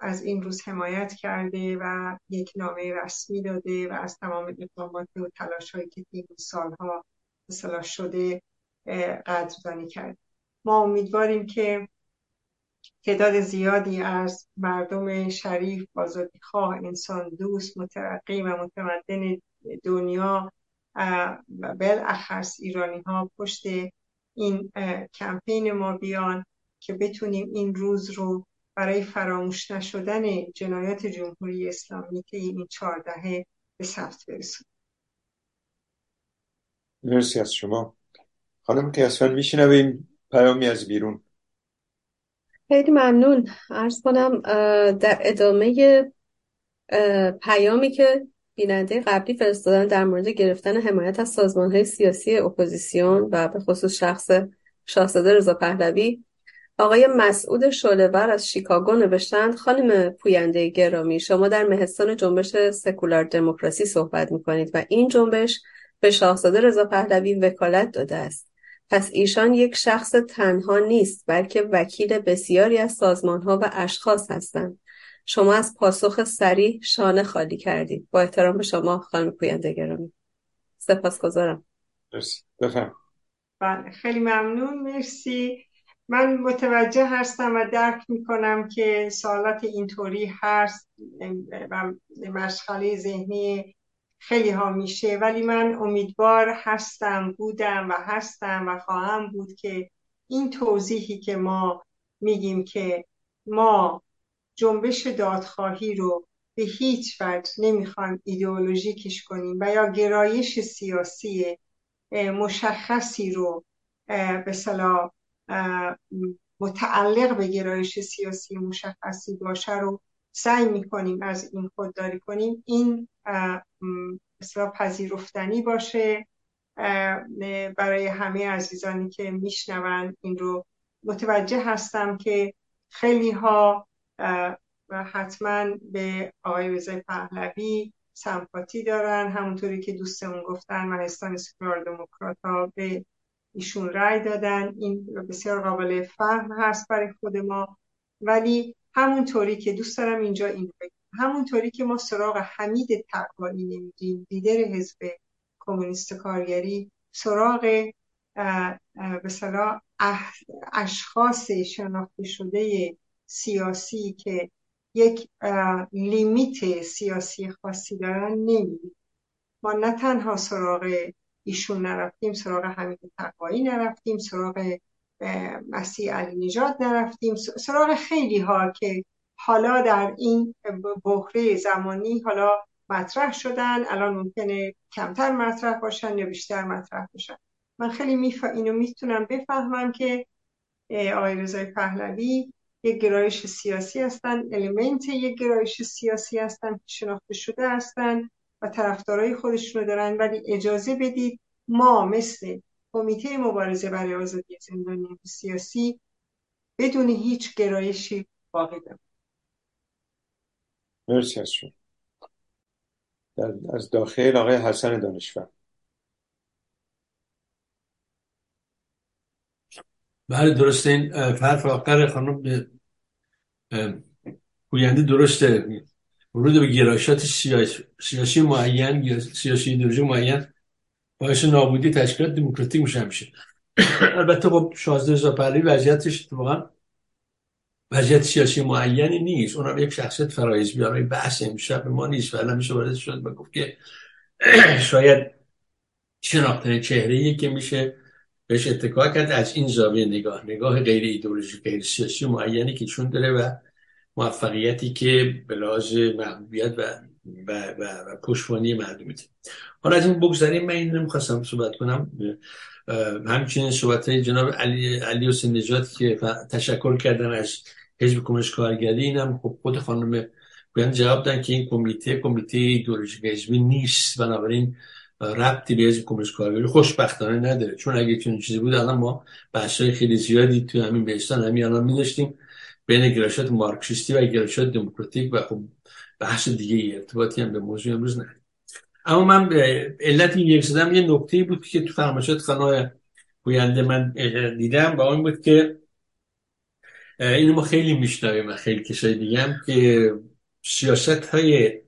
از این روز حمایت کرده و یک نامه رسمی داده و از تمام اقدامات و تلاش هایی که این سالها اصلاح شده قدردانی کرد. ما امیدواریم که تعداد زیادی از مردم شریف آزادیخواه انسان دوست مترقی و متمدن دنیا و بالاخص ایرانی ها پشت این کمپین ما بیان که بتونیم این روز رو برای فراموش نشدن جنایات جمهوری اسلامی که این چهاردهه به ثبت برسونیم مرسی از شما. خانم کیاسفن میشنویم پیامی از بیرون. خیلی ممنون. عرض کنم در ادامه پیامی که بیننده قبلی فرستادن در مورد گرفتن حمایت از سازمان های سیاسی اپوزیسیون و به خصوص شخص شاهزاده رضا پهلوی آقای مسعود شعله‌ور از شیکاگو نوشتند خانم پوینده گرامی شما در مهستان جنبش سکولار دموکراسی صحبت می‌کنید و این جنبش به شاهزاده رضا پهلوی وکالت داده است. پس ایشان یک شخص تنها نیست بلکه وکیل بسیاری از سازمانها و اشخاص هستند. شما از پاسخ سریع شانه خالی کردید. با احترام به شما خانم پوینده گرامی. سپاسگزارم. بله خیلی ممنون. مرسی. من متوجه هستم و درک می‌کنم که سوالات اینطوری هست و مشغله ذهنی خیلی ها میشه. ولی من امیدوار هستم بودم و هستم و خواهم بود که این توضیحی که ما میگیم که ما جنبش دادخواهی رو به هیچ وجه نمی‌خوایم ایدئولوژیکش کنیم و یا گرایش سیاسی مشخصی رو به صلاح متعلق به گرایش سیاسی مشخصی باشه رو سعی می‌کنیم از این خودداری کنیم. این مثلا پذیرفتنی باشه. برای همه عزیزانی که میشنون این رو. متوجه هستم که خیلی ها حتما به آقای رضای پهلوی سمپاتی دارن. همونطوری که دوستمون گفتن مهستان سکولار دموکرات ها به ایشون رأی دادن. این بسیار قابل فهم هست برای خود ما. ولی همونطوری که دوست دارم اینجا این بگم. همونطوری که ما سراغ حمید تقوایی نمیدیم لیدر حزب کمونیست کارگری سراغ به اشخاص شناخته شده سیاسی که یک لیمیت سیاسی خاصی دارن نمیدیم ما نه تنها سراغ ایشون نرفتیم سراغ حمید تقوایی نرفتیم سراغ مسیح علی نجات نرفتیم. سراغ خیلی ها که حالا در این بحره زمانی حالا مطرح شدن الان ممکنه کمتر مطرح باشن یا بیشتر مطرح باشن. من خیلی میف... اینو می‌تونم بفهمم که آقای رضای پهلوی یک گرایش سیاسی هستن الیمنت یک گرایش سیاسی هستن شناخته شده هستن. و طرفدارای خودشون رو دارن ولی اجازه بدید ما مثل کمیته مبارزه برای آزادی زندانی سیاسی بدون هیچ گرایشی باقی بمونیم مرسی از شما. از داخل آقای حسن دانشور. بله درسته. این حرف آخر خانم گوینده درسته. ورود به گرایشات سیاسی معین یا سیاسی ایدئولوژی معین باعث نابودی تشکیلات دموکراتیک میشه میشه البته خب شازده رضا پهلوی وضعیتش واقعا وضعیت سیاسی معینی نیست. اونم یک شخصیت فرایز بیاره بحث امشب ما نیست ولی میشه وارد شد و گفت که شاید شناختن چهره که میشه بهش اتکا کرد از این زاویه نگاه نگاه غیر ایدئولوژی غیر سیاسی معینی که چون داره و موفقیتی که به لحاظ محبوبیت و و, و, و پشتوانی حالا از این بگذاریم من این نمی‌خواستم صحبت کنم. همچنین صحبت های جناب علی, علی حسین نجات که تشکر کردن از حزب کمونیست کارگری اینم خب خود خانم بیان جواب دادن که این کمیته کمیته ایدئولوژیک حزبی نیست. بنابراین ربطی به حزب کمونیست کارگری خوشبختانه نداره. چون اگه چنین چیزی بود الان ما بحث‌های خیلی زیادی تو همین بهستان همین الان می‌داشتیم. بین گرایشات مارکسیستی و گرایشات دموکراتیک و خب بحث دیگه ارتباطی هم به موضوع امروز نداره اما من علت این یک زدم یه نکته بود که تو فرمایشات خانای گوینده من دیدم با اون بود که اینو ما خیلی میشنویم و خیلی کسای دیگه هم که سیاست های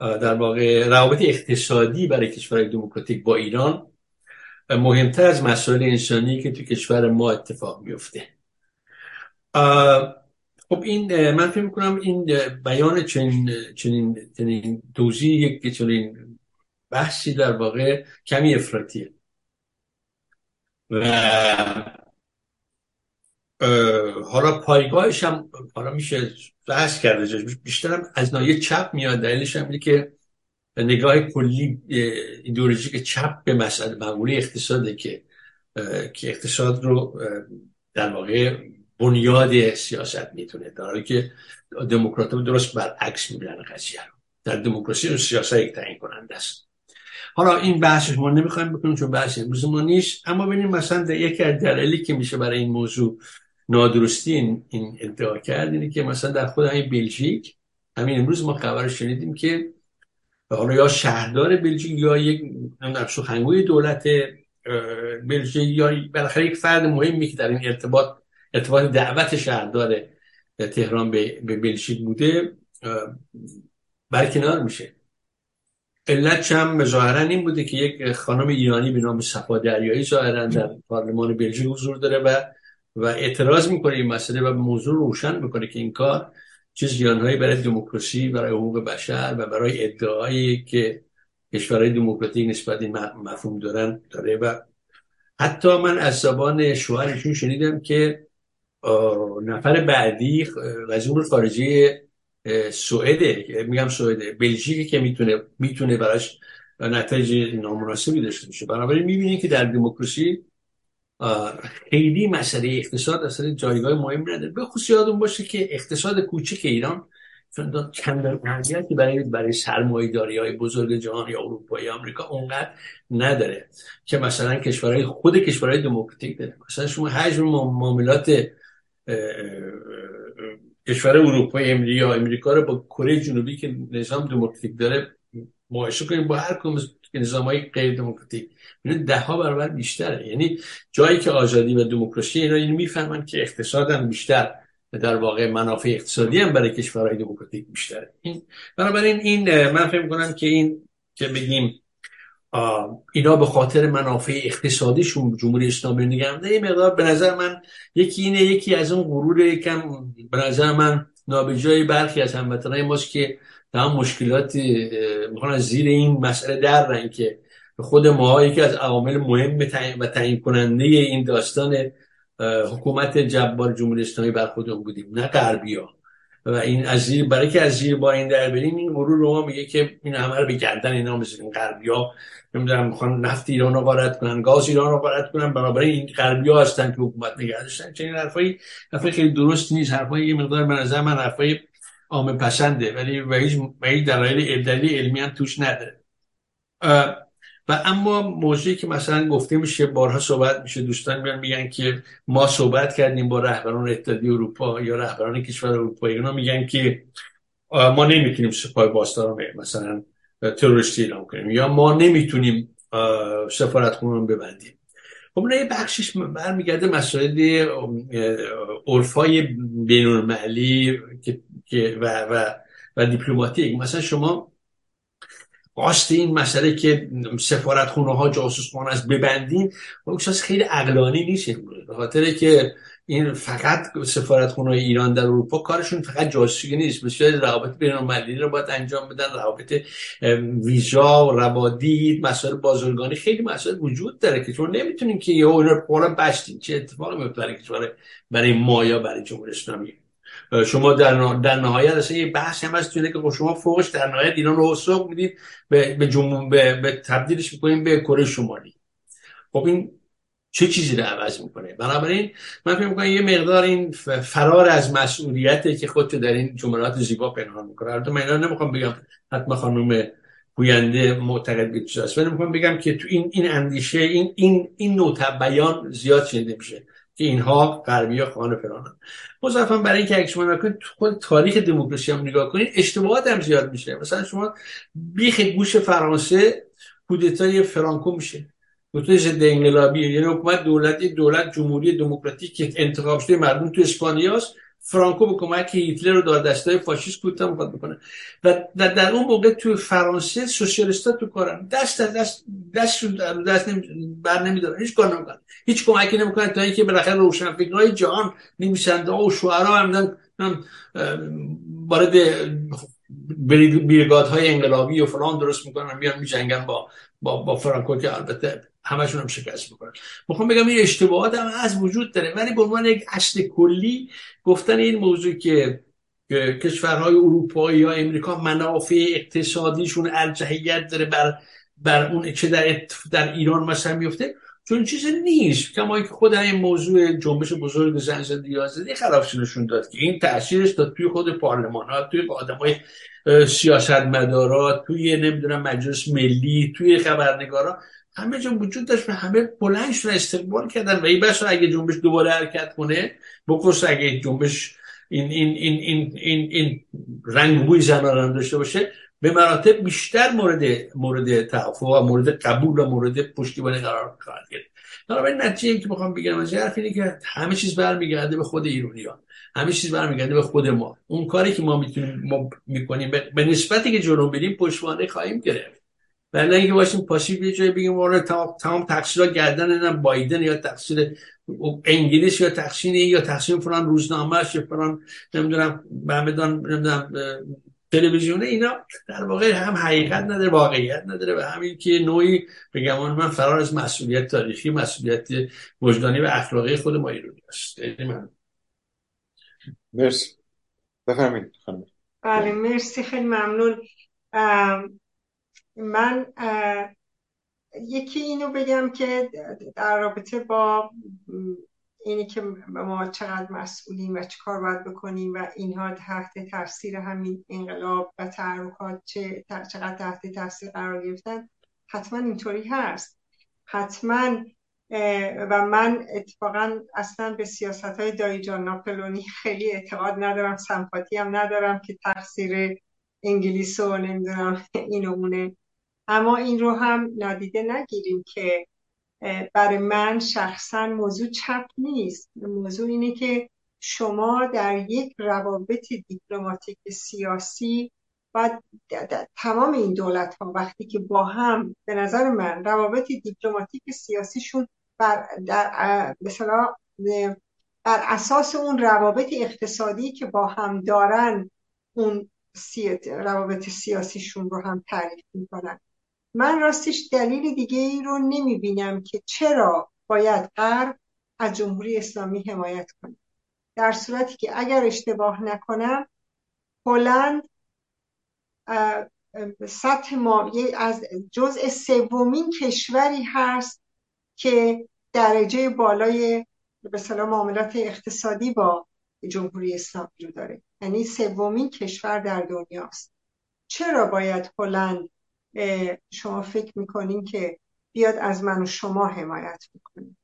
در واقع روابط اقتصادی برای کشورهای دموکراتیک با ایران مهمتر از مسائل انسانی که تو کشور ما اتفاق میفته خب این من فکر می‌کنم این بیان چنین چنین چنین توضیح یک چنین بحثی در واقع کمی افراطیه. و حالا پایگاهش هم حالا میشه بحث کرده بیشتر از نایه چپ میاد دلیلش هم که نگاه کلی ایدئولوژیک چپ به مسئله مقوله اقتصاده که که اقتصاد رو در واقع بنیاد سیاست می‌تونه در حالی که دموکرات درست برعکس می‌بینن قضیه رو. در دموکراسی سیاست یک تعیین کننده است. حالا این بحثش ما نمی‌خوایم بکنیم چون بحث امروز ما نیست. اما ببینیم مثلا در یکی از دلایلی که میشه برای این موضوع نادرستی این, این ادعا کرد اینه که مثلا در خود همین بلژیک همین امروز ما خبر شنیدیم که حالا یا شهردار بلژیک یا یک سخنگوی دولت بلژیک یا بالاخره یک فرد مهمی که در این ارتباط ارتباط دعوت شهردار تهران به بلژیک بوده برکنار میشه. علت چم ظاهرا این بوده که یک خانم ایرانی به نام صفا دریایی ظاهرا در پارلمان بلژیک حضور داره و و اعتراض می‌کنه این مسئله و موضوع روشن می‌کنه که این کار چه زیانهایی برای دموکراسی برای حقوق بشر و برای ادعایی که کشورهای دموکراتیک نسبت این مفهوم دارن داره و حتی من از زبان شوهرشون شنیدم که نفر بعدی وزیر خارجه سوئده. میگم سوئده. بلژیکی که می‌تونه می‌تونه براش نتایج نامناسبی داشته باشه. بنابراین می‌بینید که در دموکراسی خیلی مسئله اقتصاد اصلا جایگاه مهم نداره. به خصوص یادون باشه که اقتصاد کوچک ایران چندان اهمیتی برای برای سرمایه‌داری های بزرگ جهان یا اروپا یا آمریکا اونقدر نداره. که مثلا کشورهای خود کشورهای دموکراتیک داره. مثلا شما حجم معاملات کشور اروپای یا امریکا رو با کره جنوبی که نظام دموکراتیک داره مقایسه کنیم با هر کدوم نظام های غیر دموکراتیک. ده ها برابر بیشتره. یعنی جایی که آزادی و دموکراسی اینا اینو می‌فهمن که اقتصادم بیشتر در واقع منافع اقتصادی هم برای کشورهای دموکراتیک بیشتره. این بنابراین این من فکر کنم که این که بگیم اینا به خاطر منافع اقتصادیشون جمهوری اسلامی نگم نه مقدار به نظر من یکی اینه یکی از اون غرور یکم به نظر من نابجای برخی از هموطنهای ماست که تمام مشکلاتی می‌خوان زیر این مسئله در که خود ما یکی از عوامل مهم و تعیین کننده این داستان حکومت جبار جمهوری اسلامی بر خودمون بودیم نه غربیا و این از زیر برای که از زیر با این در بریم این غرور رو ما میگه که این همه رو به گردن اینا مثل غربیا نمی‌دونم می‌خوان نفت ایران رو وارد کنن گاز ایران رو وارد کنن بنابراین این غربیا هستن که حکومت نگه چنین حرفایی حرفای خیلی درست نیست. حرفای یه مقدار به نظر من حرفای عام پسنده ولی و هیچ دلایل علمی هم توش نداره. اما موضوعی که مثلا گفته میشه بارها صحبت میشه دوستان میان میگن که ما صحبت کردیم با رهبران اتحادیه اروپا یا رهبران کشور اروپایی. اینا میگن که ما نمی‌تونیم سپاه باستان مثلا تروریستی اعلام کنیم یا ما نمی‌تونیم سفارت رو ببندیم. خب یه بخشش برمیگرده مسائل عرفای بین که و, و, و دیپلماتیک. مثلا شما قاست این مسئله که سفارت خونه ها جاسوس خونه است ببندین احساس خیلی عقلانی نیست. به خاطر که این فقط سفارت خونه ایران در اروپا کارشون فقط جاسوسی نیست. بسیار روابط بین المللی رو باید انجام بدن روابط ویزا روادید مسائل بازرگانی. خیلی مسائل وجود داره که چون نمی‌تونین که یه اون رو بشتین چه اتفاقی میفته برای ما یا برای جمهوری اسلامی. شما در, در نهایت اصلا یه بحث هم هست که خب شما فوقش در نهایت ایران رو حسوق می‌دید به, به, جمعون به, به تبدیلش می‌کنیم به کره شمالی. خب این چه چیزی رو عوض می‌کنه؟ بنابراین من فکر می‌کنم یه مقدار این فرار از مسئولیته که خودتو در این جملات زیبا پنهان می‌کنه. البته من نمی‌خوام بگم حتما خانم گوینده معتقد به است ولی می‌خوام بگم که تو این این اندیشه این این این نوع بیان زیاد شنیده میشه. اینها غربی خانه فرانن مضافا برای اینکه اگه شما نکنید خود تاریخ دموکراسی هم نگاه کنید اشتباهات هم زیاد میشه. مثلا شما بیخ گوش فرانسه کودتای فرانکو میشه. کودتای ضد انقلابی یعنی حکومت دولت دولت جمهوری دموکراتیک که انتخاب شده مردم تو اسپانیاست. فرانکو به کمک هیتلر رو دار دستای فاشیست کوتاه می‌خواد بکنه. و در اون موقع تو فرانسه سوسیالیستا تو کارن. دست از دست دست رو دست بر نمیدارن. هیچ کار نمی‌کنن. هیچ کمکی نمی‌کنن تا اینکه بالاخره روشنفکرای جهان نویسنده ها و شعرا هم وارد های انقلابی و فلان درست می‌کنن. میان میجنگن با با, با فرانکو که البته همشون هم شکست می‌کنن می‌خوام بگم این اشتباهات هم از وجود داره ولی به عنوان یک اصل کلی گفتن این موضوع که کشورهای اروپایی یا امریکا منافع اقتصادیشون ارجحیت داره بر بر اون چه در, در ایران مثلا میفته چون چیز نیست. کما که خود این موضوع جنبش بزرگ زن زدی آزادی خلاف نشون داد که این تاثیرش داد توی خود پارلمان ها توی آدم های سیاستمدارا توی نمی‌دونم مجلس ملی توی خبرنگارا. همه جا وجود داشت و همه بلند شدن استقبال کردن و این بس اگه جنبش دوباره حرکت کنه بکرس اگه جنبش این این این این این, این رنگ بوی زنان داشته باشه به مراتب بیشتر مورد مورد توافق و مورد قبول و مورد پشتیبانی قرار خواهد گرفت. این نتیجه که بخوام بگم از حرف اینه که همه چیز برمیگرده به خود ایرانیان همه چیز برمیگرده به خود ما. اون کاری که ما می‌تونیم ما می‌کنیم به نسبتی که جلو بریم پشتوانه خواهیم گرفت. ولی اینکه باشیم پاسیو یه جایی بگیم والا تمام تقصیرها گردن بایدن یا تقصیر انگلیس یا تقصیر یا تقصیر فلان روزنامه یا فلان نمی‌دونم بهمدان نمی‌دونم تلویزیونه اینا در واقع هم حقیقت نداره واقعیت نداره و همین که نوعی بگم من فرار از مسئولیت تاریخی مسئولیت وجدانی و اخلاقی خود ما ایرانی است. من مرسی. بفرمایید خانم. بله مرسی خیلی ممنون. من یکی اینو بگم که در رابطه با اینی که ما چقدر مسئولیم و چه کار باید بکنیم و اینها تحت تاثیر همین انقلاب و تحرکات چه چقدر تحت تاثیر قرار گرفتن حتما اینطوری هست. حتما و من اتفاقا اصلا به سیاست های دایی جان ناپلونی خیلی اعتقاد ندارم سمپاتی هم ندارم که تقصیر انگلیس و نمی‌دونم اینو اما این رو هم نادیده نگیریم که برای من شخصا موضوع چپ نیست. موضوع اینه که شما در یک روابط دیپلماتیک سیاسی و تمام این دولت ها وقتی که با هم به نظر من روابط دیپلماتیک سیاسیشون بر در مثلا بر اساس اون روابط اقتصادی که با هم دارن اون روابط سیاسیشون رو هم تعریف می‌کنن. من راستش دلیل دیگه ای رو نمی بینم که چرا باید غرب از جمهوری اسلامی حمایت کنه. در صورتی که اگر اشتباه نکنم هلند سطح ما از جزء سومین کشوری هست که درجه بالای به معاملات اقتصادی با جمهوری اسلامی رو داره. یعنی سومین کشور در دنیاست چرا باید هلند شما فکر می‌کنین که بیاد از من و شما حمایت می‌کنه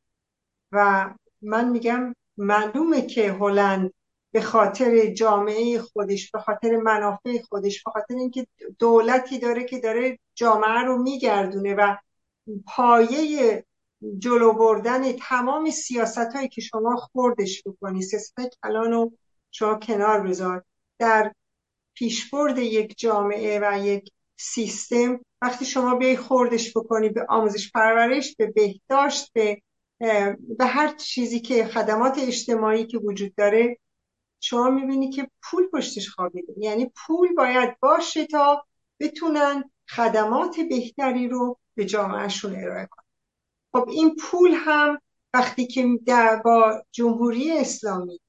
و من میگم معلومه که هلند به خاطر جامعه خودش به خاطر منافع خودش به خاطر اینکه دولتی داره که داره جامعه رو میگردونه و پایه جلو بردن تمام سیاست هایی که شما خوردش بکنی. سیاست کلان رو شما کنار بذار. در پیشبرد یک جامعه و یک سیستم. وقتی شما بیای خوردش بکنی به آموزش پرورش به بهداشت به به هر چیزی که خدمات اجتماعی که وجود داره شما می‌بینی که پول پشتش خوابیده. یعنی پول باید باشه تا بتونن خدمات بهتری رو به جامعهشون ارائه کنن. خب این پول هم وقتی که با جمهوری اسلامی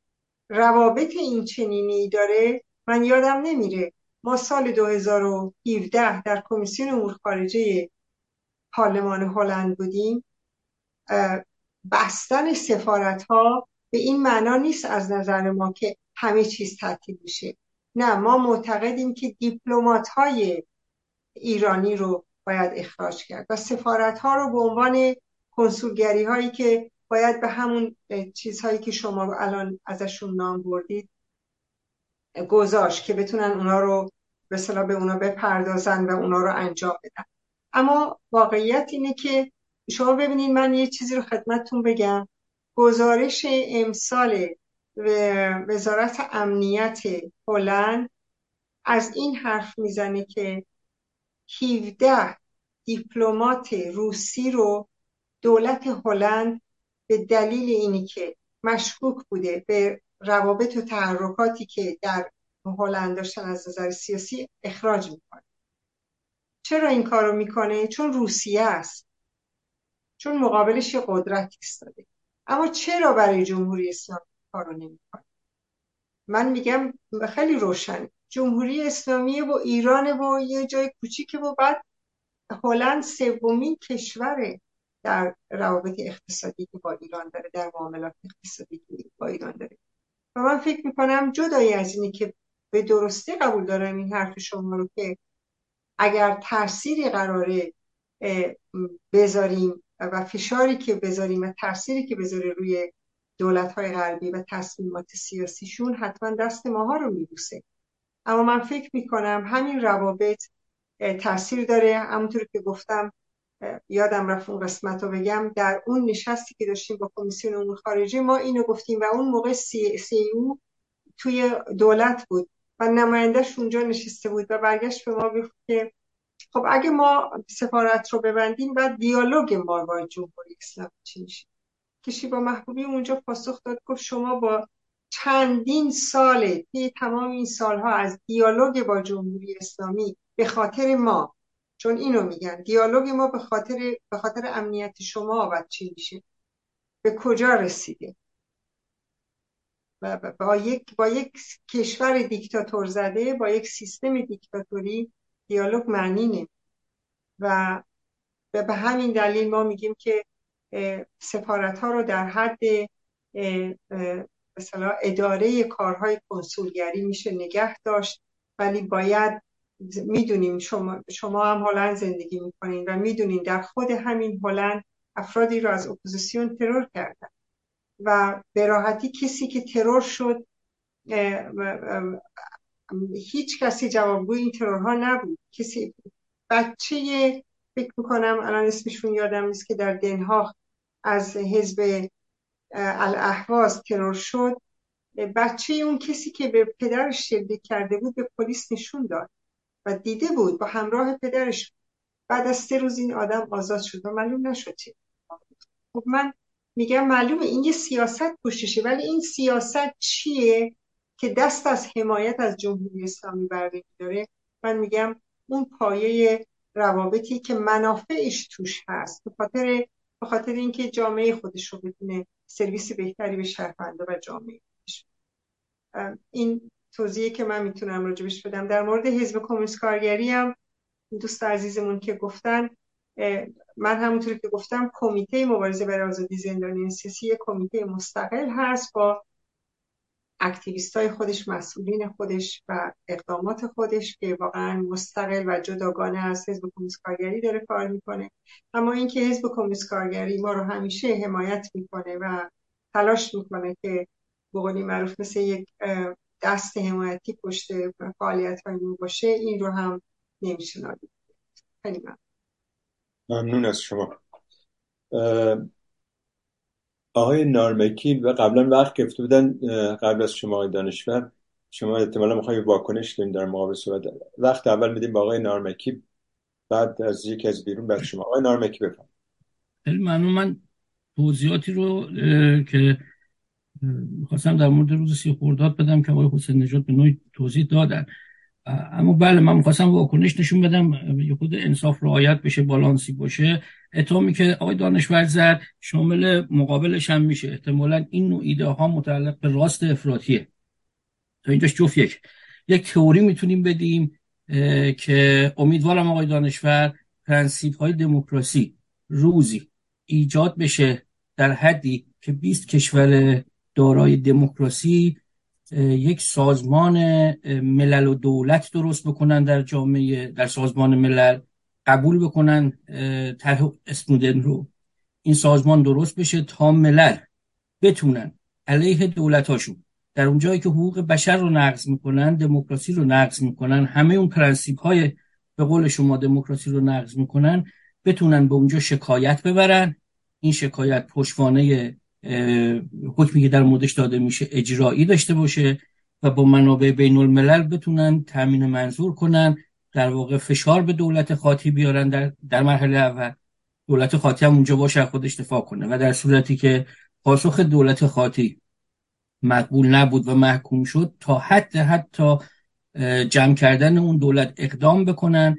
روابط این چنینی داره من یادم نمیره ما سال 2017 در کمیسیون امور خارجه پارلمان هلند بودیم. بستن سفارت ها به این معنا نیست از نظر ما که همه چیز تعطیل میشه. نه ما معتقدیم که دیپلمات های ایرانی رو باید اخراج کرد و سفارت ها رو به عنوان کنسولگری هایی که باید به همون چیزهایی که شما الان ازشون نام بردید گذاشت که بتونن اونا رو به صلاح به اونا بپردازن و اونا رو انجام بدن. اما واقعیت اینه که شما ببینید من یه چیزی رو خدمتتون بگم. گزارش امسال وزارت امنیت هلند از این حرف می‌زنه که 17 دیپلمات روسی رو دولت هلند به دلیل اینی که مشکوک بوده به روابط و تحرکاتی که در هلند داشتن از نظر سیاسی اخراج می‌کنه. چرا این کارو می‌کنه؟ چون روسیه است. چون مقابلش یه قدرت ایستاده. اما چرا برای جمهوری اسلامی کارو نمی‌کنه؟ من میگم خیلی روشن جمهوری اسلامی و ایران و یه جای کوچیکه و بعد هلند سومین کشوره در روابط اقتصادی که با ایران داره در معاملات اقتصادی با ایران داره. و من فکر می‌کنم جدایی از اینی که به درستی قبول دارم این حرف شما رو که اگر تأثیری قراره بذاریم و فشاری که بذاریم و تأثیری که بذاره روی دولت های غربی و تصمیمات سیاسیشون حتما دست ماها رو میبوسه. اما من فکر می‌کنم همین روابط تاثیر داره. همونطور که گفتم یادم رفت اون قسمت رو بگم. در اون نشستی که داشتیم با کمیسیون امور خارجی ما اینو گفتیم و اون موقع سی, سی او توی دولت بود و نمایندهش اونجا نشسته بود و برگشت به ما گفت که خب اگه ما سفارت رو ببندیم بعد دیالوگ ما با جمهوری اسلامی چی میشه؟ کشی با محبوبی اونجا پاسخ داد گفت شما با چندین ساله طی تمام این سالها از دیالوگ با جمهوری اسلامی به خاطر ما چون اینو میگن. دیالوگ ما به خاطر به خاطر امنیت شما و چی میشه؟ به کجا رسیده؟ و با یک با یک کشور دیکتاتور زده با یک سیستم دیکتاتوری دیالوگ معنی نمی و به همین دلیل ما میگیم که سفارت ها رو در حد مثلا اداره کارهای کنسولگری میشه نگه داشت ولی باید می‌دونیم شما, شما هم هلند زندگی می‌کنین و می‌دونین در خود همین هلند افرادی رو از اپوزیسیون ترور کردن و به راحتی کسی که ترور شد هیچ کسی جوابگوی این ترورها نبود. کسی بچه فکر می‌کنم الان اسمشون یادم نیست که در دنهاخ از حزب الاحواز ترور شد. بچه اون کسی که به پدرش شلیک کرده بود به پلیس نشون داد. و دیده بود با همراه پدرش. بعد از سه روز این آدم آزاد شد و معلوم نشد چی. خب من میگم معلومه این یه سیاست پشتشه ولی این سیاست چیه که دست از حمایت از جمهوری اسلامی برمی داره من میگم اون پایه روابطی که منافعش توش هست به خاطر به خاطر اینکه جامعه خودش رو بتونه سرویس بهتری به شهروندا و جامعه این توضیحی که من می‌تونم راجبش بدم. در مورد حزب کمونیست کارگری هم دوست عزیزمون که گفتن من همونطوری که گفتم کمیته مبارزه برای آزادی زندانی سیاسی کمیته مستقل هست با اکتیویست های خودش مسئولین خودش و اقدامات خودش که واقعا مستقل و جداگانه از حزب کمونیست کارگری داره کار می‌کنه. اما اینکه حزب کمونیست کارگری ما رو همیشه حمایت می‌کنه و تلاش می‌کنه که بقولی معروف مثل یک دست حمایتی پشت فعالیت های باشه این رو هم نمیشه نادید خیلی ممنون. از شما. آقای نارمکی و قبلا وقت گفته بودن قبل از شما آقای دانشور شما احتمالا می‌خوای واکنش داریم در مقابل صحبت. وقت اول میدیم با آقای نارمکی بعد از یکی از بیرون بعد شما. آقای نارمکی بفهم خیلی ممنون. من توضیحاتی رو که خواستم در مورد روز سی خورداد بدم که آقای حسین نجات به نوعی توضیح دادن. اما بله من خواستم واکنش نشون بدم یه خود انصاف رعایت بشه بالانسی باشه. اتهامی که آقای دانشور زد شامل مقابلش هم میشه. احتمالا این نوع ایده ها متعلق به راست افراطیه. تا اینجاش جفت یک. یک تئوری می‌تونیم بدیم که امیدوارم آقای دانشور پرنسیپ های دموکراسی روزی ایجاد بشه در حدی که 20 کشور دارای دموکراسی یک سازمان ملل و دولت درست بکنن در جامعه در سازمان ملل قبول بکنن طرح اسمودن رو. این سازمان درست بشه تا ملل بتونن علیه دولتاشون. در اونجایی که حقوق بشر رو نقض می‌کنن دموکراسی رو نقض می‌کنن همه اون پرنسیپ های به قول شما دموکراسی رو نقض می‌کنن بتونن به اونجا شکایت ببرن. این شکایت پشوانه حکمی که در موردش داده میشه اجرایی داشته باشه و با منابع بین الملل بتونن تامین منظور کنن در واقع فشار به دولت خاطی بیارن در, در مرحله اول. دولت خاطی هم اونجا باشه خودش دفاع کنه. و در صورتی که پاسخ دولت خاطی مقبول نبود و محکوم شد تا حد حتی جمع کردن اون دولت اقدام بکنن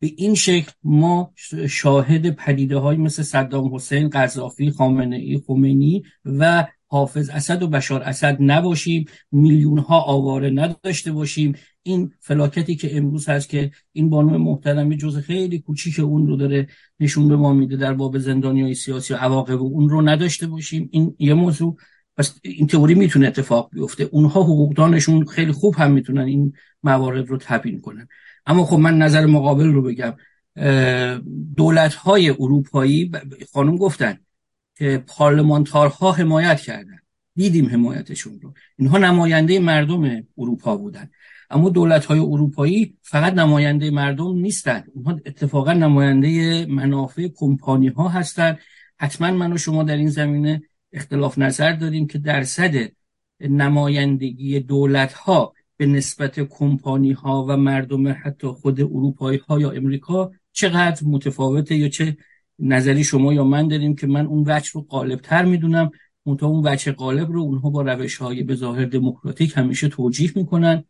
به این شکل ما شاهد پدیده های مثل صدام حسین قذافی خامنه ای خمینی و حافظ اسد و بشار اسد نباشیم. میلیون ها آواره نداشته باشیم. این فلاکتی که امروز هست که این بانو محترمی جز خیلی کوچیک اون رو داره نشون به ما میده در باب زندانی های سیاسی و عواقب اون رو نداشته باشیم. این یه موضوع. پس این تئوری می‌تونه اتفاق بیفته. اونها حقوقدانشون خیلی خوب هم می‌تونن این موارد رو تبیین کنن. اما خب من نظر مقابل رو بگم دولت های اروپایی خانم گفتن که پارلمانتارها حمایت کردن. دیدیم حمایتشون رو. اینها نماینده مردم اروپا بودن. اما دولت های اروپایی فقط نماینده مردم نیستن. اونها اتفاقا نماینده منافع کمپانی ها هستن. حتما من و شما در این زمینه اختلاف نظر داریم که درصد نمایندگی دولت ها به نسبت کمپانی ها و مردم حتی خود اروپایی ها یا امریکا چقدر متفاوته یا چه نظری شما یا من داریم که من اون وجه رو قالب تر می‌دونم. منتها اون وجه قالب رو اونها با روش های به ظاهر دموکراتیک همیشه توجیه می‌کنن.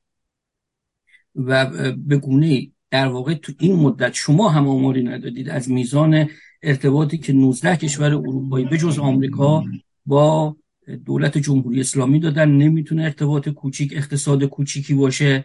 و به گونه در واقع تو این مدت شما هم آماری ندادید. از میزان ارتباطی که 19 کشور اروپایی به جز آمریکا با دولت جمهوری اسلامی دادن. نمی‌تونه ارتباط کوچیک اقتصاد کوچیکی باشه.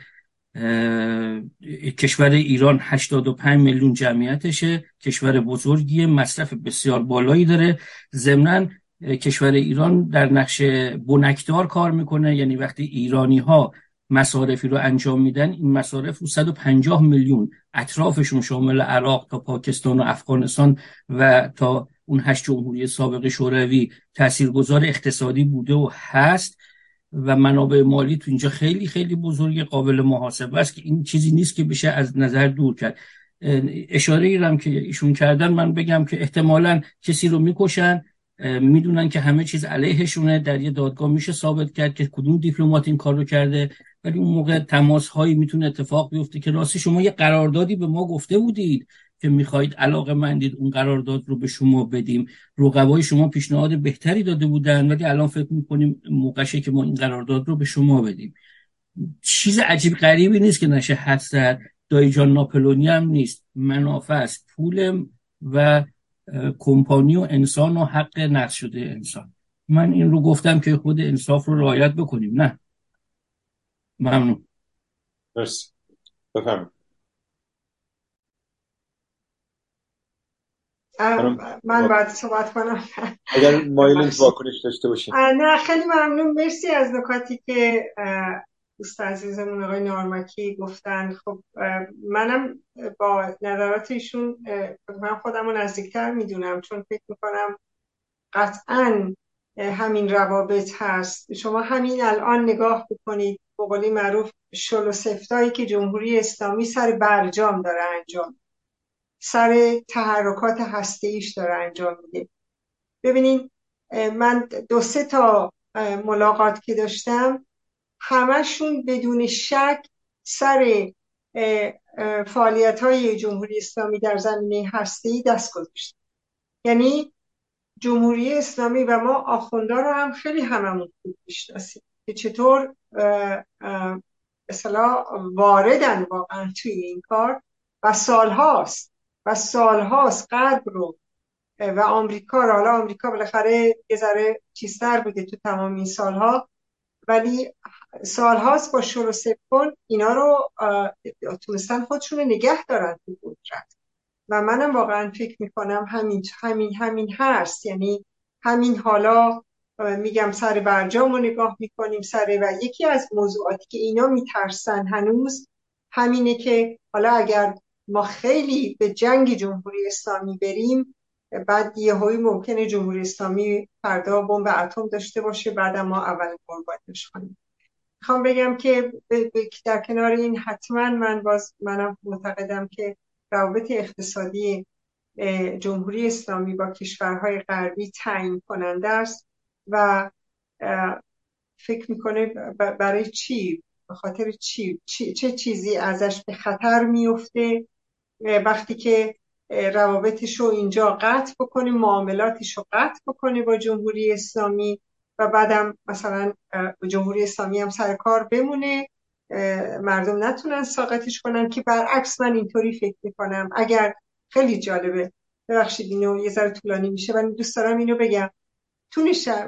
کشور ایران 85 میلیون جمعیتشه. کشور بزرگیه مصرف بسیار بالایی داره. ضمنا کشور ایران در نقش بنکدار کار می‌کنه. یعنی وقتی ایرانی ها مصارفی رو انجام میدن این مصارف رو 150 میلیون اطرافشون شامل عراق تا پاکستان و افغانستان و تا اون هشت جمهوری سابق شوروی تاثیرگذار اقتصادی بوده و هست و منابع مالی تو اینجا خیلی خیلی بزرگ قابل محاسبه است که این چیزی نیست که بشه از نظر دور کرد. اشاره ای هم که ایشون کردن من بگم که احتمالا کسی رو می‌کشن می‌دونن که همه چیز علیهشونه در یه دادگاه میشه ثابت کرد که کدوم دیپلمات این کار رو کرده. ولی اون موقع تماس هایی می‌تونه اتفاق بیفته که راستی شما یه قراردادی به ما گفته بودید. که می‌خواهید علاقه مندید اون قرارداد رو به شما بدیم. رقبای شما پیشنهاد بهتری داده بودن ولی الان فکر می‌کنیم موقعشه که ما این قرارداد رو به شما بدیم. چیز عجیب غریبی نیست که نشه حد زد. دایجان ناپلونی هم نیست. منافع است پول و کمپانی و انسان و حق نقص شده انسان. من این رو گفتم که خود انصاف رو رعایت بکنیم. نه. ممنون. مرسی. بفرمایید. من باید صحبت کنم. اگر مایل واکنش داشته باشین. نه خیلی ممنون. مرسی از نکاتی که دوست عزیزمون آقای نارمکی گفتن. خب منم با نظرات ایشون من خودم رو نزدیکتر می‌دونم چون فکر می‌کنم قطعا همین روابط هست. شما همین الان نگاه بکنید بقولی معروف شل و سفتایی که جمهوری اسلامی سر برجام داره انجام سر تحرکات هسته ایش داره انجام میده. ببینید من دو سه تا ملاقات که داشتم همشون بدون شک سر فعالیت های جمهوری اسلامی در زمینه هسته ای دست گذاشت یعنی جمهوری اسلامی و ما آخوندا رو هم خیلی هممون خوب می‌شناسیم که چطور مثلا واردن واقعا توی این کار و سالهاست. و سالهاست قلب رو و آمریکا رو. حالا آمریکا بالاخره یه ذره چیزتر بوده تو تمام این سالها. ولی سالهاست با شروع سپن اینا رو تونستن خودشون رو نگه دارن تو قدرت. و منم واقعا فکر می‌کنم همین همین همین هست. یعنی همین حالا میگم سر برجام رو نگاه می‌کنیم سر و یکی از موضوعاتی که اینا میترسن هنوز همینه که حالا اگر ما خیلی به جنگ جمهوری اسلامی بریم بعد یه هایی ممکنه جمهوری اسلامی فردا بمب اتم داشته باشه بعد ما اول قربانش کنیم. می‌خوام بگم که در کنار این حتما من باز منم معتقدم که روابط اقتصادی جمهوری اسلامی با کشورهای غربی تعیین کننده است و فکر می‌کنه برای چی؟ به خاطر چی؟ چه چیزی ازش به خطر میفته وقتی که روابطش رو اینجا قطع بکنه معاملاتش رو قطع بکنه با جمهوری اسلامی و بعدم مثلا جمهوری اسلامی هم سر کار بمونه. مردم نتونن ساقتش کنن که برعکس من اینطوری فکر می‌کنم. اگر خیلی جالبه. ببخشید اینو یه ذره طولانی میشه ولی دوست دارم اینو بگم. تو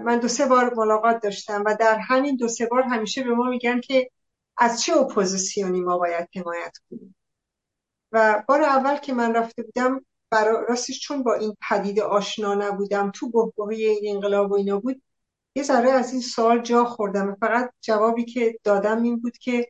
من دو سه بار ملاقات داشتم و در همین دو سه بار همیشه به ما میگن که از چه اپوزیسیونی ما باید حمایت کنیم. و بار اول که من رفته بودم برای راستش چون با این پدیده آشنا نبودم تو بحبوحه این انقلاب و اینا بود یه ذره از این سوال جا خوردم. فقط جوابی که دادم این بود که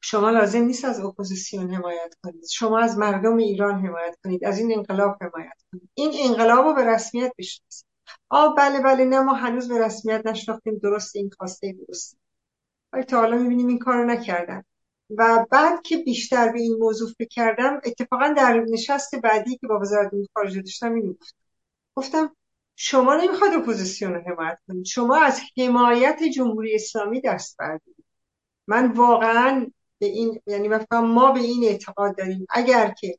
شما لازم نیست از اپوزیسیون حمایت کنید. شما از مردم ایران حمایت کنید از این انقلاب حمایت کنید. این انقلاب رو به رسمیت بشناسید. آ بله بله نه ما هنوز به رسمیت نشناختیم درست این خواسته درست ولی تا حالا می‌بینیم این کارو نکردن. و بعد که بیشتر به این موضوع فکر کردم اتفاقا در نشست بعدی که با وزارت خارجه داشتم اینو گفتم شما نمی‌خواد اپوزیسیون رو حمایت کنید. شما از حمایت جمهوری اسلامی دست بردید من واقعا به این یعنی ما به این اعتقاد داریم. اگر که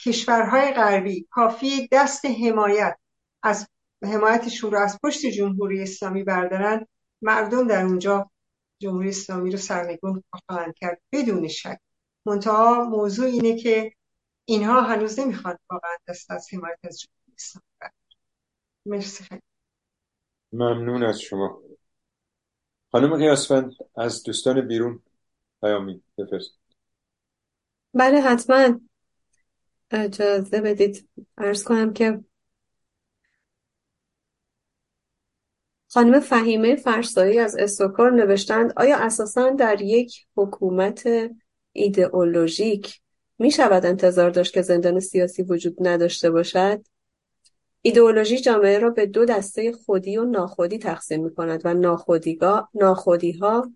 کشورهای غربی کافی دست حمایت از حمایتشون رو از پشت جمهوری اسلامی بردارن مردم در اونجا جمهوری اسلامی رو سرنگون خواهند کرد بدون شک. منتها موضوع اینه که اینها هنوز نمی‌خوان واقعا دست از حمایت از جمهوری اسلامی مرسی خیلی. ممنون از شما. خانم قیاسفند از دوستان بیرون پیامی بفرست بله حتما. اجازه بدید. ارز کنم که خانم فهیمه فرسایی از استوکار نوشتند آیا اساسا در یک حکومت ایدئولوژیک می شود انتظار داشت که زندان سیاسی وجود نداشته باشد؟ ایدئولوژی جامعه را به دو دسته خودی و ناخودی تقسیم می کند و ناخودی ها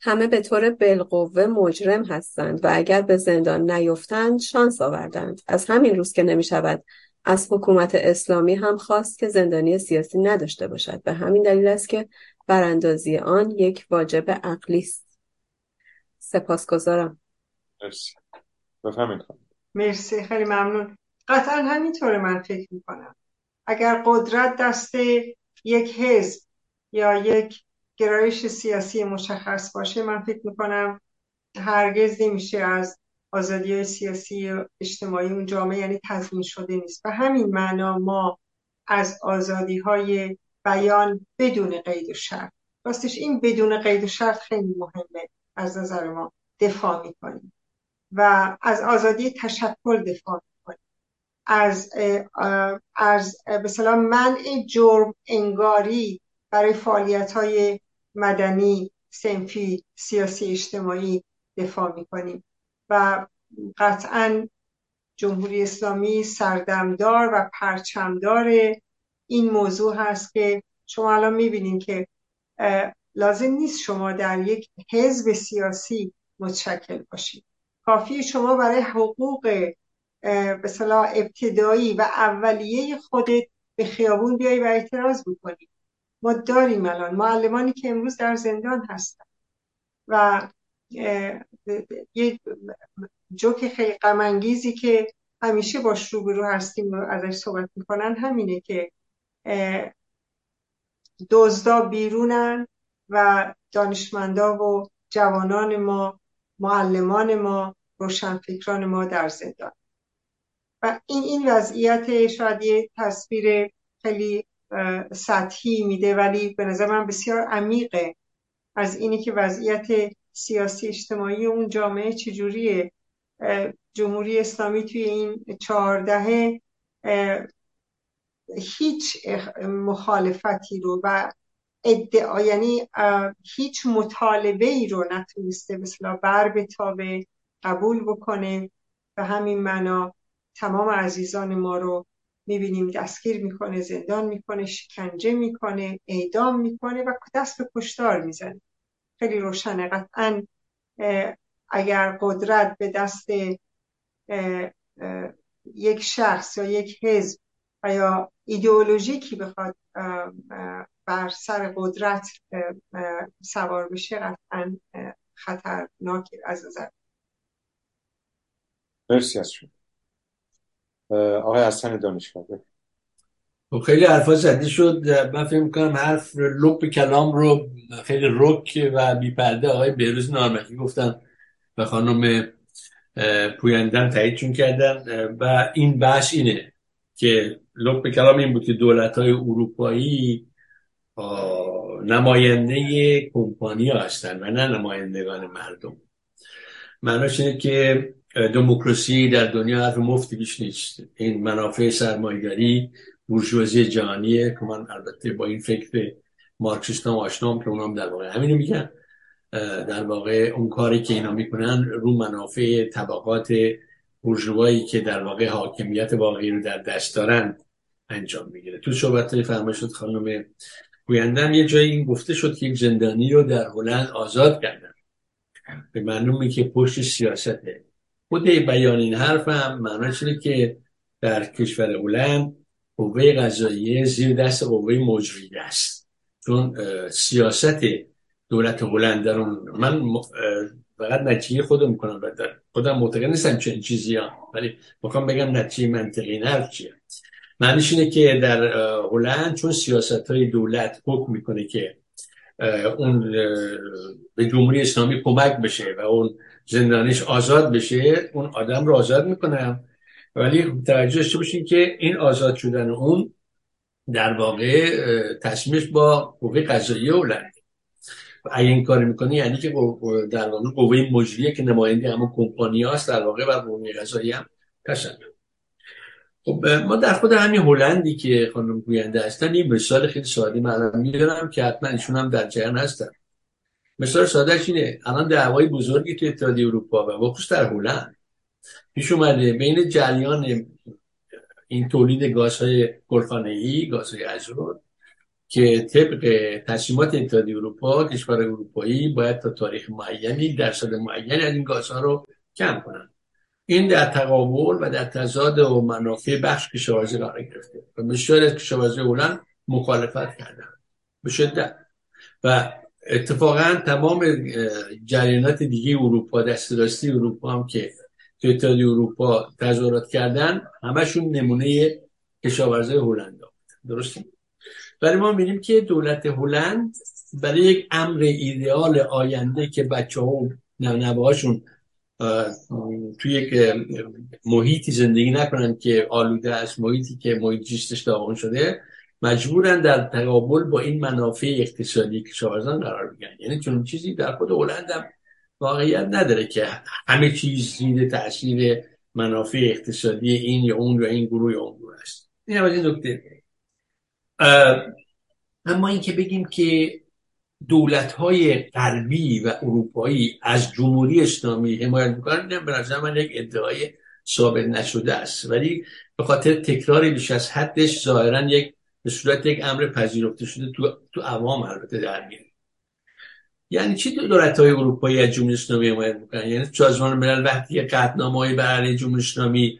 همه به طور بالقوه مجرم هستند و اگر به زندان نیفتند شانس آوردند از همین روز که نمی شود از حکومت اسلامی هم خواست که زندانی سیاسی نداشته باشد. به همین دلیل است که براندازی آن یک واجب عقلی است. سپاسگزارم. مرسی. بفهمید مرسی. خیلی ممنون. قطعا همینطوره من فکر می‌کنم. اگر قدرت دست یک حزب یا یک گرایش سیاسی مشخص باشه من فکر می‌کنم هرگز نمیشه از آزادی سیاسی اجتماعی اون جامعه یعنی تضمین شده نیست. و همین معنا ما از آزادی های بیان بدون قید و شرط راستش این بدون قید و شرط خیلی مهمه از نظر ما دفاع می‌کنیم و از آزادی تشکل دفاع می‌کنیم. از از به منع جرم انگاری برای فعالیت های مدنی سنفی سیاسی اجتماعی دفاع می‌کنیم. و قطعا جمهوری اسلامی سردمدار و پرچمدار این موضوع هست که شما الان می‌بینید که لازم نیست شما در یک حزب سیاسی متشکل باشید. کافی شما برای حقوق به ابتدایی و اولیه خودت به خیابون بیایی و اعتراض بکنید ما داریم الان. معلمانی که امروز در زندان هستن. و یه جوک خیلی غمانگیزی که همیشه باش روبرو هستیم و ازش صحبت می‌کنن همینه که دزدا بیرونن و دانشمندا و جوانان ما معلمان ما روشنفکران ما در زندان. و این این وضعیت شاید یه تصویر خیلی سطحی میده ولی به نظر من بسیار عمیقه. از اینی که وضعیت سیاسی اجتماعی اون جامعه چجوریه؟ جمهوری اسلامی توی این چهاردهه هیچ مخالفتی رو و ادعا یعنی هیچ مطالبه ای رو نتونسته مثلا بر به قبول بکنه و همین معنا تمام عزیزان ما رو می‌بینیم دستگیر می‌کنه زندان می‌کنه شکنجه می‌کنه اعدام می‌کنه و دست به کشتار می‌زنه. خیلی روشنه. قطعا اگر قدرت به دست یک شخص یا یک حزب و یا ایدئولوژیکی بخواد بر سر قدرت سوار بشه قطعا خطرناک از نظر مرسی از شما. آقای حسن دانشگاه خیلی حرفا زده شد. من فکر کنم حرف لب کلام رو خیلی رک و بیپرده آقای بهروز نارمکی گفتن و خانم پویندن تاییدشون کردن. و این بحث اینه که لب کلام این بود که دولت های اروپایی نماینده کمپانی هستن و نه نمایندگان مردم. معناش اینه که دموکراسی در دنیا حرف مفتی بیش نیست. این منافع سرمایگری بورژوازی جهانیه که من البته با این فکر مارکسیست هم آشنام که اونام در واقع همینو میگن. در واقع اون کاری که اینا می‌کنن رو منافع طبقات بورژوایی که در واقع حاکمیت واقعی رو در دست دارن انجام می‌گیره. تو صحبت فرمایشات خانم گویندم. یه جایی این گفته شد که یک زندانی رو در هلند آزاد کردن. به معلومه که پشت سیاسته خود بیان این حرف هم اینه که در کشور هلند قوه قضاییه زیر دست قوه مجریه است. چون سیاست دولت هلند در اون من فقط نتیجه خودم می‌کنم خودم معتقد نیستم چه چیزی ها ولی می‌خوام بگم نتیجه منطقی نرف چیه. معنیش اینه که در هلند چون سیاست های دولت حکم می‌کنه که اون به جمهوری اسلامی کمک بشه و اون زندانش آزاد بشه اون آدم رو آزاد می‌کنم ولی توجه داشته باشین که این آزاد شدن اون در واقع تصمیمش با قوه قضایی هلند. اگه این کار می‌کنه یعنی که در واقع قوه مجریه که نماینده همون کمپانی هاست در واقع بر قوه قضایی هم تسلط خب ما در خود همین هلندی که خانم گوینده هستن این مثال خیلی ساده من می‌دونم که حتما ایشون هم در جریان هستن. مثال ساده اینه الان دعوای بزرگی تو اتحادیه اروپا و بخصوص در هلند پیش اومده. بین جریان این تولید گازهای گلخانه‌ای گازهای ازرود که طبق تصمیمات اتحادیه اروپا کشور اروپایی باید تا تاریخ معینی درصد معینی از این گازها رو کم کنن. این در تقابل و در تضاد و منافع بخش کشاورزی قرار گرفته و بسیاری از کشاورزی هلند مخالفت کردن. به شدت. و اتفاقا تمام جریانات دیگه اروپا دست راستی اروپا هم که تو اتحادیه اروپا تظاهرات کردن همشون نمونه کشاورزی هلند درسته؟ ولی ما می‌بینیم که دولت هلند برای یک امر ایدئال آینده که بچه ها و توی یک محیطی زندگی نکنن که آلوده است محیطی که محیط جیستش داغون شده مجبورن در تقابل با این منافع اقتصادی کشاورزان قرار بگیرن. یعنی چون چیزی در خود هلند هم واقعیت نداره که همه چیز زیر تاثیر منافع اقتصادی این یا اون یا این گروه یا اون گروه است. این هم این نکته. اما اینکه بگیم که دولت های غربی و اروپایی از جمهوری اسلامی حمایت می‌کنن به نظر من یک ادعای ثابت نشده است. ولی به خاطر تکرار بیش از حدش ظاهرا یک به صورت یک امر پذیرفته شده تو تو عوام البته در میاد یعنی چی دولت های اروپایی از جمهوری اسلامی حمایت می‌کنن؟ یعنی سازمان ملل وقتی قطعنامه های برای جمهوری اسلامی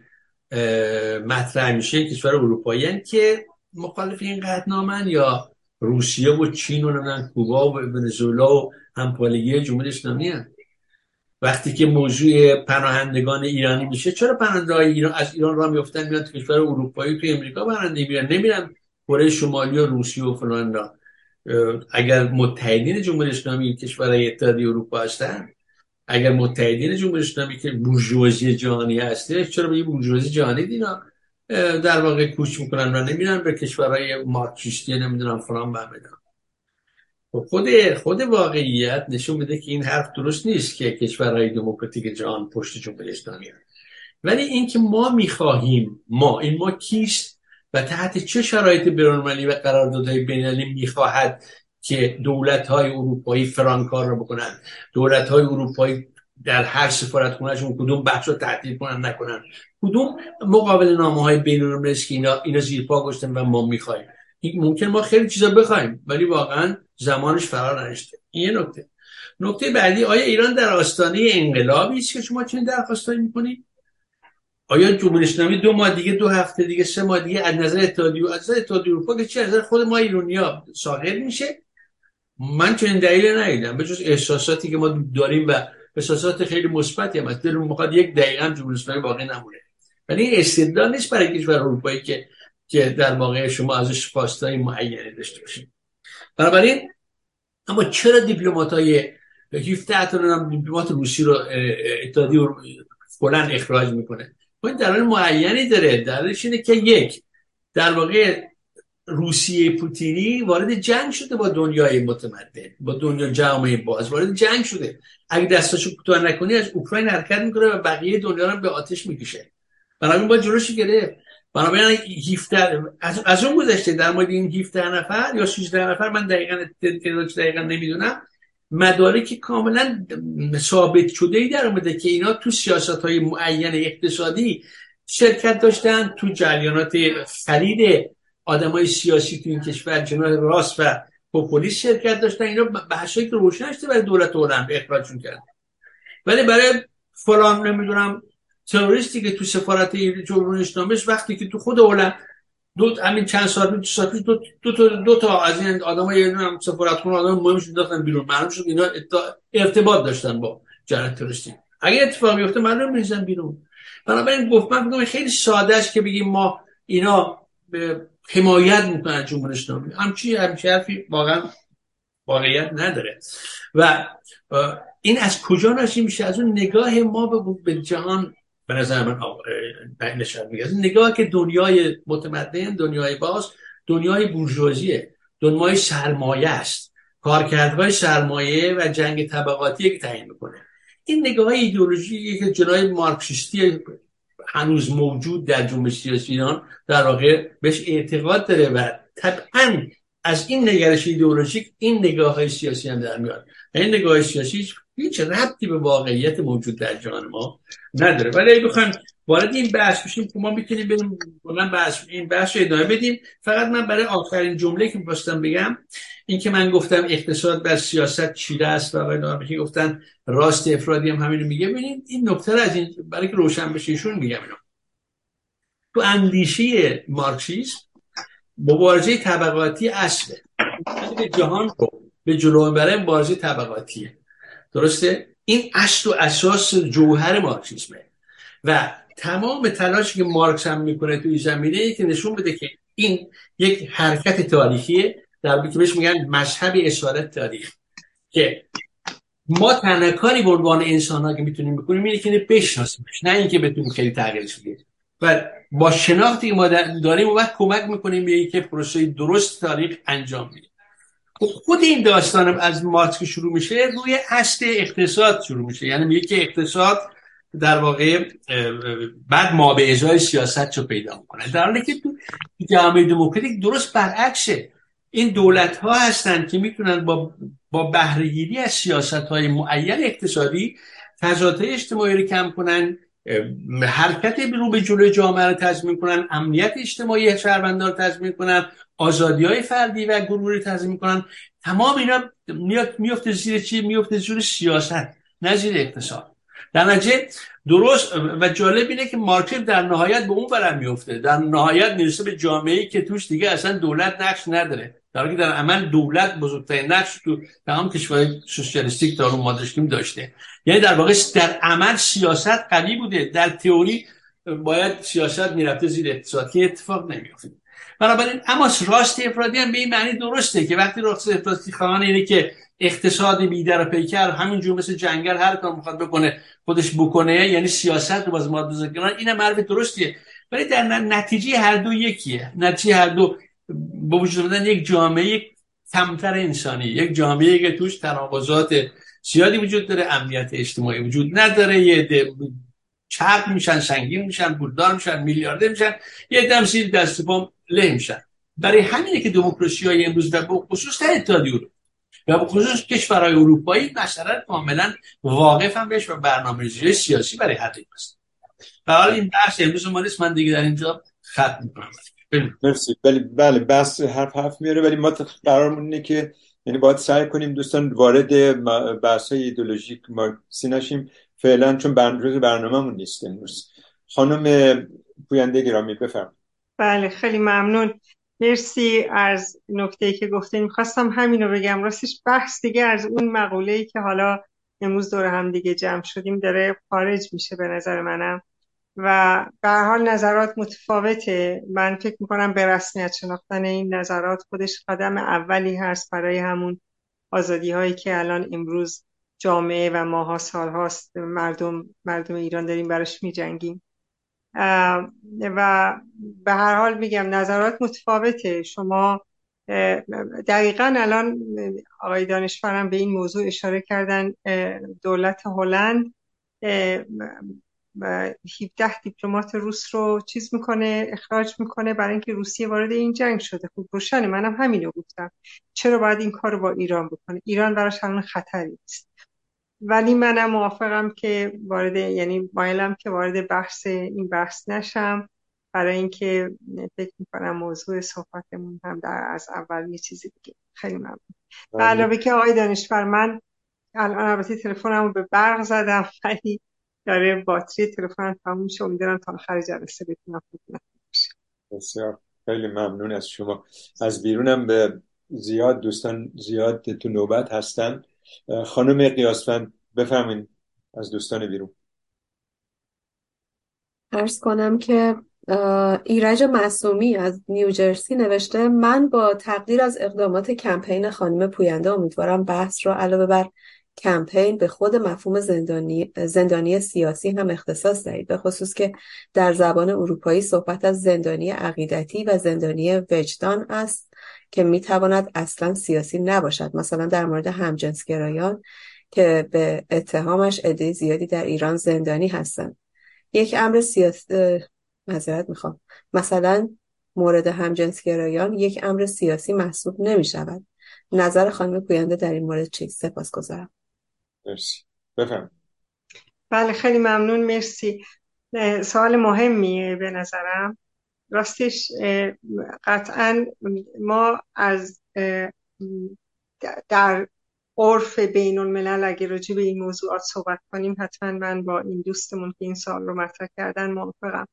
مطرح میشه کشور اروپایی یعنی که مخالف این قطعنامه یا روسیه و چین و نمیدن کوبا و ونزوئلا و همپالگی جمهوری اسلامی هم. وقتی که موضوع پناهندگان ایرانی میشه چرا پناهنده ایران از ایران را میفتن میان تو کشور اروپایی تو امریکا پناهنده میرن نمیرن کره شمالی و روسیه و فلان اگر متحدین جمهوری اسلامی کشورهای اتحادیه اروپا هستن اگر متحدین جمهوری اسلامی که بورژوازی جهانی هسته چرا به بورژوازی جهانی دینا در واقع کوچ می‌کنن و نمیرن به کشورهای مارکسیستی نمی‌دونم فلان بدن خب خود خود واقعیت نشون میده که این حرف درست نیست که کشورهای دموکراتیک جهان پشت جمهوری اسلامی ولی اینکه ما می‌خواهیم ما این ما کیست؟ و تحت چه شرایط بینالمللی و قراردادهای بینالمللی می‌خواهد که دولت های اروپایی فرانکار رو بکنن دولت های اروپایی در هر سفارت خونهشون کدوم بخش رو تعطیل کنن نکنن؟ کدوم مقابل نامه های بین که اینا, اینا زیر پا گشتن و ما می‌خوایم ممکن ما خیلی چیزا بخوایم ولی واقعا زمانش فرار نرشته این یه نکته. نکته بعدی آیا ایران در آستانه انقلابی است که شما چنین درخواستایی می‌کنید؟ آیا جمهوری اسلامی دو ماه دیگه دو هفته دیگه سه ماه دیگه از نظر اتحادیه از نظر اتحادیه اروپا که چه از نظر خود ما ایرانیا ساقط میشه؟ من چنین دلیل ندیدم. به جز احساساتی که ما داریم و احساسات خیلی مثبتی هم از دلمون می‌خواد یک دقیقه هم جمهوری اسلامی باقی نمونه. ولی این استدلال نیست برای کشور اروپایی که که در واقع شما ازش خواستای معینی داشته باشید. بنابراین اما چرا دیپلمات های 17 تا دیپلمات روسی رو اتحادیه فلان اخراج می‌کنه؟ این دلیل معینی داره. دلیلش اینه که یک در واقع روسیه پوتینی وارد جنگ شده با دنیای متمدن با دنیا جامعه باز وارد جنگ شده. اگه دستاشو کوتاه نکنی از اوکراین حرکت می‌کنه و بقیه دنیا رو به آتش می‌کشه. بنابراین باید جلوش گرفت. بنابراین 17 از, از اون گذشته در مورد این 17 نفر یا 16 نفر من دقیقا دقیقا نمی‌دونم. مدارک کاملا ثابت شده ای در اومده که اینا تو سیاست های معین اقتصادی شرکت داشتن تو جریانات خرید آدمای سیاسی تو این کشور جناح راست و پوپولیست شرکت داشتن. اینا بحثایی که روشن شده برای دولت هلند اخراجشون کردن. ولی برای فلان نمی‌دونم تروریستی که تو سفارت جمهوری اسلامی وقتی که تو خود هلند دو همین چند سال پیش سال دو, دو, تا دو تا از این آدمای هم سفارت خونه آدم مهمش دادن بیرون. معلوم شد اینا ارتباط داشتن با جریان تروریستی. اگه اتفاقی بیفته معلوم میزن بیرون. بنابراین گفت من خیلی ساده است که بگیم ما اینا به حمایت می‌کنن جمهوری اسلامی. همچی همچی حرفی واقعا واقعیت نداره. و این از کجا ناشی میشه؟ از اون نگاه ما به جهان به نظر من نشان میگه نگاه که دنیای متمدن دنیای باز دنیای بورژوازیه. دنیای سرمایه است. کارکردهای سرمایه و جنگ طبقاتی که تعیین می‌کنه. این نگاه ایدئولوژی که جنای مارکسیستی هنوز موجود در جنبش سیاسی ایران در واقع بهش اعتقاد داره و طبعا از این نگرش ایدئولوژیک این نگاه های سیاسی هم در میاد. این نگاه سیاسی هیچ ربطی به واقعیت موجود در جهان ما نداره. ولی اگه بخوایم وارد این بحث بشیم که ما می‌تونیم بریم بحث این بحث رو ادامه بدیم. فقط من برای آخرین جمله که می‌خواستم بگم این که من گفتم اقتصاد بر سیاست چیره است و آقای گفتن راست افرادی هم همینو میگه. ببینیم این نکته رو از این برای که روشن بشه ایشون میگم اینو. تو اندیشه مارکسیسم مبارزه طبقاتی اصله. جهان رو به جلو برای مبارزه طبقاتیه. درسته؟ این اصل و اساس جوهر مارکسیسمه. و تمام تلاشی که مارکس هم می‌کنه توی زمینه ای که نشون بده که این یک حرکت تاریخیه در که بهش میگن مذهب اسارت تاریخ که ما تنها کاری به عنوان انسان ها که می‌تونیم بکنیم اینه که بشناسیمش نه اینکه بتونیم خیلی تغییرش بدیم و با شناختی که ما داریم و کمک می‌کنیم به اینکه پروسه درست تاریخ انجام خب خود این داستان از مارکس که شروع میشه روی اصل اقتصاد شروع میشه. یعنی میگه که اقتصاد در واقع بعد ما به ازای سیاست رو پیدا می‌کنه. در حالی که تو جامعه دموکراتیک درست برعکسه. این دولت ها هستن که می‌تونن با با بهرهگیری از سیاست های معین اقتصادی تضادهای اجتماعی رو کم کنن حرکت رو به جلوی جامعه رو تضمین کنن امنیت اجتماعی شهروندان رو تضمین کنن. آزادی های فردی و گروهی تضمین کنن تمام اینا میفته زیر چی؟ میفته زیر سیاست نه زیر اقتصاد. در نتیجه درست و جالب اینه که مارکس در نهایت به اون برم میفته. در نهایت می‌رسه به جامعه که توش دیگه اصلا دولت نقش نداره. در که در عمل دولت بزرگترین نقش تو تمام کشورهای سوسیالیستیک تا ما داشتیم داشته. یعنی در واقع در عمل سیاست قوی بوده. در تئوری باید سیاست می‌رفته زیر اقتصاد. که اتفاق نمیافته. بنابراین اما راست افرادی هم به این معنی درسته که وقتی راست افرادی خواهان اینه که اقتصاد بیدر و پیکر همینجور مثل جنگل هر کار می‌خواد بکنه خودش بکنه یعنی سیاست رو باز ما کنن این حرف درستیه. ولی در نتیجه هر دو یکیه. نتیجه هر دو با وجود یک جامعه کمتر انسانی یک جامعه که توش تناقضات زیادی وجود داره امنیت اجتماعی وجود نداره یه چرب میشن سنگین میشن پولدار میشن میلیاردر میشن یه دم زیر دست له میشن. برای همینه که دموکراسی های امروز در خصوص در اتحادیه اروپا. و به خصوص کشورهای اروپایی مثلا کاملا واقف هم بهش و برنامه‌ریزی سیاسی برای حل است حالا این بحث امروز ما نیست. من دیگه در اینجا ختم می‌کنم. مرسی. بله بله بس حرف حرف میاره ولی ما قرارمون اینه که یعنی باید سعی کنیم دوستان وارد بحث های ایدولوژیک مارکسی نشیم. فعلا چون روز برنامهمون نیست امروز. خانم پوینده گرامی بفرم بله خیلی ممنون. مرسی از نکته که گفتین. می‌خواستم همین رو بگم. راستش بحث دیگه از اون مقوله که حالا امروز دور هم دیگه جمع شدیم داره خارج میشه به نظر منم. و به حال نظرات متفاوته. من فکر می‌کنم به رسمیت شناختن این نظرات خودش قدم اولی هست برای همون آزادی هایی که الان امروز جامعه و ماها سال هاست مردم مردم ایران داریم براش می جنگیم و به هر حال میگم نظرات متفاوته. شما دقیقا الان آقای دانشورم به این موضوع اشاره کردن دولت هلند 17 دیپلمات روس رو چیز می‌کنه اخراج می‌کنه برای اینکه روسیه وارد این جنگ شده. خب روشنه منم همینو گفتم. چرا باید این کار رو با ایران بکنه؟ ایران براش الان خطری است ولی منم موافقم که وارد یعنی مایلم که وارد بحث این بحث نشم. برای اینکه فکر می‌کنم موضوع صحبتمون هم در از اول یه چیزی دیگه. خیلی ممنون. به علاوه که آقای دانشور من الان البته تلفنمو به برق زدم ولی داره باتری تلفن تموم میشه امیدوارم تا آخر جلسه بتونم بسیار. خیلی ممنون از شما. از بیرونم به زیاد دوستان زیاد تو نوبت هستن خانم قیاسفند بفهمین از دوستان بیرون. ارز کنم که ایرج معصومی از نیوجرسی نوشته من با تقدیر از اقدامات کمپین خانم پوینده امیدوارم بحث را علاوه بر کمپین به خود مفهوم زندانی, زندانی سیاسی هم اختصاص دهید به خصوص که در زبان اروپایی صحبت از زندانی عقیدتی و زندانی وجدان است. که می‌تواند اصلا سیاسی نباشد. مثلا در مورد همجنسگرایان که به اتهامش عده زیادی در ایران زندانی هستند. یک امر سیاسی معذرت می‌خوام. مثلا مورد همجنسگرایان یک امر سیاسی محسوب نمی شود نظر خانم پوینده در این مورد چیست؟ سپاس گذارم مرسی. بفهم بله خیلی ممنون. مرسی. سوال مهمیه به نظرم. راستش قطعا ما از در عرف بین الملل اگه راجع به این موضوعات صحبت کنیم حتما من با این دوستمون که این سال رو مطرح کردن موافقم.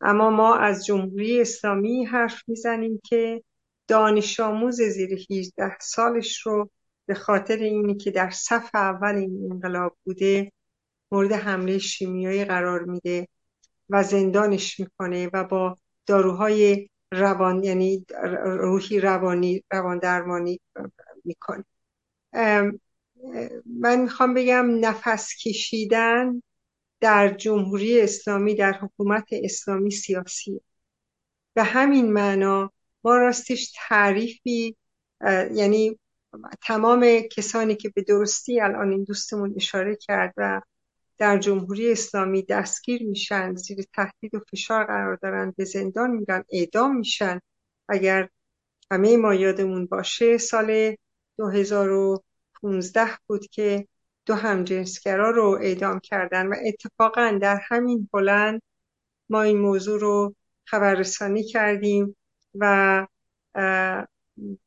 اما ما از جمهوری اسلامی حرف می‌زنیم که دانش آموز زیر 18 سالش رو به خاطر اینی که در صف اول این انقلاب بوده مورد حمله شیمیایی قرار میده و زندانش می‌کنه و با داروهای روان یعنی روحی روانی روان درمانی می‌کنه من می‌خوام بگم نفس کشیدن در جمهوری اسلامی در حکومت اسلامی سیاسی به همین معنا ما راستش تعریفی یعنی تمام کسانی که به درستی الان این دوستمون اشاره کرد و در جمهوری اسلامی دستگیر میشن زیر تهدید و فشار قرار دارن به زندان میرن اعدام میشن. اگر همه ما یادمون باشه سال 2015 بود که دو همجنسگرا رو اعدام کردن و اتفاقا در همین هلند ما این موضوع رو خبررسانی کردیم و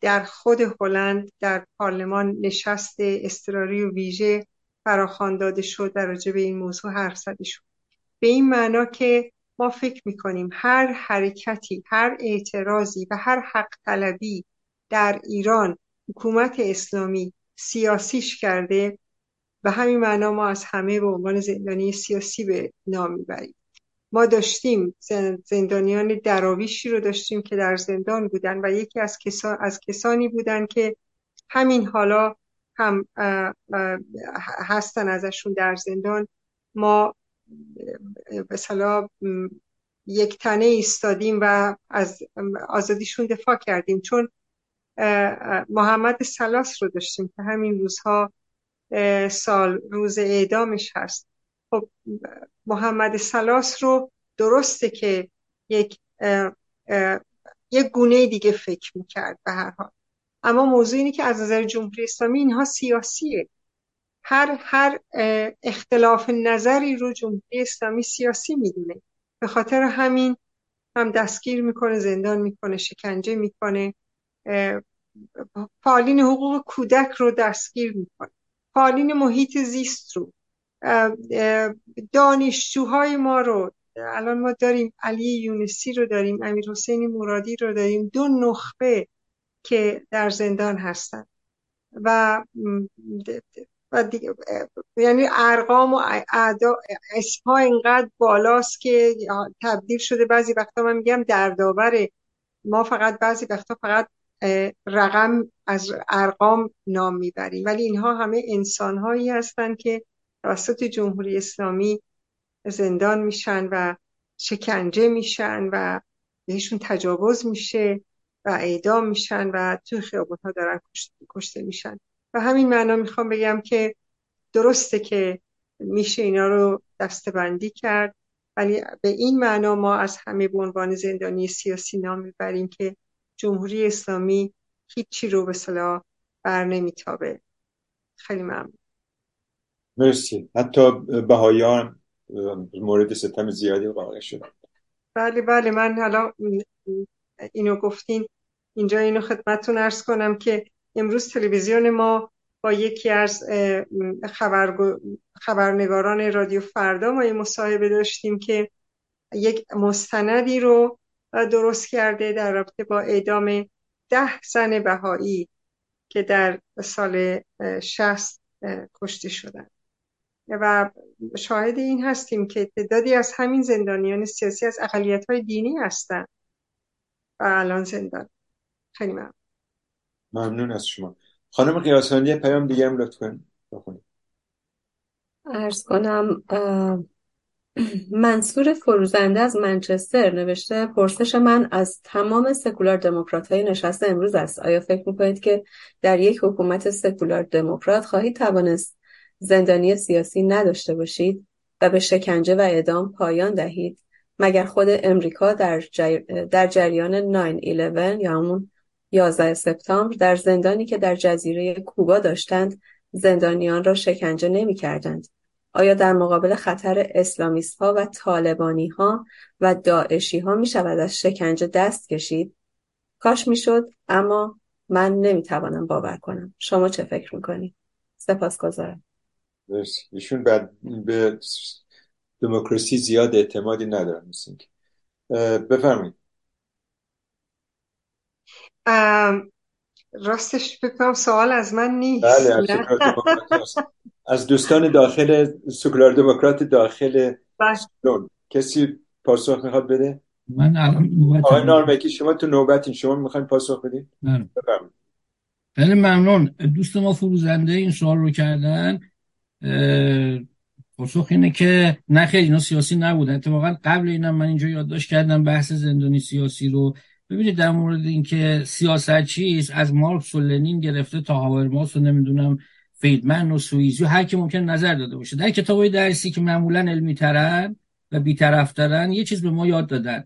در خود هلند در پارلمان نشست استراری و ویژه فراخوان داده شد و راجع به این موضوع حرف زده شد. به این معنا که ما فکر می‌کنیم هر حرکتی هر اعتراضی و هر حق طلبی در ایران حکومت اسلامی سیاسیش کرده به همین معنا ما از همه به عنوان زندانی سیاسی به نام می‌بریم. ما داشتیم زندانیان دراویشی رو داشتیم که در زندان بودن و یکی از, از کسانی بودن که همین حالا هم هستن ازشون در زندان. ما مثلا یک تنه ایستادیم و از آزادیشون دفاع کردیم. چون محمد سلاس رو داشتیم که همین روزها سال روز اعدامش هست. خب محمد سلاس رو درسته که یک یک گونه دیگه فکر می‌کرد به هر حال. اما موضوع اینه که از نظر جمهوری اسلامی اینها سیاسیه. هر هر اختلاف نظری رو جمهوری اسلامی سیاسی می‌دونه. به خاطر همین هم دستگیر می‌کنه زندان می‌کنه شکنجه می‌کنه فعالین حقوق کودک رو دستگیر می‌کنه. فعالین محیط زیست رو دانشجوهای ما رو الان ما داریم علی یونسی رو داریم امیر حسین مرادی رو داریم دو نخبه که در زندان هستن. و و یعنی ارقام و اعدا اسمها اینقدر بالاست که تبدیل شده. بعضی وقتا من میگم دردآوره ما فقط بعضی وقتا فقط رقم از ارقام نام می‌بریم. ولی اینها همه انسان هایی هستند که توسط جمهوری اسلامی زندان میشن و شکنجه میشن و بهشون تجاوز میشه. و اعدام میشن و توی خیابون ها دارن کشته میشن. و همین معنا می‌خوام بگم که درسته که میشه اینا رو دستبندی کرد ولی به این معنا ما از همه به عنوان زندانی سیاسی نام می‌بریم که جمهوری اسلامی هیچی رو به صلاح بر نمیتابه. خیلی ممنون. مرسی. حتی بهایی هم مورد ستم زیادی واقع شدن بله بله من حالا اینو گفتین. اینجا اینو خدمتتون ارز کنم که امروز تلویزیون ما با یکی از خبر... خبرنگاران رادیو فردا ما یه مصاحبه داشتیم که یک مستندی رو درست کرده در رابطه با اعدام ده زن بهایی که در سال شست کشته شدن. و شاهد این هستیم که تعدادی از همین زندانیان سیاسی از اقلیت های دینی هستند و الان زندان. خیلی ممنون. ممنون از شما. خانم قیاسانی پیام دیگه هم لطفا بخونید. ارز کنم منصور فروزنده از منچستر نوشته پرسش من از تمام سکولار دموکرات های نشست امروز است. آیا فکر می‌کنید که در یک حکومت سکولار دموکرات خواهید توانست زندانی سیاسی نداشته باشید و به شکنجه و اعدام پایان دهید مگر خود امریکا در, در جریان 9-11 یا همون 11 سپتامبر در زندانی که در جزیره کوبا داشتند زندانیان را شکنجه نمی کردند. آیا در مقابل خطر اسلامیست ها و طالبانی ها و داعشی ها می شود از شکنجه دست کشید؟ کاش می شد اما من نمی توانم باور کنم. شما چه فکر می کنید؟ سپاس گذارم. ایشون به دموکراسی زیاد اعتمادی ندارن مثل راستش بکنم سوال از من نیست. بله از دوستان داخل سکولار دموکرات داخل بله. کسی پاسخ می‌خواد بده؟ من الان آقای نارمکی شما تو نوبتین. شما می‌خواین پاسخ بدین؟ بله. ممنون. دوست ما فروزنده این سوال رو کردن. پاسخ اینه که نه خیلی اینا سیاسی نبودن. اتفاقا قبل اینم من اینجا یادداشت کردم بحث زندانی سیاسی رو. ببینید در مورد اینکه سیاست چیست از مارکس و لنین گرفته تا هاورماس و نمی‌دونم فیدمن و سوئیزی و هر کی ممکن نظر داده باشه. در کتابای درسی که معمولا علمی ترن و بیطرفترن یه چیز به ما یاد دادن.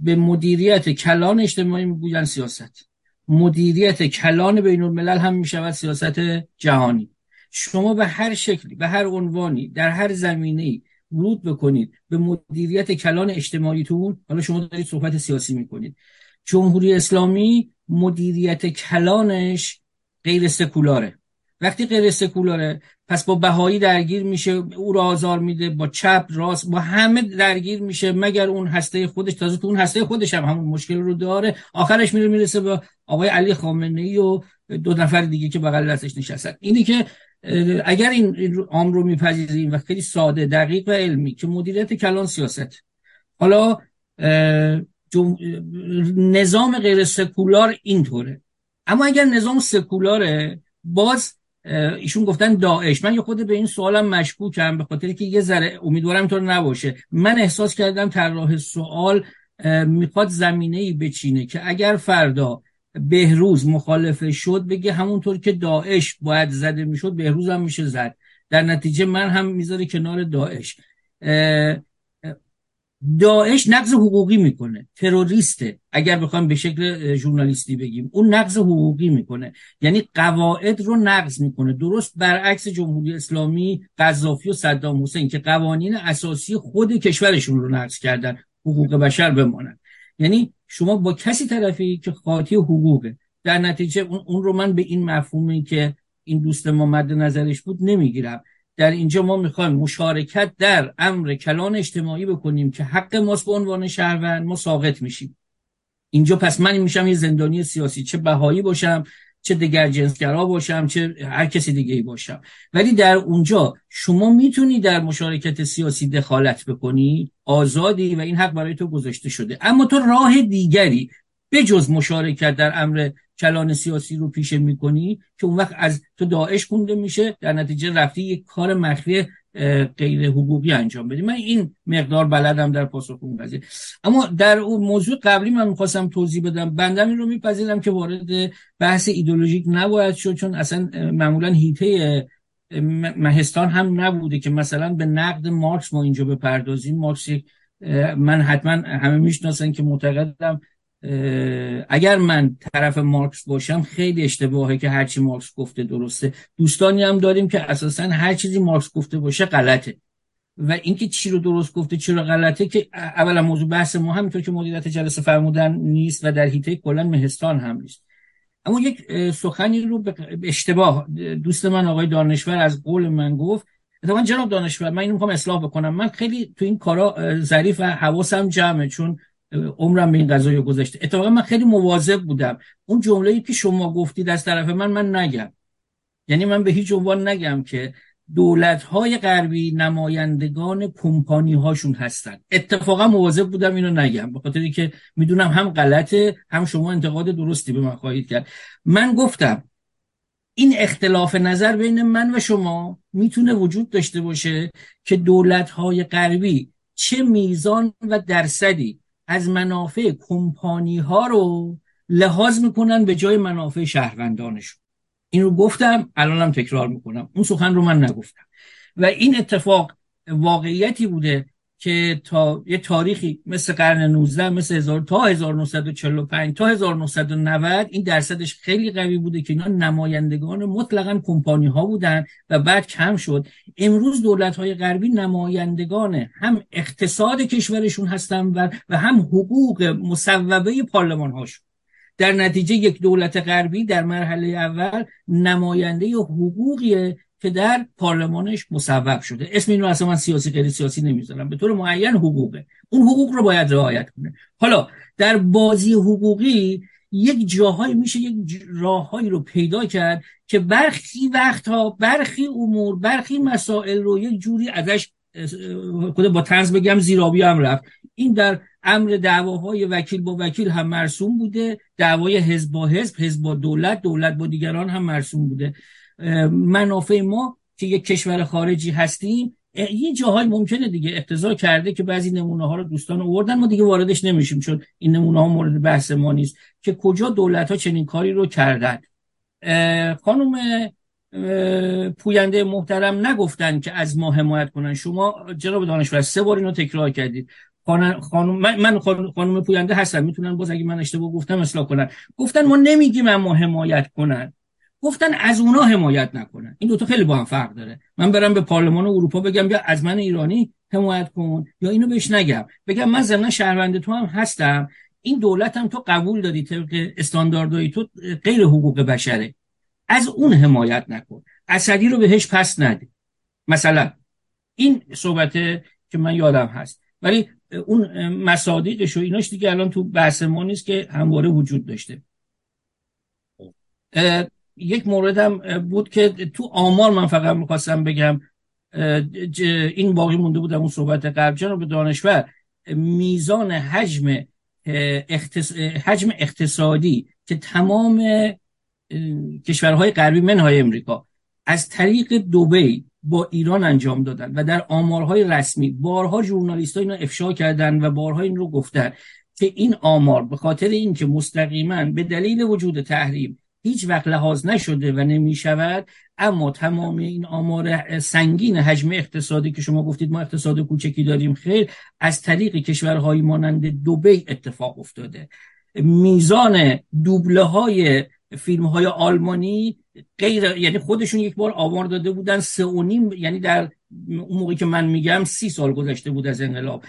به مدیریت کلان اجتماعی می‌گوین سیاست. مدیریت کلان بین الملل هم می‌شود سیاست جهانی. شما به هر شکلی به هر عنوانی در هر زمینه ورود بکنید به مدیریت کلان اجتماعیتون حالا شما دارید صحبت سیاسی می‌کنید. جمهوری اسلامی مدیریت کلانش غیر سکولاره. وقتی غیر سکولاره پس با بهایی درگیر میشه او را آزار میده با چپ راست با همه درگیر میشه مگر اون هسته خودش تازه تو اون هسته خودش هم همون مشکل رو داره. آخرش میره می‌رسه به آقای علی خامنه ای و دو نفر دیگه که بغل دستش نشستن. اینی که اگر این عام رو میپذیریم و خیلی ساده دقیق و علمی که مدیریت کلان سیاست. حالا نظام غیر سکولار اینطوره. اما اگر نظام سکولاره باز ایشون گفتن داعش. من یه خود به این سوالم مشکوکم به خاطر که یه ذره امیدوارم اینطور نباشه. من احساس کردم طراح سوال می‌خواد زمینه ای بچینه که اگر فردا بهروز مخالفه شد بگه همونطور که داعش باید زده می‌شد بهروز هم میشه زد. در نتیجه من هم می‌ذاره کنار داعش. داعش نقض حقوقی می‌کنه. تروریسته. اگر بخوام به شکل ژورنالیستی بگیم اون نقض حقوقی می‌کنه. یعنی قواعد رو نقض می‌کنه. درست برعکس جمهوری اسلامی قذافی و صدام حسین که قوانین اساسی خود کشورشون رو نقض کردن حقوق بشر بمانند یعنی شما با کسی طرفی که خاطی حقوقه در نتیجه اون رو من به این مفهومی که این دوست ما مد نظرش بود نمی‌گیرم. در اینجا ما می‌خوایم مشارکت در امر کلان اجتماعی بکنیم که حق ماست به عنوان شهروند ما ساقط میشیم. اینجا پس من میشم یه زندانی سیاسی چه بهایی باشم چه دگر جنسگرا باشم چه هر کسی دیگه ای باشم. ولی در اونجا شما می‌تونی در مشارکت سیاسی دخالت بکنی آزادی و این حق برای تو گذاشته شده. اما تو راه دیگری به جز مشارکت در امر کلان سیاسی رو پیشه می‌کنی که اون وقت از تو داعش خونده میشه در نتیجه رفتی یک کار مخفی غیر حقوقی انجام بدی. من این مقدار بلدم در پاسخ اون قضیه. اما در اون موضوع قبلی من می‌خواستم توضیح بدم. بندم این رو میپذیرم که وارد بحث ایدولوژیک نباید شد چون اصلا معمولا هیته مهستان هم نبوده که مثلا به نقد مارکس ما اینجا بپردازیم. مارکس من حتما همه می‌شناسن که معتقدم اگر من طرف مارکس باشم خیلی اشتباهه که هرچی مارکس گفته درسته. دوستانی هم داریم که اساسا هر چیزی مارکس گفته باشه غلطه. و اینکه چی رو درست گفته چی رو غلطه که اولا موضوع بحث ما همینطور که مدیریت جلسه فرمودن نیست و در حیطه کلا مهستان هم نیست. اما یک سخنی رو به اشتباه دوست من آقای دانشور از قول من گفت. اتفاقا جناب دانشور من اینو می‌خوام اصلاح بکنم. من خیلی تو این کارا ظریف و حواسم جمعه چون عمرم به این قضایی گذاشته اتفاقا من خیلی مواظب بودم. اون جمله‌ای که شما گفتید از طرف من من نگم. یعنی من به هیچ عنوان نگم که دولت های غربی نمایندگان کمپانی هاشون هستن. اتفاقا مواظب بودم اینو نگم. به خاطر که می‌دونم هم غلطه هم شما انتقاد درستی به من خواهید کرد. من گفتم این اختلاف نظر بین من و شما می‌تونه وجود داشته باشه که دولت های غربی چه میزان و درصدی از منافع کمپانی ها رو لحاظ می‌کنن به جای منافع شهروندانشون. این رو گفتم الانم تکرار می‌کنم. اون سخن رو من نگفتم. و این اتفاق واقعیتی بوده که تا یه تاریخی مثل قرن 19 مثل هزار تا 1945 تا 1990 این درصدش خیلی قوی بوده که اینا نمایندگان مطلقا کمپانی ها بودن و بعد کم شد. امروز دولت های غربی نمایندگان هم اقتصاد کشورشون هستن و, و هم حقوق مصوبه پارلمان هاشون در نتیجه یک دولت غربی در مرحله اول نماینده حقوقیه که در پارلمانش مصوب شده. اسم این رو اصلا من سیاسی غیر سیاسی نمی‌ذارم. به طور معین حقوقه. اون حقوق رو باید رعایت کنه. حالا در بازی حقوقی یک جاهایی میشه یک راههایی رو پیدا کرد که برخی وقتها برخی امور برخی مسائل رو یک جوری ازش خود با تنز بگم زیرابی هم رفت. این در امر دعواهای وکیل با وکیل هم مرسوم بوده. دعوای حزب با حزب حزب با دولت دولت با دیگران هم مرسوم بوده. منافع ما که یک کشور خارجی هستیم یه جاهای ممکنه دیگه اقتضا کرده که بعضی نمونه ها رو دوستان آوردن ما دیگه واردش نمیشیم چون این نمونه ها مورد بحث ما نیست. که کجا دولت ها چنین کاری رو کردن؟ خانم پوینده محترم نگفتن که از ما حمایت کنن. شما جناب دانشور سه بار اینو تکرار کردید. خانم من خانم پوینده هستم. می‌تونن باز اگه من اشتباه گفتم اصلاح کنن. گفتن ما نمیگیم اما حمایت کنن. گفتن از اونا حمایت نکنن. این دوتا خیلی با هم فرق داره. من برم به پارلمان اروپا بگم بیا از من ایرانی حمایت کن یا اینو بهش نگم. بگم من ضمن شهروند تو هم هستم. این دولت هم تو قبول داری طبق استانداردهای تو غیر حقوق بشره. از اون حمایت نکن. اصلی رو بهش پس نده. مثلا این صحبت که من یادم هست. ولی اون مصادیقش و ایناش دیگه الان تو بحث ما نیست که همواره وجود داشته. یک موردم بود که تو آمار من فقط می‌خواستم بگم این باقی مونده بودم اون صحبت قبل. به دانشور میزان حجم حجم اقتصادی که تمام کشورهای غربی منهای امریکا از طریق دوبی با ایران انجام دادن و در آمارهای رسمی بارها ژورنالیست اینو افشا کردن و بارها این رو گفتن که این آمار به خاطر اینکه مستقیما به دلیل وجود تحریم هیچ وقت لحاظ نشده و نمی شود اما تمام این آمار سنگین حجم اقتصادی که شما گفتید ما اقتصاد کوچکی داریم خیر از طریق کشورهایی مانند دوبی اتفاق افتاده. میزان دوبله های فیلم های آلمانی غیر یعنی خودشون یک بار آمار داده بودن. سه و نیم یعنی در اون موقعی که من میگم سی سال گذشته بود از انقلاب.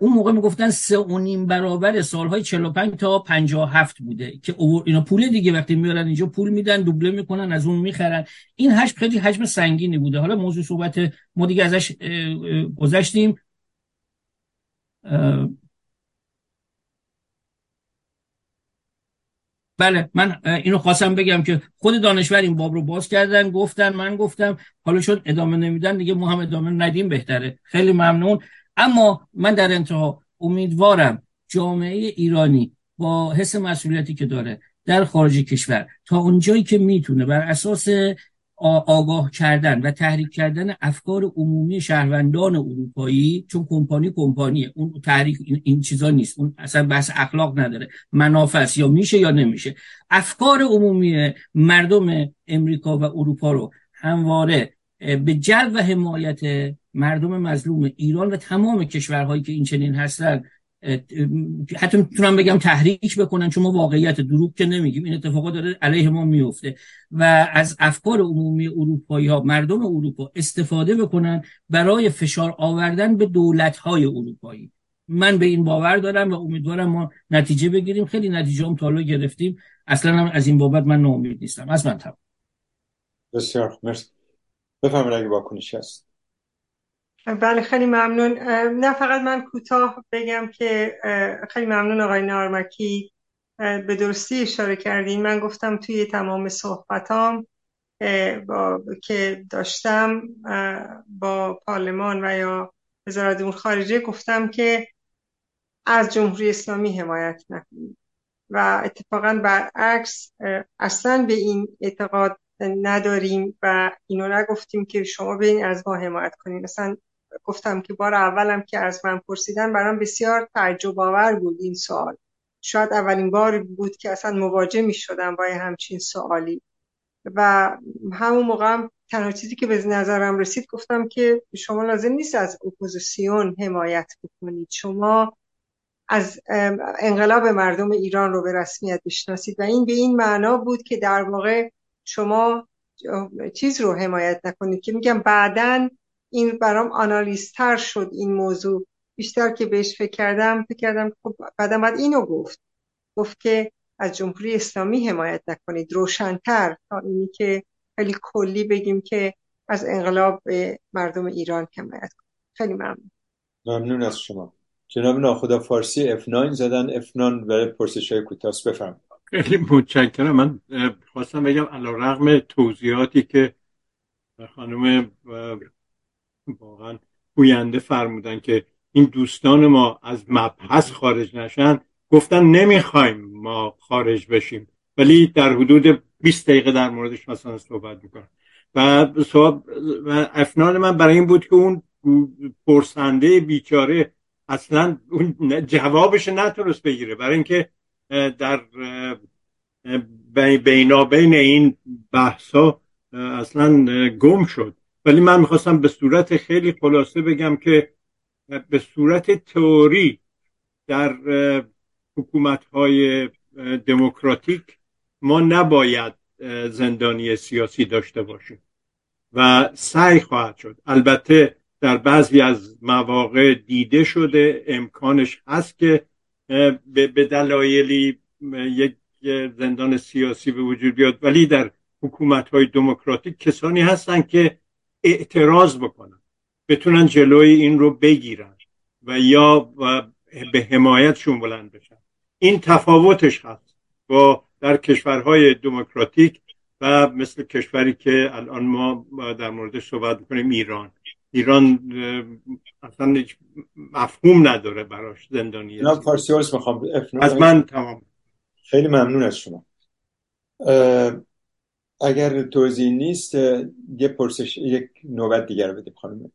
اون موقع می‌گفتن سه و نیم برابر سالهای 45 تا 57 بوده که اینا پول دیگه وقتی میارن اینجا پول میدن دوبله می‌کنن از اون می‌خرن. این حجم خیلی حجم سنگینی بوده. حالا موضوع صحبت ما دیگه ازش گذشتیم. بله من اینو خواستم بگم که خود دانشور این باب رو باز کردن گفتن من گفتم حالا شد ادامه نمیدن دیگه ما هم ادامه ندیم بهتره. خیلی ممنون. اما من در انتها امیدوارم جامعه ایرانی با حس مسئولیتی که داره در خارج کشور تا اونجایی که می‌تونه بر اساس آگاه کردن و تحریک کردن افکار عمومی شهروندان اروپایی چون کمپانی کمپانیه. اون تحریک این, چیزا نیست. اون اصلا بحث اخلاق نداره. منافع یا میشه یا نمیشه. افکار عمومی مردم امریکا و اروپا رو همواره به جلب و حمایت مردم مظلوم ایران و تمام کشورهایی که این چنین هستن حتی می‌تونم بگم تحریک بکنن چون ما واقعیت دروغ که نمیگیم این اتفاقات داره علیه ما میفته و از افکار عمومی اروپایی ها مردم اروپا استفاده بکنن برای فشار آوردن به دولت های اروپایی. من به این باور دارم و امیدوارم ما نتیجه بگیریم. خیلی نتیجه هم تالا گرفتیم. اصلا هم از این بابت من ناامید نیستم. از من تمام. بسیار مرسی. بفرمایید اگه واکنشی هست. بله خیلی ممنون. نه فقط من کوتاه بگم که خیلی ممنون آقای نارمکی به درستی اشاره کردین. من گفتم توی تمام صحبتام با که داشتم با پارلمان و یا وزارت امور خارجه گفتم که از جمهوری اسلامی حمایت نکنید. و اتفاقا برعکس اصلا به این اعتقاد نداریم و اینو نگفتیم که شما این از ما حمایت کنید مثلا گفتم که بار اولم که از من پرسیدن برام بسیار تعجب آور بود این سوال. شاید اولین بار بود که اصلا مواجه می شدم با همچین سوالی. و همون موقع هم تنها چیزی که به نظرم رسید گفتم که شما لازم نیست از اپوزیسیون حمایت بکنید. شما از انقلاب مردم ایران رو به رسمیت بشناسید و این به این معنا بود که در واقع شما چیز رو حمایت نکنید که میگم بعدا این برام آنالیزتر شد این موضوع. بیشتر که بهش فکر کردم فکر کردم خب بعدم بعد اینو گفت. گفت که از جمهوری اسلامی حمایت نکنید روشنتر تا اینی که خیلی کلی بگیم که از انقلاب به مردم ایران حمایت کنید خیلی ممنون. ممنون از شما. جناب ناخدا فارسی F9 زدن. F9 برای پرسش های کوتاس بفرم خیلی متشکرم. من خواستم بگم علا رغم توضیحاتی که خانم واقعا گوینده فرمودن که این دوستان ما از مبحث خارج نشن. گفتن نمی‌خوایم ما خارج بشیم. ولی در حدود 20 دقیقه در موردش مثلا صحبت می‌کنم و افنان من برای این بود که اون پرسنده بیچاره اصلا اون جوابش نتونست بگیره. برای اینکه در بینا بین این بحثا اصلا گم شد. ولی من می‌خواستم به صورت خیلی خلاصه بگم که به صورت تئوری در حکومت های دموکراتیک ما نباید زندانی سیاسی داشته باشیم و سعی خواهد شد. البته در بعضی از مواقع دیده شده امکانش هست که به دلایلی یک زندان سیاسی به وجود بیاد ولی در حکومت های دموکراتیک کسانی هستند که اعتراض بکنن. بتونن جلوی این رو بگیرن و یا به حمایتشون بلند بشن. این تفاوتش هست با در کشورهای دموکراتیک و مثل کشوری که الان ما در موردش صحبت می‌کنیم ایران. ایران اصلا مفهوم نداره براش زندانی. نه فارسی می‌خوام از من تمام. خیلی ممنون از شما. اگر توضیح نیست یه پرسش یک نوبت دیگر بدیم خانم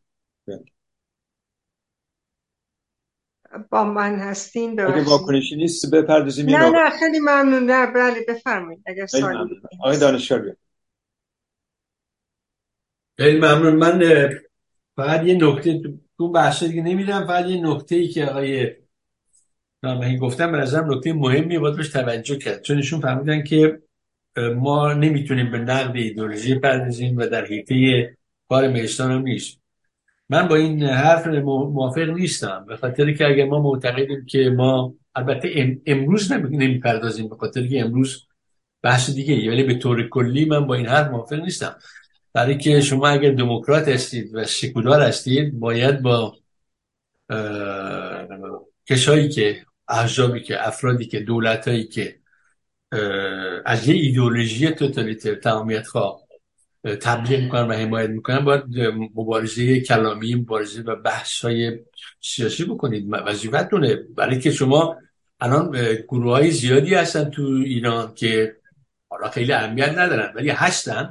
با من هستین؟ اگه واکنشی نیست بپردازیم نه نه خیلی ممنون نه بله بفرمایید اگر سوالی آقای دانشور خیلی ممنون. من فقط یه نکته تو بحث دیگه نمیدم فقط یه نکته ای که آقای نامهی گفتم به نظرم نکته مهمی باید بهش توجه کرد. چون ایشون فهمیدن که ما نمی‌تونیم به نقد ایدولوژی پردازیم و در حیطه کار میستان هم نیست. من با این حرف موافق نیستم. به خاطر که اگر ما معتقدیم که ما البته امروز نمی‌پردازیم به خاطر که امروز بحث دیگه ولی به طور کلی من با این حرف موافق نیستم. برای که شما اگر دموکرات هستید و سکولار هستید باید با کشایی که احزابی که افرادی که دولتایی که از یه ایدئولوژی توتالیتر تمامیت خواه تبلیغ می‌کنن و حمایت می‌کنن. باید مبارزه کلامی مبارزه و بحث های سیاسی بکنید. وظیفتونه برای که شما الان گروه های زیادی هستن تو ایران که حالا خیلی اهمیت ندارن ولی هستن.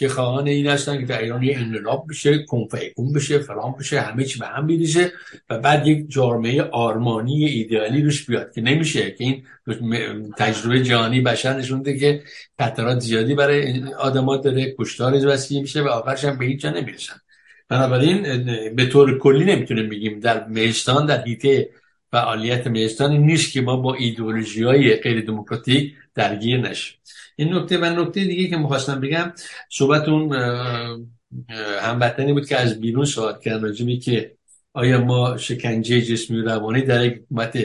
که خواهان این هستن که در ایران یه انقلاب بشه کنفیکون بشه فلان بشه همه چی به هم بریزه و بعد یک جامعه آرمانی ایدئالی روش بیاد که نمیشه که این تجربه جهانی بشر نشونده که خطرات زیادی برای آدما داره کشتار وسیع میشه و آخرش هم به هیچ جا نمی‌رسن. بنابراین به طور کلی نمی‌تونیم بگیم در مهستان در حیطه فعالیت مهستان نیست که ما با ایدئولوژی های غیر دموکراتیک درگیر نشیم. این نکته و نکته دیگه که می‌خواستم بگم صحبت اون هموطنی بود که از بیرون سوال کردن راجبی که آیا ما شکنجه جسمی و روانی در یک حکومت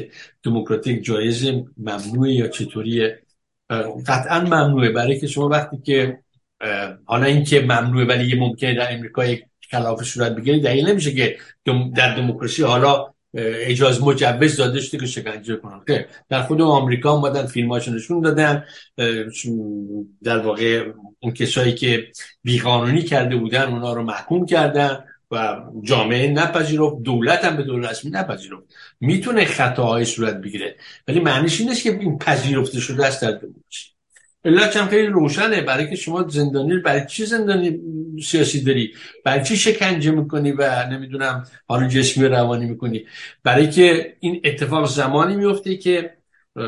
دموکراتیک جایز ممنوعه یا چطوریه قطعا ممنوعه. برای که شما وقتی که حالا اینکه ممنوعه ولی یه ممکنه در امریکا یک خلاف صورت بگیره دلیل نمیشه که در دموکراسی حالا اجازه مجوز داده شده که شکنجه کنن. خیر در خود آمریکا اومدن فیلماشو نشون دادن. در واقع اون کسایی که بیقانونی کرده بودن اونا رو محکوم کردن و جامعه نپذیرفت دولت هم به دور رسمی نپذیرفت. می‌تونه خطاهای صورت بگیره. ولی معنیش این که این پذیرفته شده است در دموکراسی علت هم خیلی روشنه. برای که شما زندانی برای چی زندانی سیاسی داری برای چی شکنجه می‌کنی و نمی‌دونم حالا جسمی روانی می‌کنی؟ برای که این اتفاق زمانی میفته که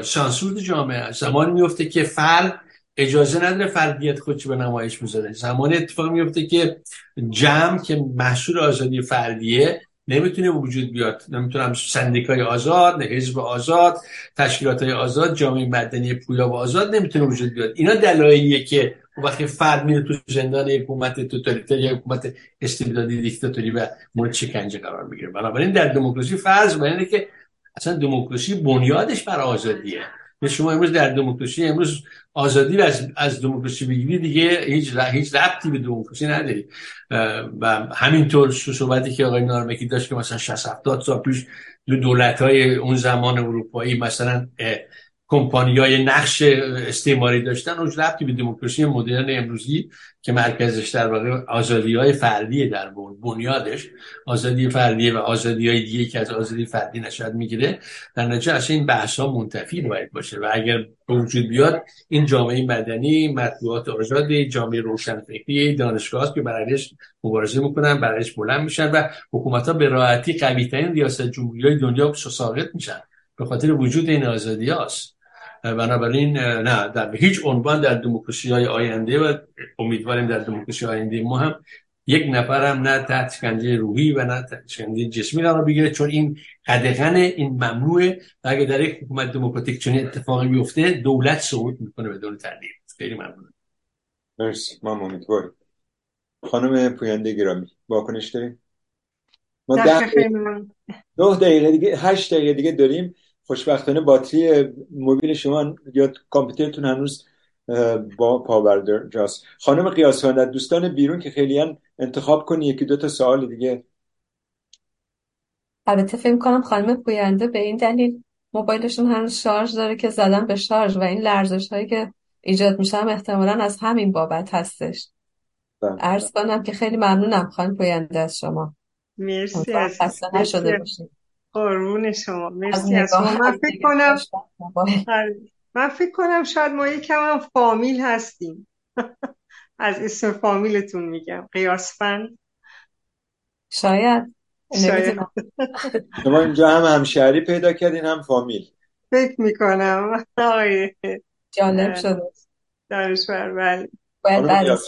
سانسور جامعه زمانی میفته که فرد اجازه نداره فردیت خودش به نمایش بذاره. زمانی اتفاق میفته که جمع که محصول آزادی فردیه نمی‌تونه وجود بیاد. نمی‌تونم سندیکای آزاد حزب آزاد تشکیلات آزاد جامعه مدنی پویا و آزاد نمی‌تونه وجود بیاد. اینا دلایلیه که وقتی فرد میره تو زندان حکومت توتالیتر یا حکومت استبدادی دیکتاتوری و مورد شکنجه قرار می‌گیره. بنابراین در دموکراسی فرض بر اینه که اصلا دموکراسی بنیادش بر آزادیه. شما امروز در دموکراسی امروز آزادی از از دموکراسی بگیری دیگه هیچ هیچ ربطی به دموکراسی نداری. و همینطور صحبتی که آقای نارمکی داشت که مثلا 60 70 سال پیش دو دولت های اون زمان اروپایی مثلا کمپانی های نقش استعماری داشتن اون ربطی به دموکراسی مدرن امروزی که مرکزش در واقع آزادی های فردی در بنیادش آزادی فردی و آزادی های دیگه که از آزادی فردی نشد می‌گیره در نتیجه اصلا این بحث ها منتفی باید باشه و اگر به وجود بیاد این جامعه مدنی مطبوعات آزاد جامعه روشنفکری دانشگاه که برایش مبارزه می‌کنن برایش بلند میشن و حکومت ها به راحتی قوی ترین ریاست جمهوری دنیا ساقط میشن. به خاطر وجود این آزادی هاست. بنابراین نه در هیچ عنوان در دموکراسی های آینده و امیدواریم در دموکراسی آینده ما هم یک نفر هم نه تحت شکنجه روحی و نه تحت شکنجه جسمی قرار بگیره چون این قدغن این ممنوعه و اگه در یک حکومت دموکراتیک چنین اتفاقی بیفته دولت صعود می‌کنه بدون تردید خیلی ممنون. مرسی. ما امیدواریم. خانم پوینده گرامی واکنش داریم؟ ما ده نه دقیقه دیگه هشت دقیقه دیگه داریم. خوشبختانه باتری موبیل شما یا کامپیوترتون هنوز با پاورده جاست خانم قیاس دوستان بیرون که خیلی انتخاب کنی یکی دو تا سوال دیگه. البته فکر کنم خانم پوینده به این دلیل موبایلشون هنوز شارژ داره که زدن به شارژ و این لرزش هایی که ایجاد میشه هم احتمالا از همین بابت هستش. ارز بله. کنم که خیلی ممنونم خانم پوینده از شما. مرسی از نشده باشید قربون شما. مرسی از شما. من فکر کنم بله. من فکر کنم شاید ما یکم هم فامیل هستیم. از اسم فامیلتون میگم. قیاسفند شاید. شاید. شما اینجا هم همشهری پیدا کردین هم فامیل. فکر می‌کنم. جالب شده. دانشور بله. باید بعد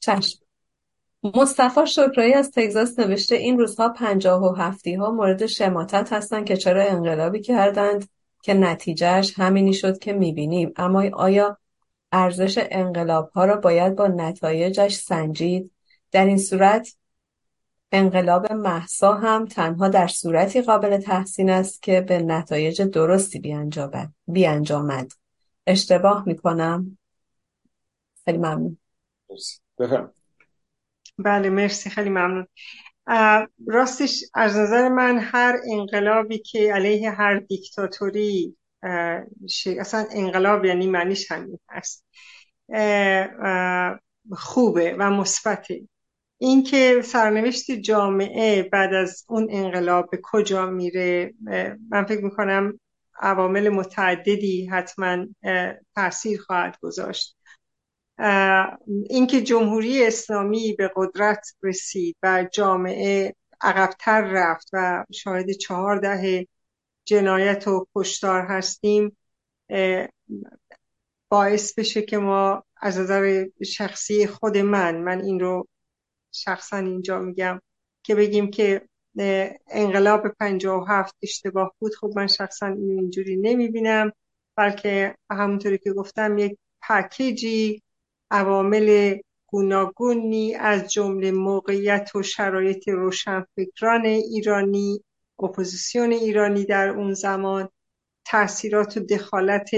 چشم. مصطفی شکرایی از تگزاس نوشته این روزها پنجاه و هفتی ها مورد شماتت هستند که چرا انقلابی کردند که نتیجهش همینی شد که می‌بینیم. اما آیا ارزش انقلاب ها را باید با نتایجش سنجید؟ در این صورت انقلاب محسا هم تنها در صورتی قابل تحسین است که به نتایج درستی بیانجامد. اشتباه می‌کنم؟ خیلی ممنون. بله مرسی خیلی ممنون. راستش از نظر من هر انقلابی که علیه هر دیکتاتوری اصلا انقلاب یعنی معنیش همین هست خوبه و مثبته. اینکه سرنوشت جامعه بعد از اون انقلاب به کجا میره من فکر می‌کنم عوامل متعددی حتما تاثیر خواهد گذاشت. اینکه جمهوری اسلامی به قدرت رسید و جامعه عقبتر رفت و شاهد چهار دهه جنایت و کشتار هستیم باعث بشه که ما از نظر شخصی خود من من این رو شخصا اینجا میگم که بگیم که انقلاب پنجاه و هفت اشتباه بود خب من شخصا اینجوری نمی‌بینم بلکه همونطوری که گفتم یک پکیجی عوامل گوناگونی از جمله موقعیت و شرایط روشنفکران ایرانی اپوزیسیون ایرانی در اون زمان تاثیرات و دخالت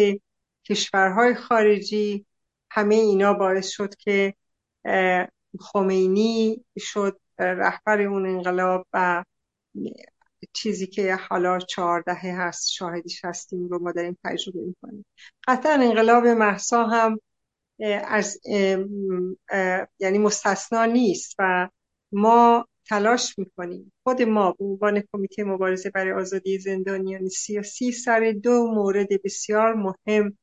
کشورهای خارجی همه اینا باعث شد که خمینی شد رهبر اون انقلاب و چیزی که حالا چهاردهه هست شاهدش هستیم رو ما داریم تجربه می‌کنیم. قطعا انقلاب محسا هم از یعنی مستثنا نیست و ما تلاش می‌کنیم. خود ما به عنوان کمیته مبارزه برای آزادی زندانیان سیاسی سر دو مورد بسیار مهم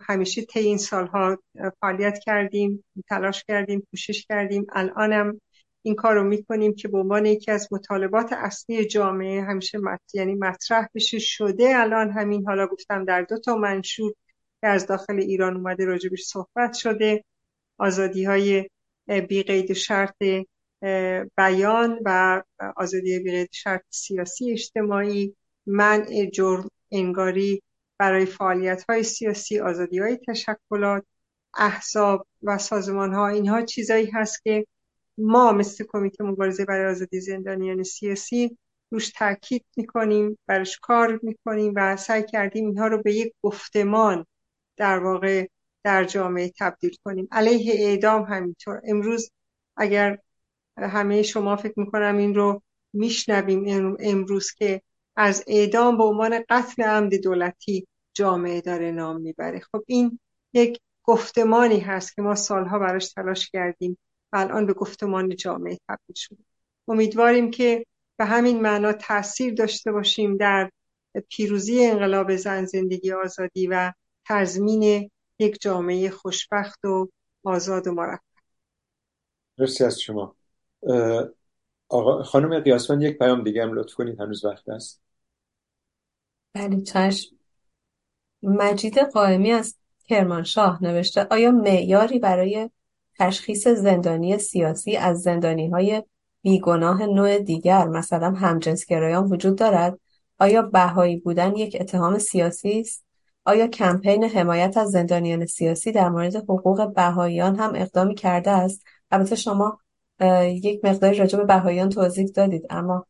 همیشه طی این سالها فعالیت کردیم تلاش کردیم کوشش کردیم. الانم این کار رو می‌کنیم که به عنوان یکی از مطالبات اصلی جامعه همیشه مط... یعنی مطرح بشه. شده الان همین حالا گفتم در دو تا منشور که از داخل ایران اومده راجبش صحبت شده. آزادی های بی قید شرط بیان و آزادی بی قید شرط سیاسی اجتماعی منع جرم انگاری برای فعالیت های سیاسی آزادی های تشکلات احزاب و سازمان ها اینها چیزایی هست که ما مثل کمیته مبارزه برای آزادی زندانیان سیاسی روش تاکید می‌کنیم برش کار می‌کنیم و سعی کردیم اینها رو به یک گفتمان در واقع در جامعه تبدیل کنیم. علیه اعدام همینطور. امروز اگر همه شما فکر می‌کنم این رو میشنویم امروز که از اعدام به عنوان قتل عمد دولتی جامعه داره نام می‌بره. خب این یک گفتمانی هست که ما سالها براش تلاش کردیم و الان به گفتمان جامعه تبدیل شده امیدواریم که به همین معنا تاثیر داشته باشیم در پیروزی انقلاب زن زندگی آزادی و تضمین یک جامعه خوشبخت و آزاد و مرفه. مرسی از شما. آقا خانم قیاسفند یک پیام دیگه هم لطف کنید هنوز وقت است بله چشم. مجید قائمی از کرمانشاه نوشته آیا معیاری برای تشخیص زندانی سیاسی از زندانی های بیگناه نوع دیگر مثلا همجنسگرایان وجود دارد؟ آیا بهایی بودن یک اتهام سیاسی است؟ آیا کمپین حمایت از زندانیان سیاسی در مورد حقوق بهاییان هم اقدامی کرده است؟ البته شما یک مقداری راجع به بهاییان توضیح دادید اما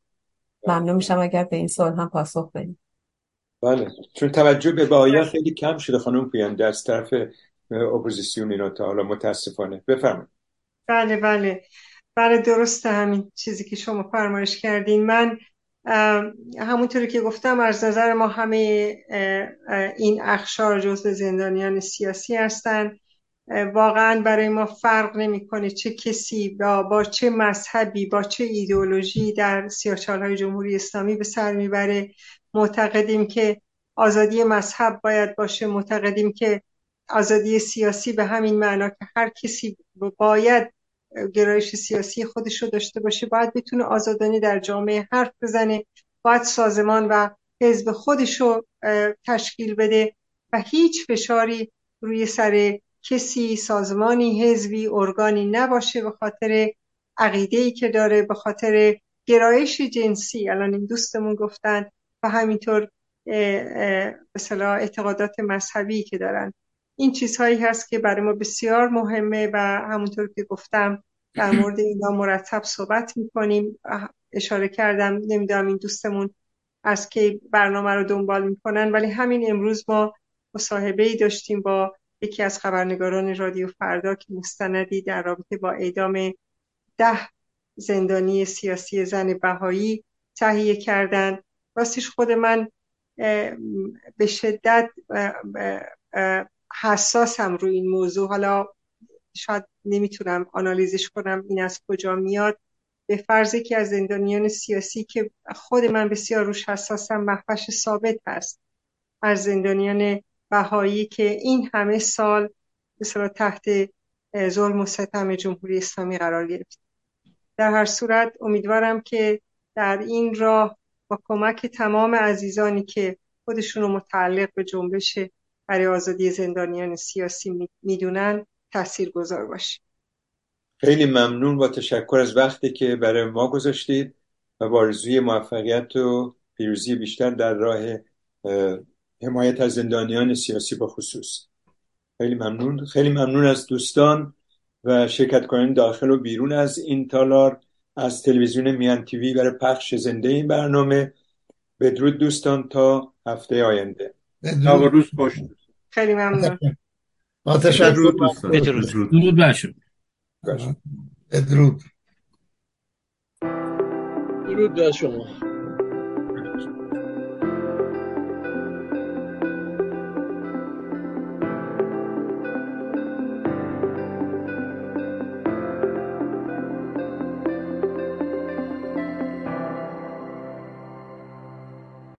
ممنون میشم اگر به این سوال هم پاسخ بدید. بله چون توجه به بهاییان خیلی کم شده خانم پوینده از طرف اپوزیسیون اینا تا حالا متاسفانه. بفرمایید. بله بله. بله درسته همین چیزی که شما فرمایش کردین. من همونطوری که گفتم از نظر ما همه این اخشار جزء زندانیان سیاسی هستند واقعا برای ما فرق نمی‌کنه چه کسی با, با چه مذهبی با چه ایدئولوژی در های جمهوری اسلامی به سر می‌بره. معتقدیم که آزادی مذهب باید باشه. معتقدیم که آزادی سیاسی به همین معنا که هر کسی باید گرایش سیاسی خودش رو داشته باشه باید بتونه آزادانه در جامعه حرف بزنه باید سازمان و حزب خودش رو تشکیل بده و هیچ فشاری روی سر کسی سازمانی حزبی ارگانی نباشه به خاطر عقیده ای که داره به خاطر گرایش جنسی. الان این دوستمون گفتن و همینطور مثلا اعتقادات مذهبی که دارن. این چیزهایی هست که برای ما بسیار مهمه و همونطور که گفتم در مورد اینا مرتب صحبت می‌کنیم. اشاره کردم نمی‌دونم این دوستمون از که برنامه رو دنبال می‌کنن ولی همین امروز ما مصاحبه ای داشتیم با یکی از خبرنگاران رادیو فردا که مستندی در رابطه با اعدام ده زندانی سیاسی زن بهایی تهیه کردن راستش خود من به شدت حساسم روی این موضوع. حالا شاید نمی‌تونم آنالیزش کنم این از کجا میاد. به فرضی که از زندانیان سیاسی که خود من بسیار روش حساسم محفش ثابت هست از زندانیان بهایی که این همه سال مثلا تحت ظلم و ستم جمهوری اسلامی قرار گرفت. در هر صورت امیدوارم که در این راه با کمک تمام عزیزانی که خودشون رو متعلق به جنبش برای آزادی زندانیان سیاسی می‌دونن تأثیر گذار باشه خیلی ممنون با تشکر از وقتی که برای ما گذاشتید و با آرزوی موفقیت و پیروزی بیشتر در راه حمایت از زندانیان سیاسی با خصوص. خیلی ممنون. خیلی ممنون از دوستان و شرکت کنندگان داخل و بیرون از این تالار از تلویزیون میان تیوی برای پخش زنده این برنامه. بدرود دوستان تا هفته آینده. بدرود. روز خوش. خیلی ممنون. با تشکر بدرود. درود بر شما. بدرود درود بر شما.